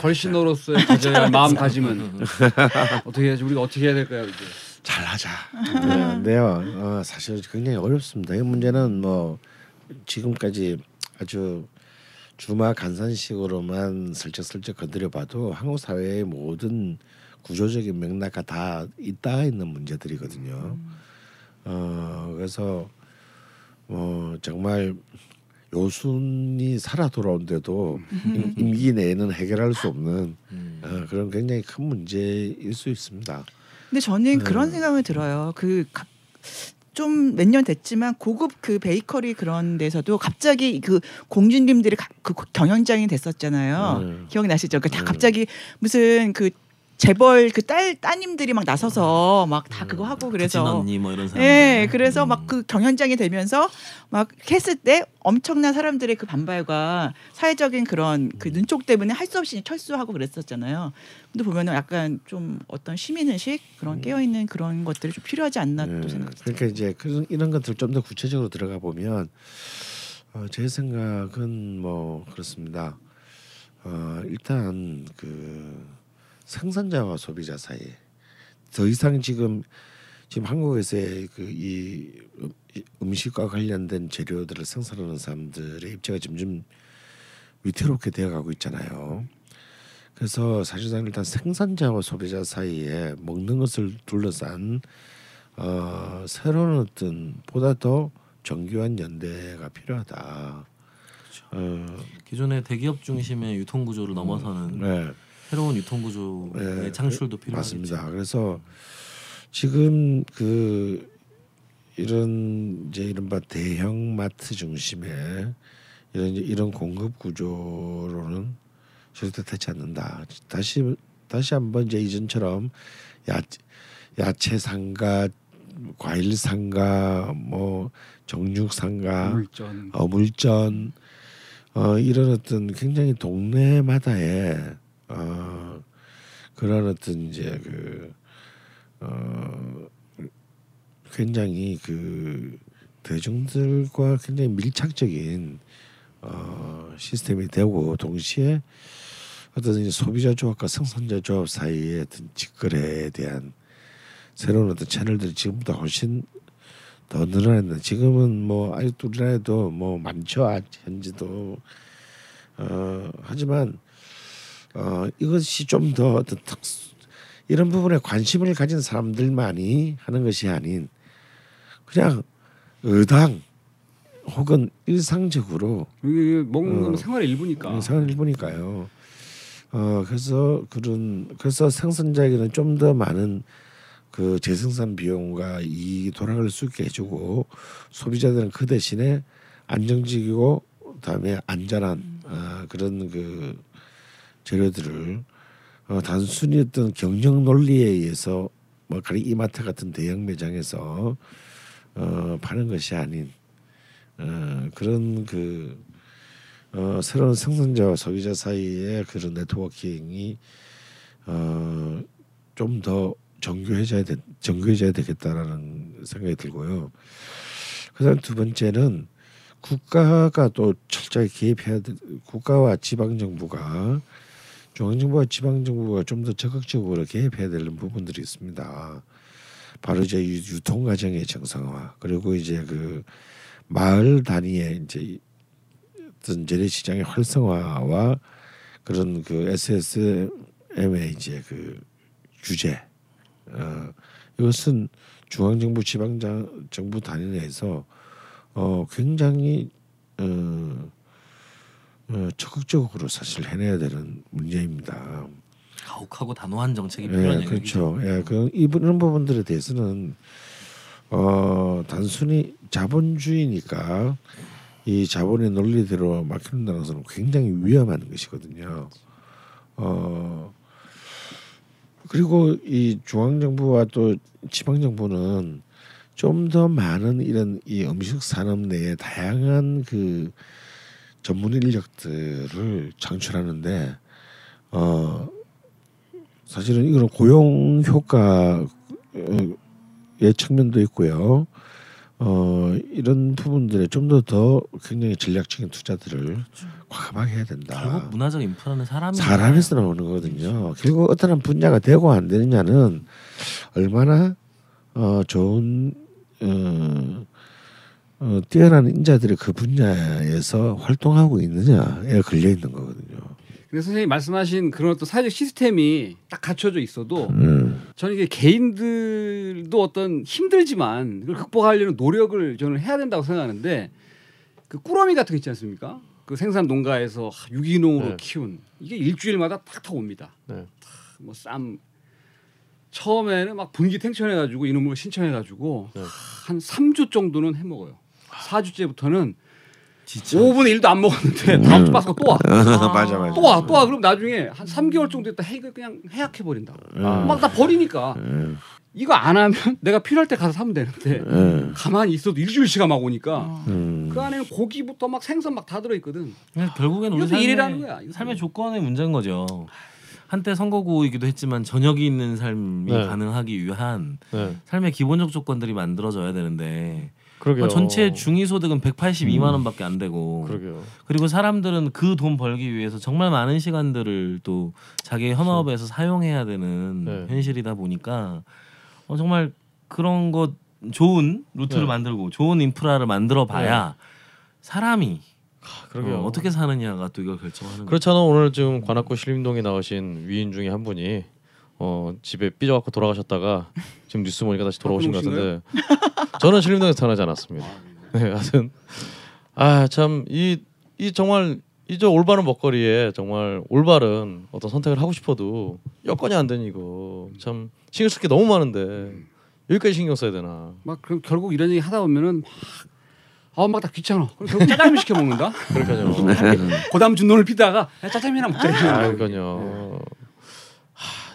걸신으로서의 가져야 할 마음가짐은 어떻게 해야지? 우리가 어떻게 해야 될까요 이제? 잘하자. 네, 네요. 어, 사실 굉장히 어렵습니다. 이 문제는 뭐 지금까지 아주 주마 간산식으로만 슬쩍슬쩍 건드려봐도 한국 사회의 모든 구조적인 맥락과 다 있다 있는 문제들이거든요. 어 그래서 뭐 정말 요순이 살아 돌아온데도 임- 임기 내에는 해결할 수 없는 어, 그런 굉장히 큰 문제일 수 있습니다. 근데 저는 네. 그런 생각을 들어요. 그 좀몇 년 됐지만 고급 그 베이커리 그런 데서도 갑자기 그 공주님들이 가- 그 경영장이 됐었잖아요. 네. 기억나시죠? 그다 갑자기 무슨 그 재벌 그 딸 따님들이 막 나서서 막 다 그거 하고 그래서 언니 뭐 이런. 예, 그래서 음. 막그 경연장이 되면서 막 했을 때 엄청난 사람들의 그 반발과 사회적인 그런 그 눈쪽 때문에 할 수 없이 철수하고 그랬었잖아요. 근데 보면은 약간 좀 어떤 시민 의식 그런 깨어 있는 그런 것들이 좀 필요하지 않나 네, 또 생각이 그러니까 이제 그런 이런 것들 좀 더 구체적으로 들어가 보면 어, 제 생각은 뭐 그렇습니다. 어, 일단 그 생산자와 소비자 사이 더 이상 지금 지금 한국에서의 그이 음식과 관련된 재료들을 생산하는 사람들의 입장이 점점 위태롭게 되어가고 있잖아요. 그래서 사실상 일단 생산자와 소비자 사이에 먹는 것을 둘러싼 어, 새로운 어떤 보다 더 정교한 연대가 필요하다. 어, 기존의 대기업 중심의 유통 구조를 넘어서는 네, 새로운 유통 구조의 네, 창출도. 맞습니다. 그래서 지금 그 이런 이제 이른바 대형 마트 중심의 이런 이런 공급 구조로는 절대 되지 않는다. 다시 다시 한번 이제 이전처럼 야 야채 상가, 과일 상가, 뭐 정육 상가, 물전. 어 물전 어, 이런 어떤 굉장히 동네마다의 어, 그런 어떤 이제 그 어, 굉장히 그 대중들과 굉장히 밀착적인 어, 시스템이 되고 동시에 어떤 이제 소비자 조합과 생산자 조합 사이의 어떤 직거래에 대한 새로운 어떤 채널들이 지금보다 훨씬 더 늘어났는데 지금은 뭐 아직도 우리나라에도 뭐 많죠. 아, 현지도. 어 하지만 어 이것이 좀 더 어떤 특수 이런 부분에 관심을 가진 사람들만이 하는 것이 아닌 그냥 의당 혹은 일상적으로 이게 먹는 건 어. 생활의 일부니까. 생활 일부니까요. 어 그래서 그런 그래서 생산자에게는 좀 더 많은 그 재생산 비용과 이익이 돌아갈 수 있게 해주고 소비자들은 그 대신에 안정적이고 그다음에 안전한 어, 그런 그 재료들을 어, 단순히 어떤 경영 논리에 의해서 뭐 가령 이마트 같은 대형 매장에서 어, 파는 것이 아닌 어, 그런 그 어, 새로운 생산자와 소비자 사이의 그런 네트워킹이 어, 좀 더 정교해져야 되, 정교해져야 되겠다라는 생각이 들고요. 그다음 두 번째는 국가가 또 철저히 개입해야 돼. 국가와 지방 정부가 중앙 정부와 지방 정부가 좀 더 적극적으로 개입해야 되는 부분들이 있습니다. 바로 이제 유- 유통 과정의 정상화 그리고 이제 그 마을 단위의 이제 어떤 재래시장의 활성화와 그런 그 SSM의 이제 그 규제 어, 이것은 중앙정부 지방정 정부 단위 내에서 어 굉장히 어, 어 적극적으로 사실 해내야 되는 문제입니다. 가혹하고 단호한 정책이 필요한 예. 그렇죠. 예, 그 이런 부분들에 대해서는 어 단순히 자본주의니까 이 자본의 논리대로 막히는다는 것은 굉장히 위험한 것이거든요. 어 그리고 이 중앙 정부와 또 지방 정부는 좀 더 많은 이런 이 음식 산업 내에 다양한 그 전문 인력들을 창출하는데 어 사실은 이거는 고용 효과의 측면도 있고요. 어 이런 부분들에 좀 더 더 굉장히 전략적인 투자들을 과감하게 해야 된다. 결국 문화적 인프라는 사람이 사람에서 나오는 거거든요. 결국 어떤 한 분야가 되고 안 되느냐는 얼마나 어 좋은 어, 어 뛰어난 인자들이 그 분야에서 활동하고 있느냐에 걸려 있는 거거든요. 그래서 선생님 말씀하신 그런 어떤 사회적 시스템이 딱 갖춰져 있어도 음. 저는 이게 개인들도 어떤 힘들지만 그걸 극복하려는 노력을 저는 해야 된다고 생각하는데 그 꾸러미 같은 거 있지 않습니까? 그 생산 농가에서 유기농으로 네. 키운 이게 일주일마다 탁탁 옵니다. 네. 뭐쌈 처음에는 막 분기탱천해가지고 이놈을 신청해가지고 네. 한 3주 정도는 해 먹어요. 4주째부터는 지쳐. 5분의 1도 안 먹었는데 다음 주 빠스가 또 와. 맞아 맞아. 또 와, 또 와. 그럼 나중에 한 3개월 정도 있다 해 이거 그냥 해약해 버린다. 아. 막다 버리니까 음. 이거 안 하면 내가 필요할 때 가서 사면 되는데 음. 가만히 있어도 일주일치가 막 오니까 어. 음. 그 안에는 고기부터 막 생선 막 다 들어 있거든. 결국엔 우리 삶의, 일이라는 거야, 이거. 삶의 조건의 문제인 거죠. 한때 선거구이기도 했지만 저녁이 있는 삶이 네. 가능하기 위한 네. 삶의 기본적 조건들이 만들어져야 되는데 그러게요. 뭐 전체 중위 소득은 182만 원밖에 안 되고 그러게요. 그리고 사람들은 그 돈 벌기 위해서 정말 많은 시간들을 또 자기 현업에서 사용해야 되는 네. 현실이다 보니까 어, 정말 그런 것 좋은 루트를 네. 만들고 좋은 인프라를 만들어 봐야 사람이 그러게요. 어, 떻게 사느냐가 또 이걸 결정하는. 그렇잖아 오늘 지금 관악구 신림동에 나오신 위인 중에 한 분이 어 집에 삐져갖고 돌아가셨다가 지금 뉴스 보니까 다시 돌아오신 것 같은데 저는 신림동에서 태어나지 않았습니다. 네, 하여튼 아참 이이 정말 이 저 올바른 먹거리에 정말 올바른 어떤 선택을 하고 싶어도 여건이 안 되니 이거 참 신경 쓸 게 너무 많은데 여기까지 신경 써야 되나? 막 그럼 결국 이런 얘기 하다 보면은 아막 다 귀찮아. 그럼 결국 짜장면 시켜 먹는다. 그러니까요. 고담 준돈을 피다가 야, 짜장면 하나 먹자. 아. 그러니까요. 하,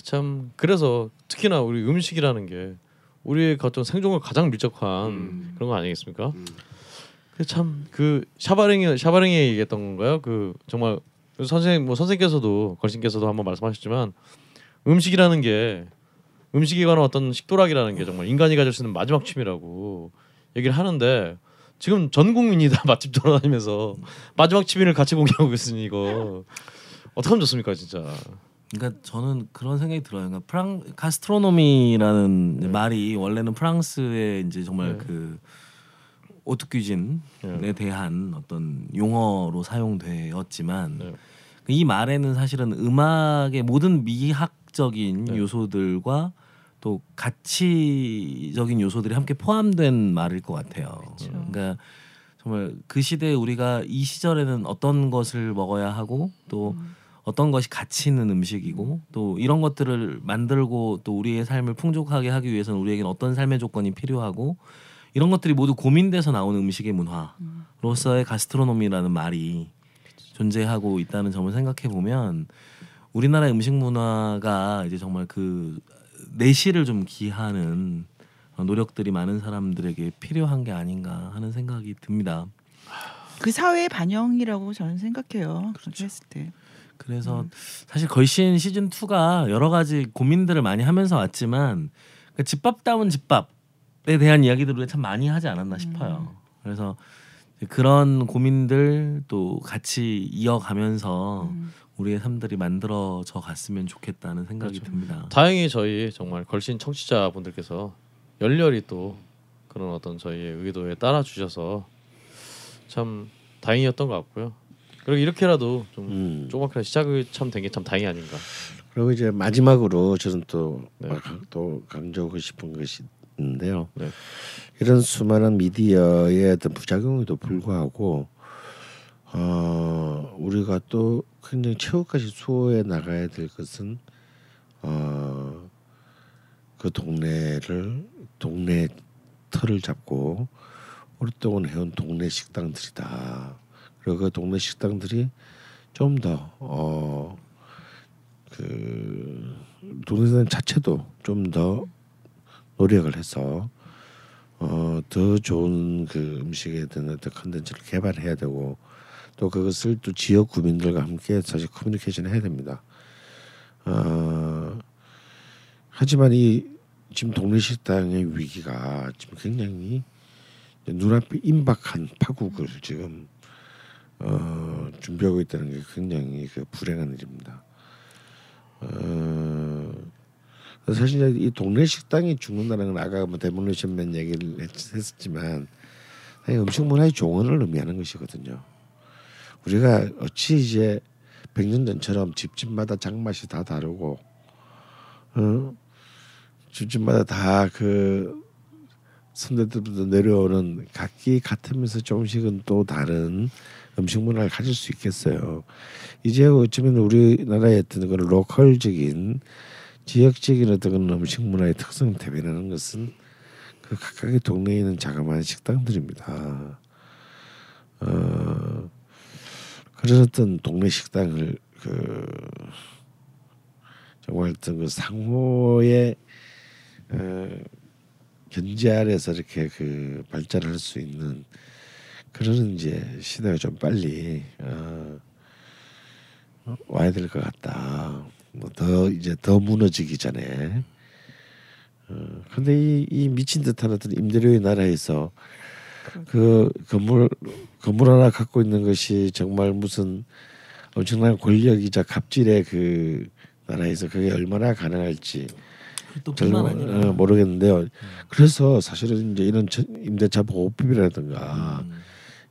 참 그래서 특히나 우리 음식이라는 게 우리의 어떤 생존과 가장 밀접한 음. 그런 거 아니겠습니까? 음. 참그 샤바랭이 샤바랭이 얘기했던 건가요? 그 정말 선생 뭐 선생께서도 걸신께서도 한번 말씀하셨지만 음식이라는 게 음식에 관한 어떤 식도락이라는 게 정말 인간이 가질 수 있는 마지막 취미라고 얘기를 하는데 지금 전 국민이 다 맛집 돌아다니면서 마지막 취미를 같이 공개하고 있으니 이거 어떻게 하면 좋습니까 진짜. 그러니까 저는 그런 생각이 들어요. 그러니까 프랑 가스트로노미라는 말이 원래는 프랑스의 이제 정말 네. 그 오트퀴진에 대한 어떤 용어로 사용되었지만 네. 이 말에는 사실은 음악의 모든 미학적인 네. 요소들과 또 가치적인 요소들이 함께 포함된 말일 것 같아요. 그러니까 정말 그 시대에 우리가 이 시절에는 어떤 것을 먹어야 하고 또 어떤 것이 가치 있는 음식이고 또 이런 것들을 만들고 또 우리의 삶을 풍족하게 하기 위해서는 우리에게는 어떤 삶의 조건이 필요하고 이런 것들이 모두 고민돼서 나오는 음식의 문화로서의 가스트로노미라는 말이 존재하고 있다는 점을 생각해 보면 우리나라의 음식 문화가 이제 정말 그 내실을 좀 기하는 노력들이 많은 사람들에게 필요한 게 아닌가 하는 생각이 듭니다. 그 사회의 반영이라고 저는 생각해요. 그렇게 했을 때. 그래서 사실 걸신 시즌 2가 여러 가지 고민들을 많이 하면서 왔지만 그 집밥다운 집밥에 대한 이야기들을 참 많이 하지 않았나 싶어요. 그래서 그런 고민들 또 같이 이어가면서 우리의 삶들이 만들어져 갔으면 좋겠다는 생각이 듭니다. 다행히 저희 정말 걸신 청취자분들께서 열렬히 또 그런 어떤 저희의 의도에 따라 주셔서 참 다행이었던 것 같고요. 그리고 이렇게라도 좀 음. 조그맣게 시작이 참된 게 참 다행이 아닌가. 그리고 이제 마지막으로 저는 또, 네. 강조하고 싶은 것이 있는데요. 네. 이런 수많은 미디어의 어떤 부작용에도 불구하고 어, 우리가 또 굉장히 최후까지 수호해 나가야 될 것은 어, 그 동네를 동네 틀을 잡고 오랫동안 해온 동네 식당들이다. 그리고 그 동네 식당들이 좀 더 어, 그 동네산 자체도 좀 더 노력을 해서 어, 더 좋은 그 음식에 대한 어떤 컨텐츠를 개발해야 되고 또 그것을 또 지역 구민들과 함께 사실 커뮤니케이션 해야 됩니다. 어, 하지만 이 지금 동네 식당의 위기가 지금 굉장히 눈앞에 임박한 파국을 지금 어, 준비하고 있다는 게 굉장히 그 불행한 일입니다. 어, 사실 이 동네 식당이 죽는다는 건 아까 뭐 데몰리션맨 얘기를 했, 했었지만 사실 음식 문화의 종언을 의미하는 것이거든요. 우리가 어찌 이제 100년 전처럼 집집마다 장맛이 다 다르고 어? 집집마다 다그 선대들부터 내려오는 각기 같으면서 조금씩은 또 다른 음식 문화를 가질 수 있겠어요. 이제 어쩌면 우리나라의 어떤 그런 로컬적인 지역적인 어떤 그런 음식 문화의 특성을 대변하는 것은 그 각각의 동네에 있는 자그마한 식당들입니다. 어, 그런 어떤 동네 식당을 그 정말 어떤 그 상호의 어, 견제 아래서 이렇게 그 발전할 수 있는 그런 이제 시대가 좀 빨리 어, 와야 될 것 같다. 뭐 더 이제 더 무너지기 전에. 어, 근데 이, 이 미친 듯한 어떤 임대료의 나라에서 그 건물 건물 하나 갖고 있는 것이 정말 무슨 엄청난 권력이자 갑질의 그 나라에서 그게 얼마나 가능할지 또 저는 어, 모르겠는데요. 그래서 사실은 이제 이런 저- 임대차 보호법이라든가 음,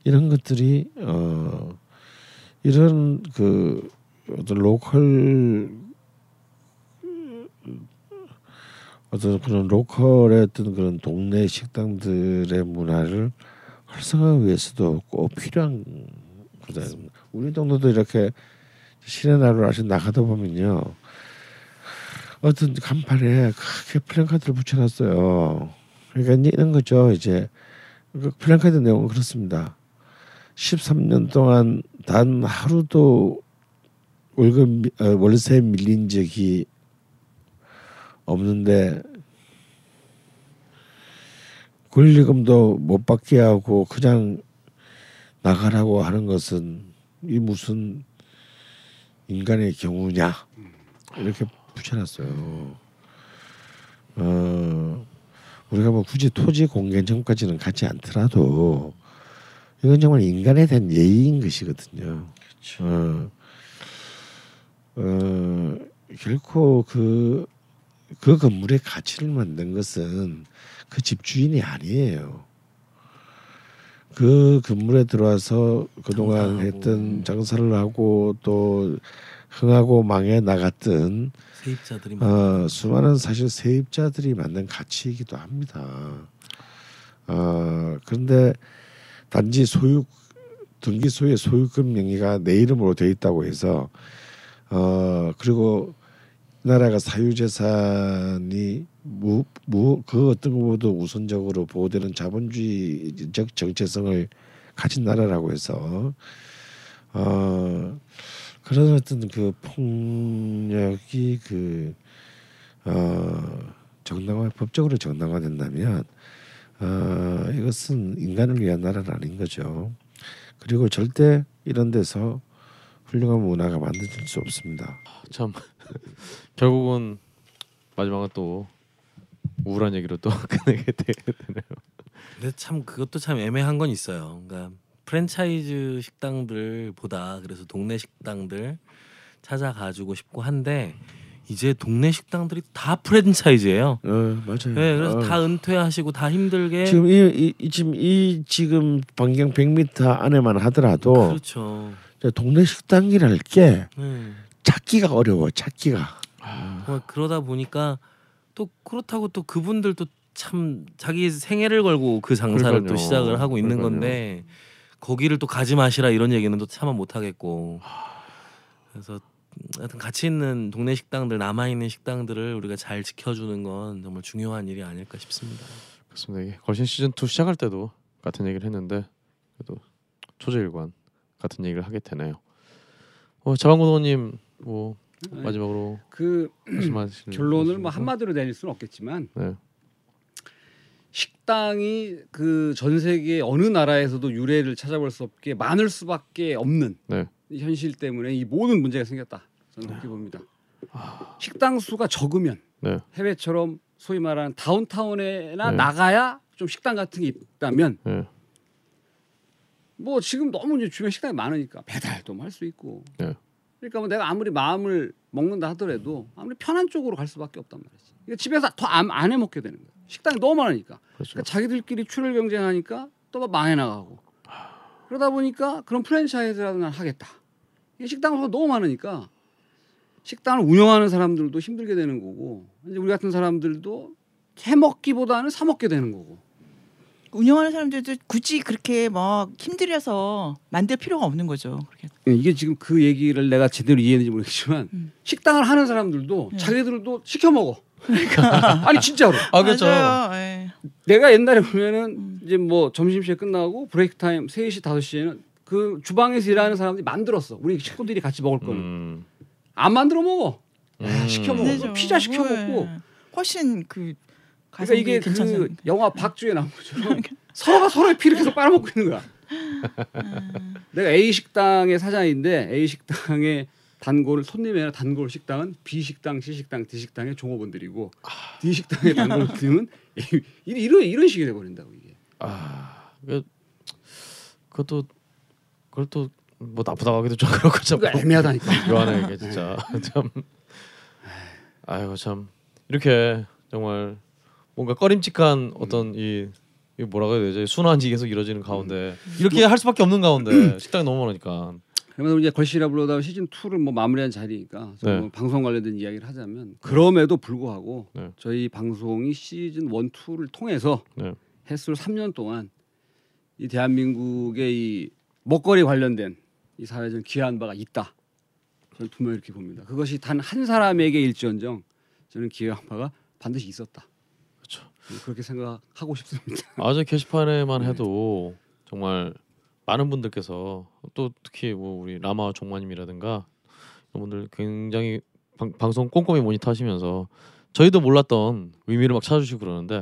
이런 것들이 어 이런 그 어떤 로컬 어떤 그런 local의 어떤 그런 동네 식당들의 문화를 활성화하기 위해서도 꼭 필요한 거든. 우리 동네도 이렇게 신의 나라로 아시 나가다 보면요. 어떤 간판에 크게 플랜카드를 붙여놨어요. 그러니까 이런 거죠. 이제 그 플랜카드 내용은 그렇습니다. 13년 동안 단 하루도 월급 미- 어, 월세 밀린 적이 없는데 권리금도 못 받게 하고 그냥 나가라고 하는 것은 이 무슨 인간의 경우냐 이렇게 붙여놨어요. 어 우리가 뭐 굳이 토지 공개점까지는 가지 않더라도 이건 정말 인간에 대한 예의인 것이거든요. 어, 어 결코 그, 그 건물의 가치를 만든 것은 그 집주인이 아니에요. 그 건물에 들어와서 그동안 장사하고. 했던 장사를 하고 또 흥하고 망해 나갔던 세입자들이 어, 수많은 사실 세입자들이 만든 가치이기도 합니다. 어, 그런데 단지 소유 등기 소유의 소유권 명의가 내 이름으로 돼 있다고 해서 어 그리고 나라가 사유재산이 무 무 그 어떤 것보다 우선적으로 보호되는 자본주의적 정체성을 가진 나라라고 해서 어 그런 어떤 그 폭력이 그 어, 정당화 법적으로 정당화된다면 어, 이것은 인간을 위한 나라는 아닌 거죠. 그리고 절대 이런 데서 훌륭한 문화가 만들어질 수 없습니다. 참 결국은 마지막은 또 우울한 얘기로 또 끝내게 되- 되네요. 근데 참 그것도 참 애매한 건 있어요. 그러니까 프랜차이즈 식당들보다 그래서 동네 식당들 찾아가지고 싶고 한데 이제 동네 식당들이 다 프랜차이즈예요. 어 맞아요. 네, 그래서 어. 다 은퇴하시고 다 힘들게 지금 이, 이, 이 지금 이 지금 반경 100m 안에만 하더라도 그렇죠. 저 동네 식당이랄 게 네. 찾기가 어려워. 찾기가. 정말 그러다 보니까 또 그렇다고 또 그분들도 참 자기 생애를 걸고 그 장사를 그러니까요. 또 시작을 하고 있는 그러니까요. 건데 거기를 또 가지 마시라 이런 얘기는 또 참아 못 하겠고 그래서 하여튼 가치 있는 동네 식당들 남아 있는 식당들을 우리가 잘 지켜주는 건 정말 중요한 일이 아닐까 싶습니다. 그렇습니다. 이게 걸신 시즌 2 시작할 때도 같은 얘기를 했는데 그래도 초저일관 같은 얘기를 하게 되네요. 어, 자방고도님 뭐 마지막으로 그 결론을 뭐? 한마디로 내릴 수는 없겠지만 네. 식당이 그 전 세계 어느 나라에서도 유래를 찾아볼 수 없게 많을 수밖에 없는 네. 이 현실 때문에 이 모든 문제가 생겼다. 저는 그렇게 봅니다. 식당 수가 적으면 네. 해외처럼 소위 말하는 다운타운에나 네. 나가야 좀 식당 같은 게 있다면 네. 뭐 지금 너무 이제 주변 식당이 많으니까 배달도 할 수 있고 네. 그러니까 뭐 내가 아무리 마음을 먹는다 하더라도 아무리 편한 쪽으로 갈 수밖에 없단 말이지. 이거 집에서 더안해 먹게 되는 거야. 식당이 너무 많으니까. 그렇죠. 그러니까 자기들끼리 출혈 경쟁하니까 또 망해 나가고. 그러다 보니까 그런 프랜차이즈라도 난 하겠다. 이 식당 수가 너무 많으니까 식당을 운영하는 사람들도 힘들게 되는 거고 이제 우리 같은 사람들도 해 먹기보다는 사 먹게 되는 거고. 운영하는 사람들도 굳이 그렇게 막 힘들여서 만들 필요가 없는 거죠. 그렇게. 이게 지금 그 얘기를 내가 제대로 이해했는지 모르겠지만 음. 식당을 하는 사람들도 네. 자기들도 시켜 먹어. 아니 진짜로. 아 그렇죠. 맞아요. 예. 내가 옛날에 보면은 음. 이제 뭐 점심시간 끝나고 브레이크 타임 3시 5시에는 그 주방에서 일하는 사람들이 만들었어. 우리 식구들이 같이 먹을 거는. 음. 안 만들어 먹어. 음. 시켜 먹어. 피자 시켜 네. 먹고. 훨씬 그 그러니까 이게. 그 영화 박쥐에 나온 것처럼 서로가 서로의 피를 계속 빨아먹고 있는 거야. 내가 A 식당의 사장인데 A 식당의 단골 손님이 아니라 단골 식당은 B 식당, C 식당, D 식당의 종업원들이고 D 식당의 단골들은 A- 이런 이런 식이 돼 버린다고 이게. 아, 그 그것도 그걸 또 뭐 나쁘다고 하기도 좀 그렇고 참 애매하다니까. 묘하네 이게 진짜 참 아이고 참 이렇게 정말 뭔가 꺼림칙한 어떤 이, 이 뭐라고 해야 되지 순환이 계속 이루어지는 가운데 이렇게 할 수밖에 없는 가운데 식당이 너무 많으니까 그러면 이제 걸씨라 불러다 시즌 2를 뭐 마무리한 자리니까 좀 네. 뭐 방송 관련된 이야기를 하자면 그럼에도 불구하고 네. 저희 방송이 시즌 1, 2를 통해서 네. 횟수를 3년 동안 이 대한민국의 이 먹거리 관련된 이 사회적 기여한 바가 있다. 저는 분명히 이렇게 봅니다. 그것이 단 한 사람에게 일지언정 저는 기여한 바가 반드시 있었다. 그렇죠. 그렇게 생각하고 싶습니다. 아저 게시판에만 해도 정말 많은 분들께서 또 특히 뭐 우리 라마 종마님이라든가 이런 분들 굉장히 방, 방송 꼼꼼히 모니터하시면서 저희도 몰랐던 의미를 막 찾아주시고 그러는데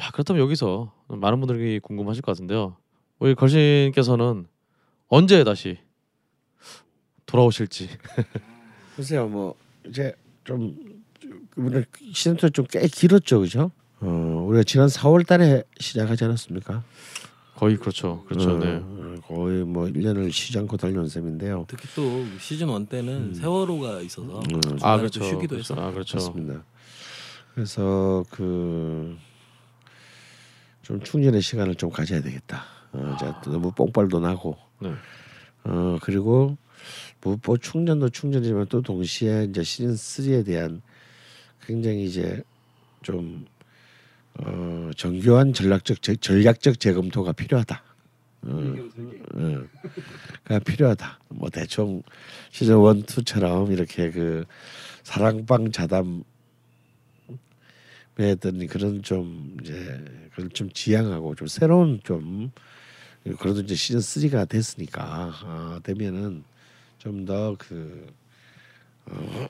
야 그렇다면 여기서 많은 분들이 궁금하실 것 같은데요. 우리 걸신께서는 언제 다시 돌아오실지 글쎄요, 뭐 이제 좀 오늘 시즌도 좀꽤 길었죠, 그죠? 어, 우리가 지난 4월달에 시작하지 않았습니까? 거의 그렇죠. 그렇죠. 어, 네. 거의 뭐 1년을 쉬지 않고 달려온 셈인데요. 특히 또 시즌 1 때는 세월호가 있어서 음. 중간에 아또 그렇죠. 쉬기도 그렇죠. 했어. 아 그렇죠. 그렇습니다. 그래서 그 좀 충전의 시간을 좀 가져야 되겠다. 어, 이제 또 너무 뽕빨도 나고, 네. 어 그리고 뭐, 뭐 충전도 충전이지만 또 동시에 이제 시즌 3에 대한 굉장히 이제 좀 어, 정교한 전략적 제, 전략적 재검토가 필요하다. 어, 어, 가 필요하다. 뭐 대충 시즌 1, 2처럼 이렇게 그 사랑방 자담 매던 그런 좀 이제 그걸 좀 지향하고 좀 새로운 좀 그래도 이제 시즌 3가 됐으니까 아, 되면은 좀 더그 어,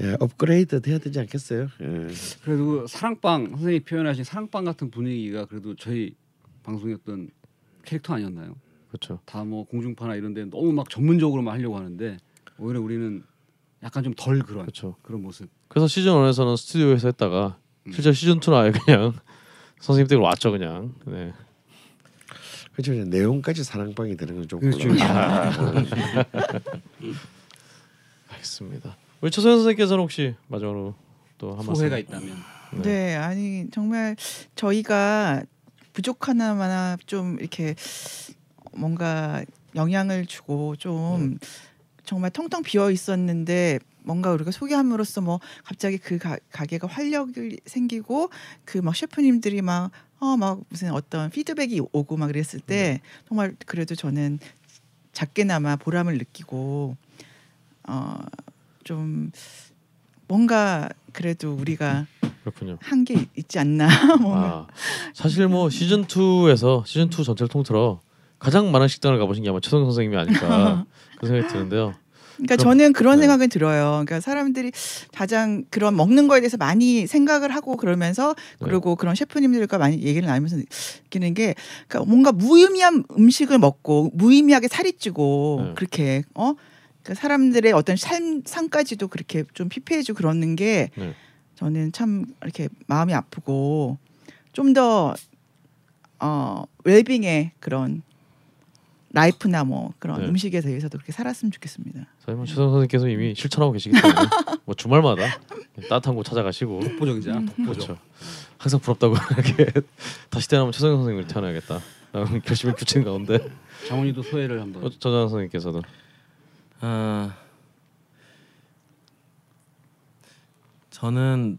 예, 업그레이드 돼야 되지 않겠어요? 예. 그래도 사랑방 선생님이 표현하신 사랑방 같은 분위기가 그래도 저희 방송의 어떤 캐릭터 아니었나요? 그렇죠. 다 뭐 공중파나 이런 데 너무 막 전문적으로만 하려고 하는데 오히려 우리는 약간 좀 덜 그런 그렇죠. 그런 모습. 그래서 시즌 1에서는 스튜디오에서 했다가 실제 시즌 2는 아예 그냥 선생님 댁으로 왔죠 그냥. 네. 그렇죠. 내용까지 사랑방이 되는 건좀 그렇죠. 알겠습니다. 우리 최소연 선생님께서는 혹시 마지막으로 또 한 말씀. 소회가 있다면 네. 네, 아니 정말 저희가 부족 하나마나 좀 이렇게 뭔가 영향을 주고 좀 정말 텅텅 비어 있었는데 뭔가 우리가 소개함으로써 뭐 갑자기 그 가, 가게가 활력이 생기고 그 막 셰프님들이 막 어 막 무슨 어떤 피드백이 오고 막 그랬을 때 정말 그래도 저는 작게나마 보람을 느끼고 어좀 뭔가 그래도 우리가. 한 게 있지 않나 뭔가 아, 사실 뭐 시즌 2에서 시즌 2 전체를 통틀어 가장 많은 식당을 가보신 게 아마 최성 선생님이 아닐까 그런 생각이 드는데요. 그러니까 그럼- 저는 그런 네. 생각이 들어요. 그러니까 사람들이 가장 그런 먹는 거에 대해서 많이 생각을 하고 그러면서 네. 그리고 그런 셰프님들과 많이 얘기를 나누면서 느끼는 게 그러니까 뭔가 무의미한 음식을 먹고 무의미하게 살이 찌고 네. 그렇게 어 그러니까 사람들의 어떤 삶 삶까지도 그렇게 좀 피폐해지고 그러는 게 네. 저는 참 이렇게 마음이 아프고 좀더 어, 웰빙의 그런 라이프나 뭐 그런 네. 음식에 대해서도 그렇게 살았으면 좋겠습니다. 뭐 최성 선생님께서 이미 실천하고 계시기 때문에 뭐 주말마다 따뜻한 곳 찾아가시고 독보적이잖아. 독보적. 그렇죠. 항상 부럽다고 이렇게 다시 태어나면 최성 선생님을 태어나야겠다. 라는 결심을 붙인 가운데 장훈이도 소회를 한번. 어, 전장 선생님께서도 아 저는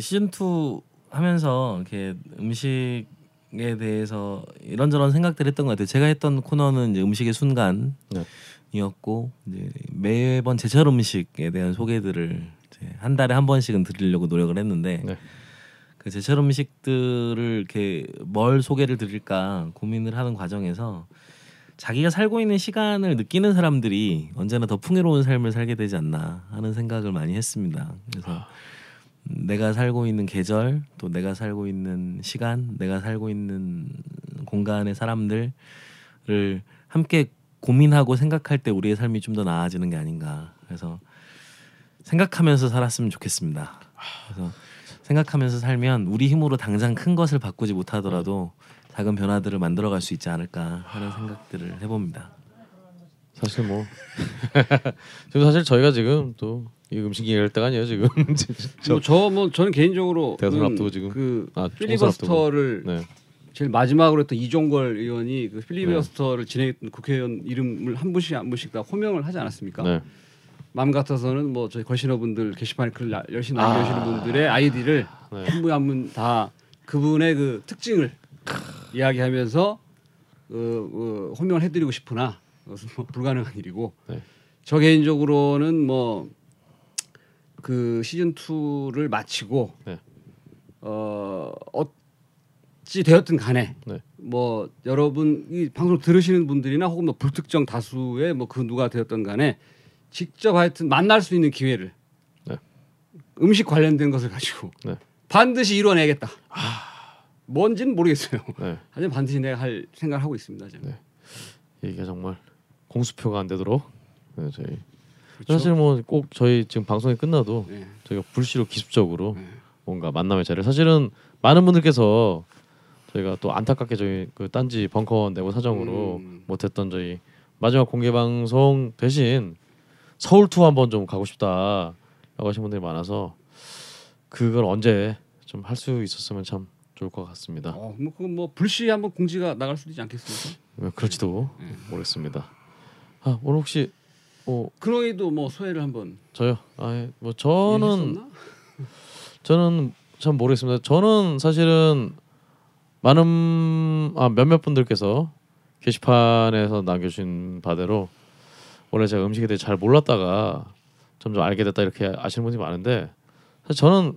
시즌 2 하면서 이렇게 음식 에 대해서 이런저런 생각들 했던 것 같아요. 제가 했던 코너는 이제 음식의 순간이었고 이제 매번 제철 음식에 대한 소개들을 이제 한 달에 한 번씩은 드리려고 노력을 했는데 네. 그 제철 음식들을 이렇게 뭘 소개를 드릴까 고민을 하는 과정에서 자기가 살고 있는 시간을 느끼는 사람들이 언제나 더 풍요로운 삶을 살게 되지 않나 하는 생각을 많이 했습니다. 그래서 음, 내가 살고 있는 계절, 또 내가 살고 있는 시간, 내가 살고 있는 공간의 사람들을 함께 고민하고 생각할 때 우리의 삶이 좀 더 나아지는 게 아닌가. 그래서 생각하면서 살았으면 좋겠습니다. 그래서 생각하면서 살면 우리 힘으로 당장 큰 것을 바꾸지 못하더라도 작은 변화들을 만들어갈 수 있지 않을까 하는 생각들을 해봅니다. 사실 뭐 지금 사실 저희가 지금 또 이 음식 얘기할 때가 아니에요 지금 저, 저뭐 저는 개인적으로 대선 앞두고 지금. 그 아, 필리버스터를 네. 제일 마지막으로 했던 이종걸 의원이 그 필리버스터를 진행했던 국회의원 이름을 한 분씩 한 분씩 다 호명을 하지 않았습니까? 네. 마음 같아서는 뭐 저희 걸신어분들 게시판에 글 나- 열심히 남겨주시는 분들의 아이디를 네. 한분 한 분 다 그분의 그 특징을 이야기하면서 어, 어, 호명을 해드리고 싶으나 그것은 뭐 불가능한 일이고 네. 저 개인적으로는 뭐 그 시즌 2를 마치고 네. 어 어찌 되었든 간에 네. 뭐 여러분 이 방송 들으시는 분들이나 혹은 뭐 불특정 다수의 뭐 그 누가 되었던 간에 직접 하여튼 만날 수 있는 기회를 네. 음식 관련된 것을 가지고 네. 반드시 이뤄내겠다. 뭔지는 모르겠어요. 네. 하지만 반드시 내가 할 생각을 하고 있습니다. 저는. 네. 이게 정말 공수표가 안 되도록 네, 저희 그렇죠? 사실 뭐 꼭 저희 지금 방송이 끝나도 네. 저희가 불시로 기습적으로 네. 뭔가 만남의 자리를 사실은 많은 분들께서 저희가 또 안타깝게 저희 그 딴지 벙커 내고 사정으로 음. 못했던 저희 마지막 공개 방송 대신 서울 투어 한번 좀 가고 싶다라고 하신 분들이 많아서 그걸 언제 좀 할 수 있었으면 참 좋을 것 같습니다. 어, 뭐 뭐 불시 한번 공지가 나갈 수도 있지 않겠습니까? 왜 그럴지도 네. 모르겠습니다. 아, 오늘 혹시 뭐 그러기도 뭐 소회를 한번 저요? 아, 예. 뭐 저는? 저는 참 모르겠습니다. 저는 사실은 많은 아, 몇몇 분들께서 게시판에서 남겨주신 바대로 원래 제가 음식에 대해 잘 몰랐다가 점점 알게 됐다 이렇게 아시는 분들이 많은데 사실 저는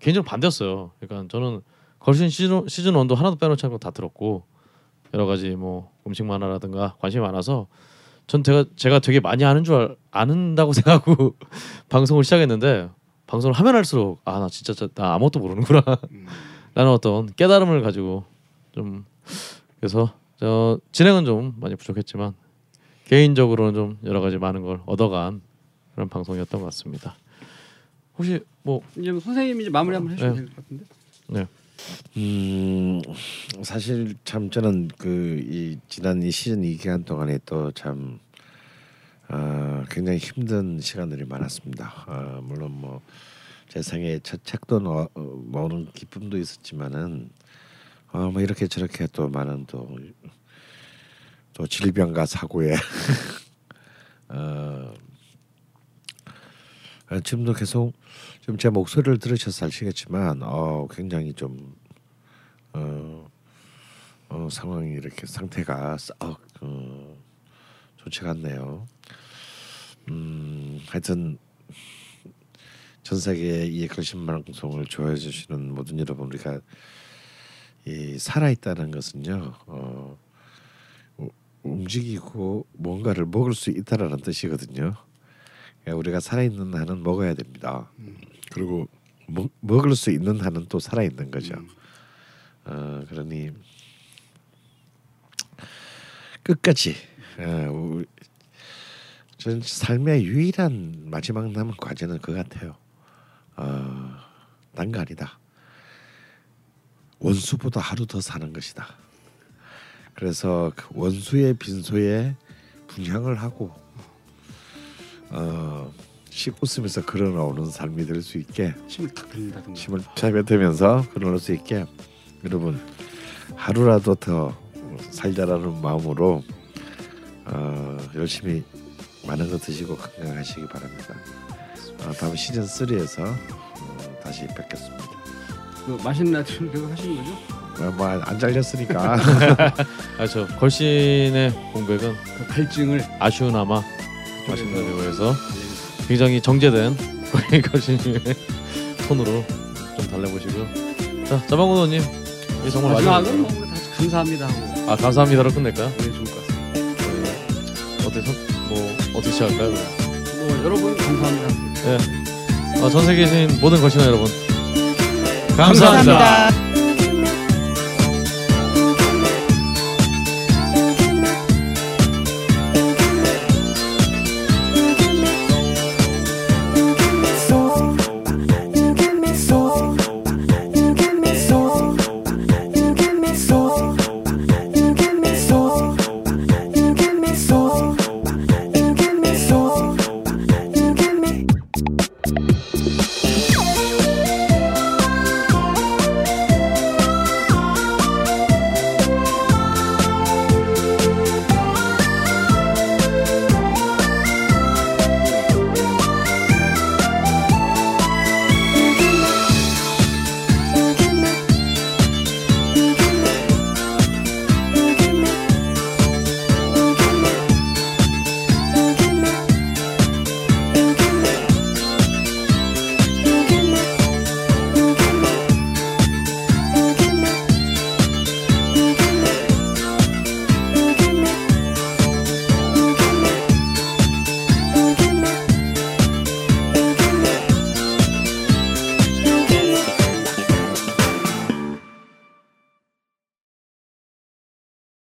개인적으로 반대였어요. 그러니까 저는 걸신 시즌 시즌 원도 하나도 빼놓지 않고 다 들었고 여러 가지 뭐 음식 만화라든가 관심이 많아서 전 제가 제가 되게 많이 아는 줄 알, 아는다고 생각하고 방송을 시작했는데 방송을 하면 할수록 아 나 진짜 저- 나 아무것도 모르는구나 라는 어떤 깨달음을 가지고 좀 그래서 저 진행은 좀 많이 부족했지만 개인적으로는 좀 여러 가지 많은 걸 얻어간 그런 방송이었던 것 같습니다. 혹시 뭐 이제 뭐 선생님이 이제 마무리 한번 해주시면 네. 될것 같은데. 네. 음 사실 참 저는 그 이 지난 이 시즌 이 기간 동안에 또참 어, 굉장히 힘든 시간들이 많았습니다. 어, 물론 뭐 제 생애 첫 책도 넣, 어, 모으는 기쁨도 있었지만은 어, 뭐 이렇게 저렇게 또 많은 또, 또 질병과 사고에 어, 어, 지금도 계속 좀제 목소리를 들으셔서 아시겠지만 어, 굉장히 좀 어, 어, 상황이 이렇게 상태가 썩 어, 좋지가 않네요. 음, 하여튼 전 세계 이 걸신 방송을 좋아해 주시는 모든 여러분 우리가 이 살아 있다는 것은요. 어, 우- 움직이고 뭔가를 먹을 수 있다라는 뜻이거든요. 그러니까 우리가 살아 있는 한은 먹어야 됩니다. 그리고 먹, 먹을 수 있는 한은 또 살아 있는 거죠. 어, 그러니 끝까지 어, 우리, 전 삶의 유일한 마지막 남은 과제는 그 같아요. 어, 딴거 아니다. 원수보다 하루 더 사는 것이다. 그래서 그 원수의 빈소에 분향을 하고 어, 씻고 쓰면서 걸어나오는 삶이 될 수 있게 침을 탁 흘린다든가. 침을 펴뱉으면서 걸어올 수 있게 여러분 하루라도 더 살자라는 마음으로 어, 열심히 많은 거 드시고 건강하시기 바랍니다. 어, 다음 시즌 3에서 어, 다시 뵙겠습니다. 그 맛있는 라디오를 계속 하시는 거죠? 어, 뭐안 잘렸으니까 아저 걸신의 공백은 그 갈증을 아쉬우나마 맛있는 대우에서 굉장히 정제된 거의 걸신님의 톤으로 좀 달래보시고요. 자 자방구도님 이 정말 마지막은 마지막으로 뭐 다시 감사합니다 하고 아 감사합니다로 끝낼까요? 네, 좋을 것 같습니다. 어떻게 선- 뭐 어떻게 시작할까요? 그럼? 뭐 여러분 감사합니다. 네. 아, 전 세계에 계신 모든 걸신아 여러분 감사합니다. 감사합니다.